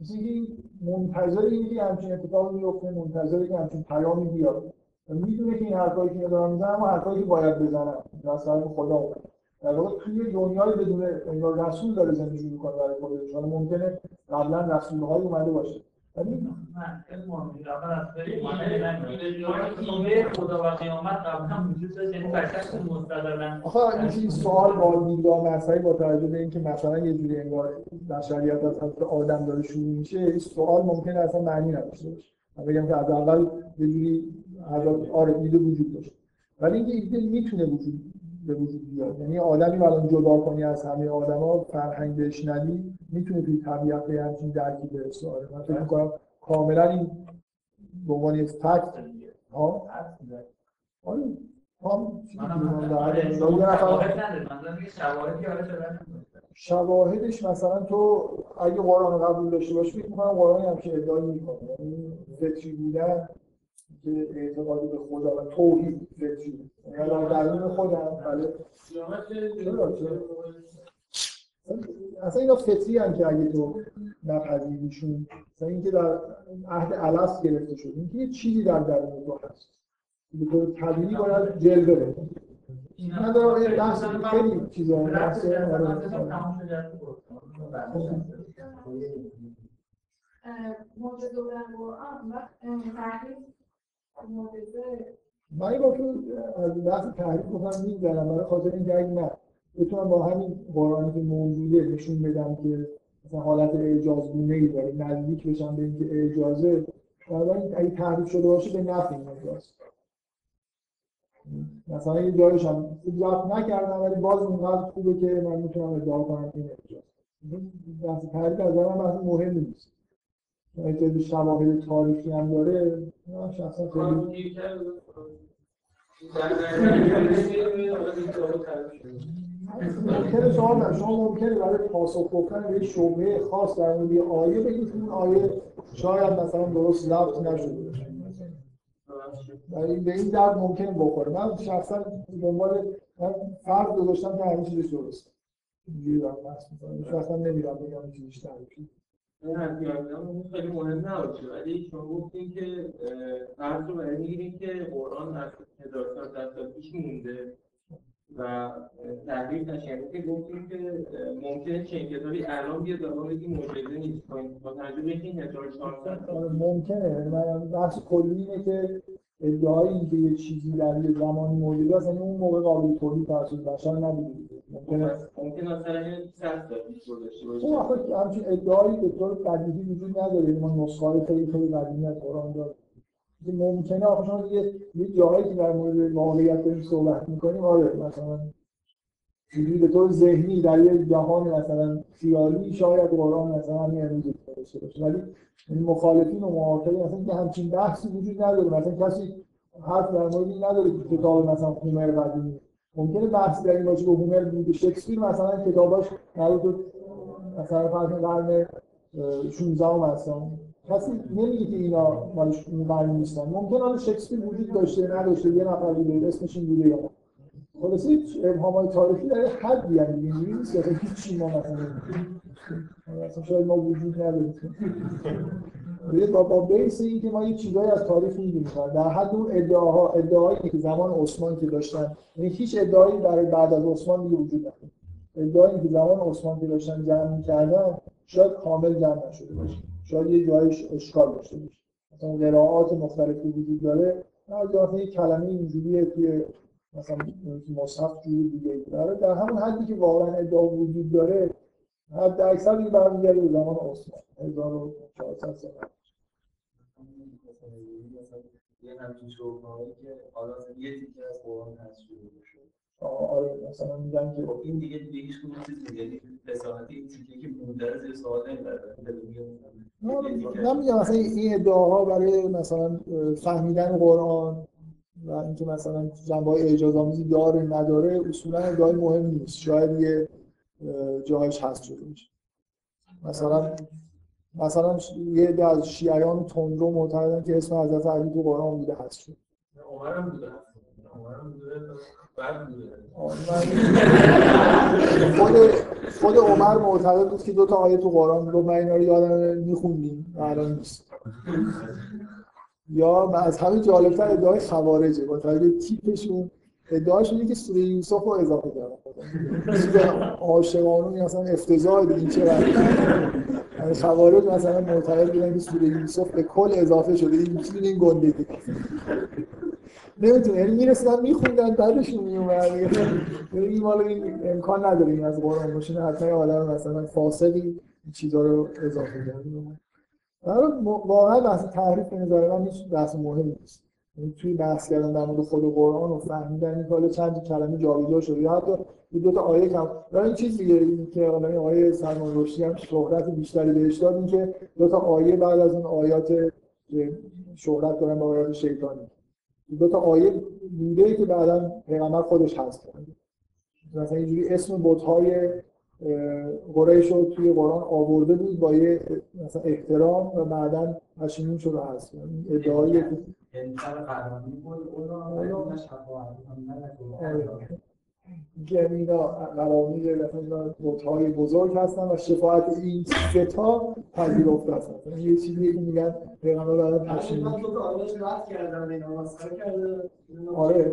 مثل اینکه این منتظر اینه که همچین اتفاقی بیفته منتظر که همچین پیامی بیاد. و می‌دونه که این حرفایی که اینا دارن می‌زنن اما حرفایی که باید از طرف خدا اومد. در واقع توی دنیای بدون انگار رسول داره زندگی می‌کنه برای خودش. حالا ممکنه قبلا رسولهای اومده باشه. ولی یعنی آخه اینکه این سوال با دیدگاه مذهبی با توجه به اینکه مثلا یه جوری انگار بشریت از حضرت آدم داره شروع میشه این سوال ممکنه اصلا معنی نداشته باشه. من بگم که از اول یه جوری حضرت آره ایده وجود داشت. ولی اینکه ایده می‌تونه وجود به وجود بیاد. یعنی آدمی الان جدا کنی از همه آدما فرهنگ بهش ندی می‌تونه توی طبیعت به همچین درکی برسه آره من فکر می‌کنم کاملا این به عنوان یک فکت ها. آره. شواهدی آره شده شواهدش مثلا تو اگه قرآن قبول داشته باشی فکر می‌کنم قرآن هم که ادعایی می‌کنه. یعنی فطری بودن که اعتقاد به خدا و توحید فطری یعنی در درون خودم بله اصلا اینا فطری هم که اگه تو نپذیریشون مثلا اینکه در عهد الست گرفته شد اینکه یه چیزی در درون تو هست به طور طبیعی باید جلوه بده من دارم یه بحث خیلی چیزا بحث آره. معجزه بودن قرآن و تحریف معجزه من این تو از بحث تحریف گفتم میگذرم برای خاطر اینکه اگه نه بتونم با همین قرآنی که موجوده نشون بدم که مثلا حالت اعجاز ای داره نزدیک بشم به اینکه اعجازه بنابراین اگه تحریف شده باشه به نفع این اعجاز. مثلا یه جایش هم ضبط نکردم ولی باز اونقدر خوبه که من می‌تونم ادعا کنم این اعجاز. بحث تحریف از من بحث مهمی نیست. به شواهد تاریخی هم داره من شخصا خیلی ممکنه سوال نه شما ممکنه برای پاسخ گفتن به شبهه خاص در مورد یه آیه بگید که اون آیه شاید مثلا درست ضبط نشده باشه. برای به این درد ممکنه بخوره. من شخصا دنبال من فرض گذاشتم که همه چیزش درسته. اینجوری دارم بحث می‌کنم. شخصا نمیرم بگم این چیزش تعریفی این خیلی مهم نباشه. ولی شما گفتین که فرض رو برای که قرآن از هزار سال در سال پیش مونده و تحریف نشه یعنی که گفتیم که ممکنه چنین کتابی الان بیاد و ما بگیم معجزه نیست. با با توجه به اینکه این 1400 آره، ممکنه. من بحث کلی اینه که ادعای اینکه یه چیزی در یه زمانی موجوده است. یعنی اون موقع قابل تولید توسط بشر نبوده. ممکن مثلا این 100 سال پیش گذشته باشه خب همچین ادعایی به طور بدیهی وجود نداره. ما نسخه های خیلی خیلی قدیمی از قرآن داریم. ممکنه آخه شما یه جایی که در مورد واقعیت داریم صحبت می‌کنیم آره مثلا چیزی به طور ذهنی در یه جهان مثلا خیالی شاید قرآن مثلا همین امروز داشته باشه. ولی مخالفین و معارضین مثلا که همچین بحثی وجود نداره. مثلا کسی حرف در مورد این نداره که کتاب مثلا هومر قدیمی. ممکنه بحث در این که هومر بوده. شکسپیر مثلا کتاباش مربوط به مثلا فرض قرن 16 هم هستن کسی نمیگه که اینا مال اون نیستن. ممکن حالا شکسپیر وجود داشته نداشته یه نفر بوده اسمش این بوده یا خلاصه هیچ ابهامای تاریخی در حدی هم اینجوری نیست که هیچ ما مثلا شاید ما وجود نداریم با بیس این که ما یه چیزایی از تاریخ می‌دونیم. در حد اون ادعاها ادعایی که زمان عثمان که داشتن. یعنی هیچ ادعایی برای بعد از عثمان دیگه وجود نداره. ادعایی که زمان عثمان که داشتن جمع می‌کردن شاید کامل جمع نشده باشه. شاید یه جایش اشکال داشته باشه. مثلا قراءات مختلفی وجود داره یه کلمه اینجوریه توی مثلا مصحف جوری دیگه داره در همون حدی که واقعا ادعا وجود داره حد اکثر دیگه برمیگرده به زمان عثمان 1400 سال یه همچین که حالا یه تیکه از قرآن هست آره مثلا میگن که خب این دیگه دیگه هیچ کدوم چیز دیگه یعنی رسالت این تیکه که رو زیر سوال نمی‌بره. من میگم مثلا این ادعاها برای مثلا فهمیدن قرآن و اینکه مثلا جنبه های اعجاز آمیزی داره نداره اصولا ادعای مهم نیست. شاید یه اه، جاهایش هست شده باشه. مثلا مثلا یه عده از شیعیان تندرو معتقدن که اسم حضرت علی تو قرآن بوده هست شد عمرم بوده. خود خود عمر معتقد بود که دو تا آیه تو قرآن رو من اینا رو یادم میخوندیم. و الان نیست. یا از همه جالبتر ادعای خوارجه. با توجه تیپشون ادعاشون اینه که سوره یوسف رو اضافه کردن. چیز عاشقانه مثلا افتضاح دیگه رفتی یعنی خوارج مثلا معتقد بودن که سوره یوسف به کل اضافه شده. این چیزی این گندگی نمی‌تونه یعنی می‌رسیدن میخوندن بعدشون میومد این مال این امکان نداره این از قرآن باشه. حتما آدم مثلا فاسقی این چیزا رو اضافه برای واقعا بحث تحریف به نظر من هیچ بحث مهمی نیست. یعنی توی بحث کردن در مورد خود قرآن و فهمیدن این حالا چند کلمه جابجا شده. یا حتی یه دو تا آیه کم این چیز دیگه که حالا این آیه سلمان رشدی هم شهرت بیشتری بهش داد این که دو تا آیه بعد از اون آیات شهرت دارن با آیات شیطانی. دو تا آیه بوده که بعدا پیغمبر خودش هست مثلا اینجوری اسم بت‌های قریش رو توی قرآن آورده بود با یه مثلا احترام و بعدا پشیمون شده هست. که انسان قهرمانی بود؟ که اینا قرامی مثلا بت‌های بزرگ هستن و شفاعت این سه تا پذیرفته هستن مثلا یه چیزی که میگن پیغمبر بعدا پشیمون من تو که آیاش رد کردم اینا آره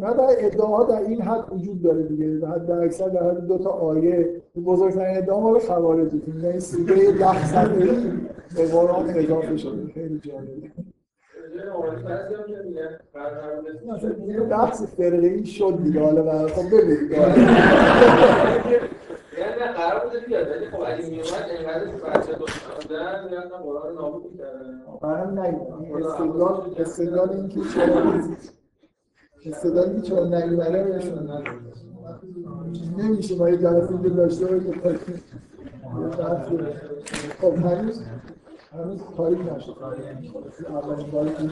نه در ادعاها در این حد وجود داره دیگه. در حد اکثر در حد دو تا آیه. بزرگترین ادعا مال خوارجی. که میگن این سوره ده صفحه‌ای به قرآن اضافه شده. خیلی جالبه. بحث فرقه ای شد دیگه حالا برای خب بگید یعنی قرار بوده بیاد ولی خب اگه میومد اینقدر بچه داشتن می‌رفتن قرآن نابود می‌کردن منم نگیدم استدلال استدلال این که چرا استدلال این که چرا نگیدم بهشون نمیشه ما یه جلسه داشته باشیم خب هنوز هنوز تاریخ نشد. اولین باری که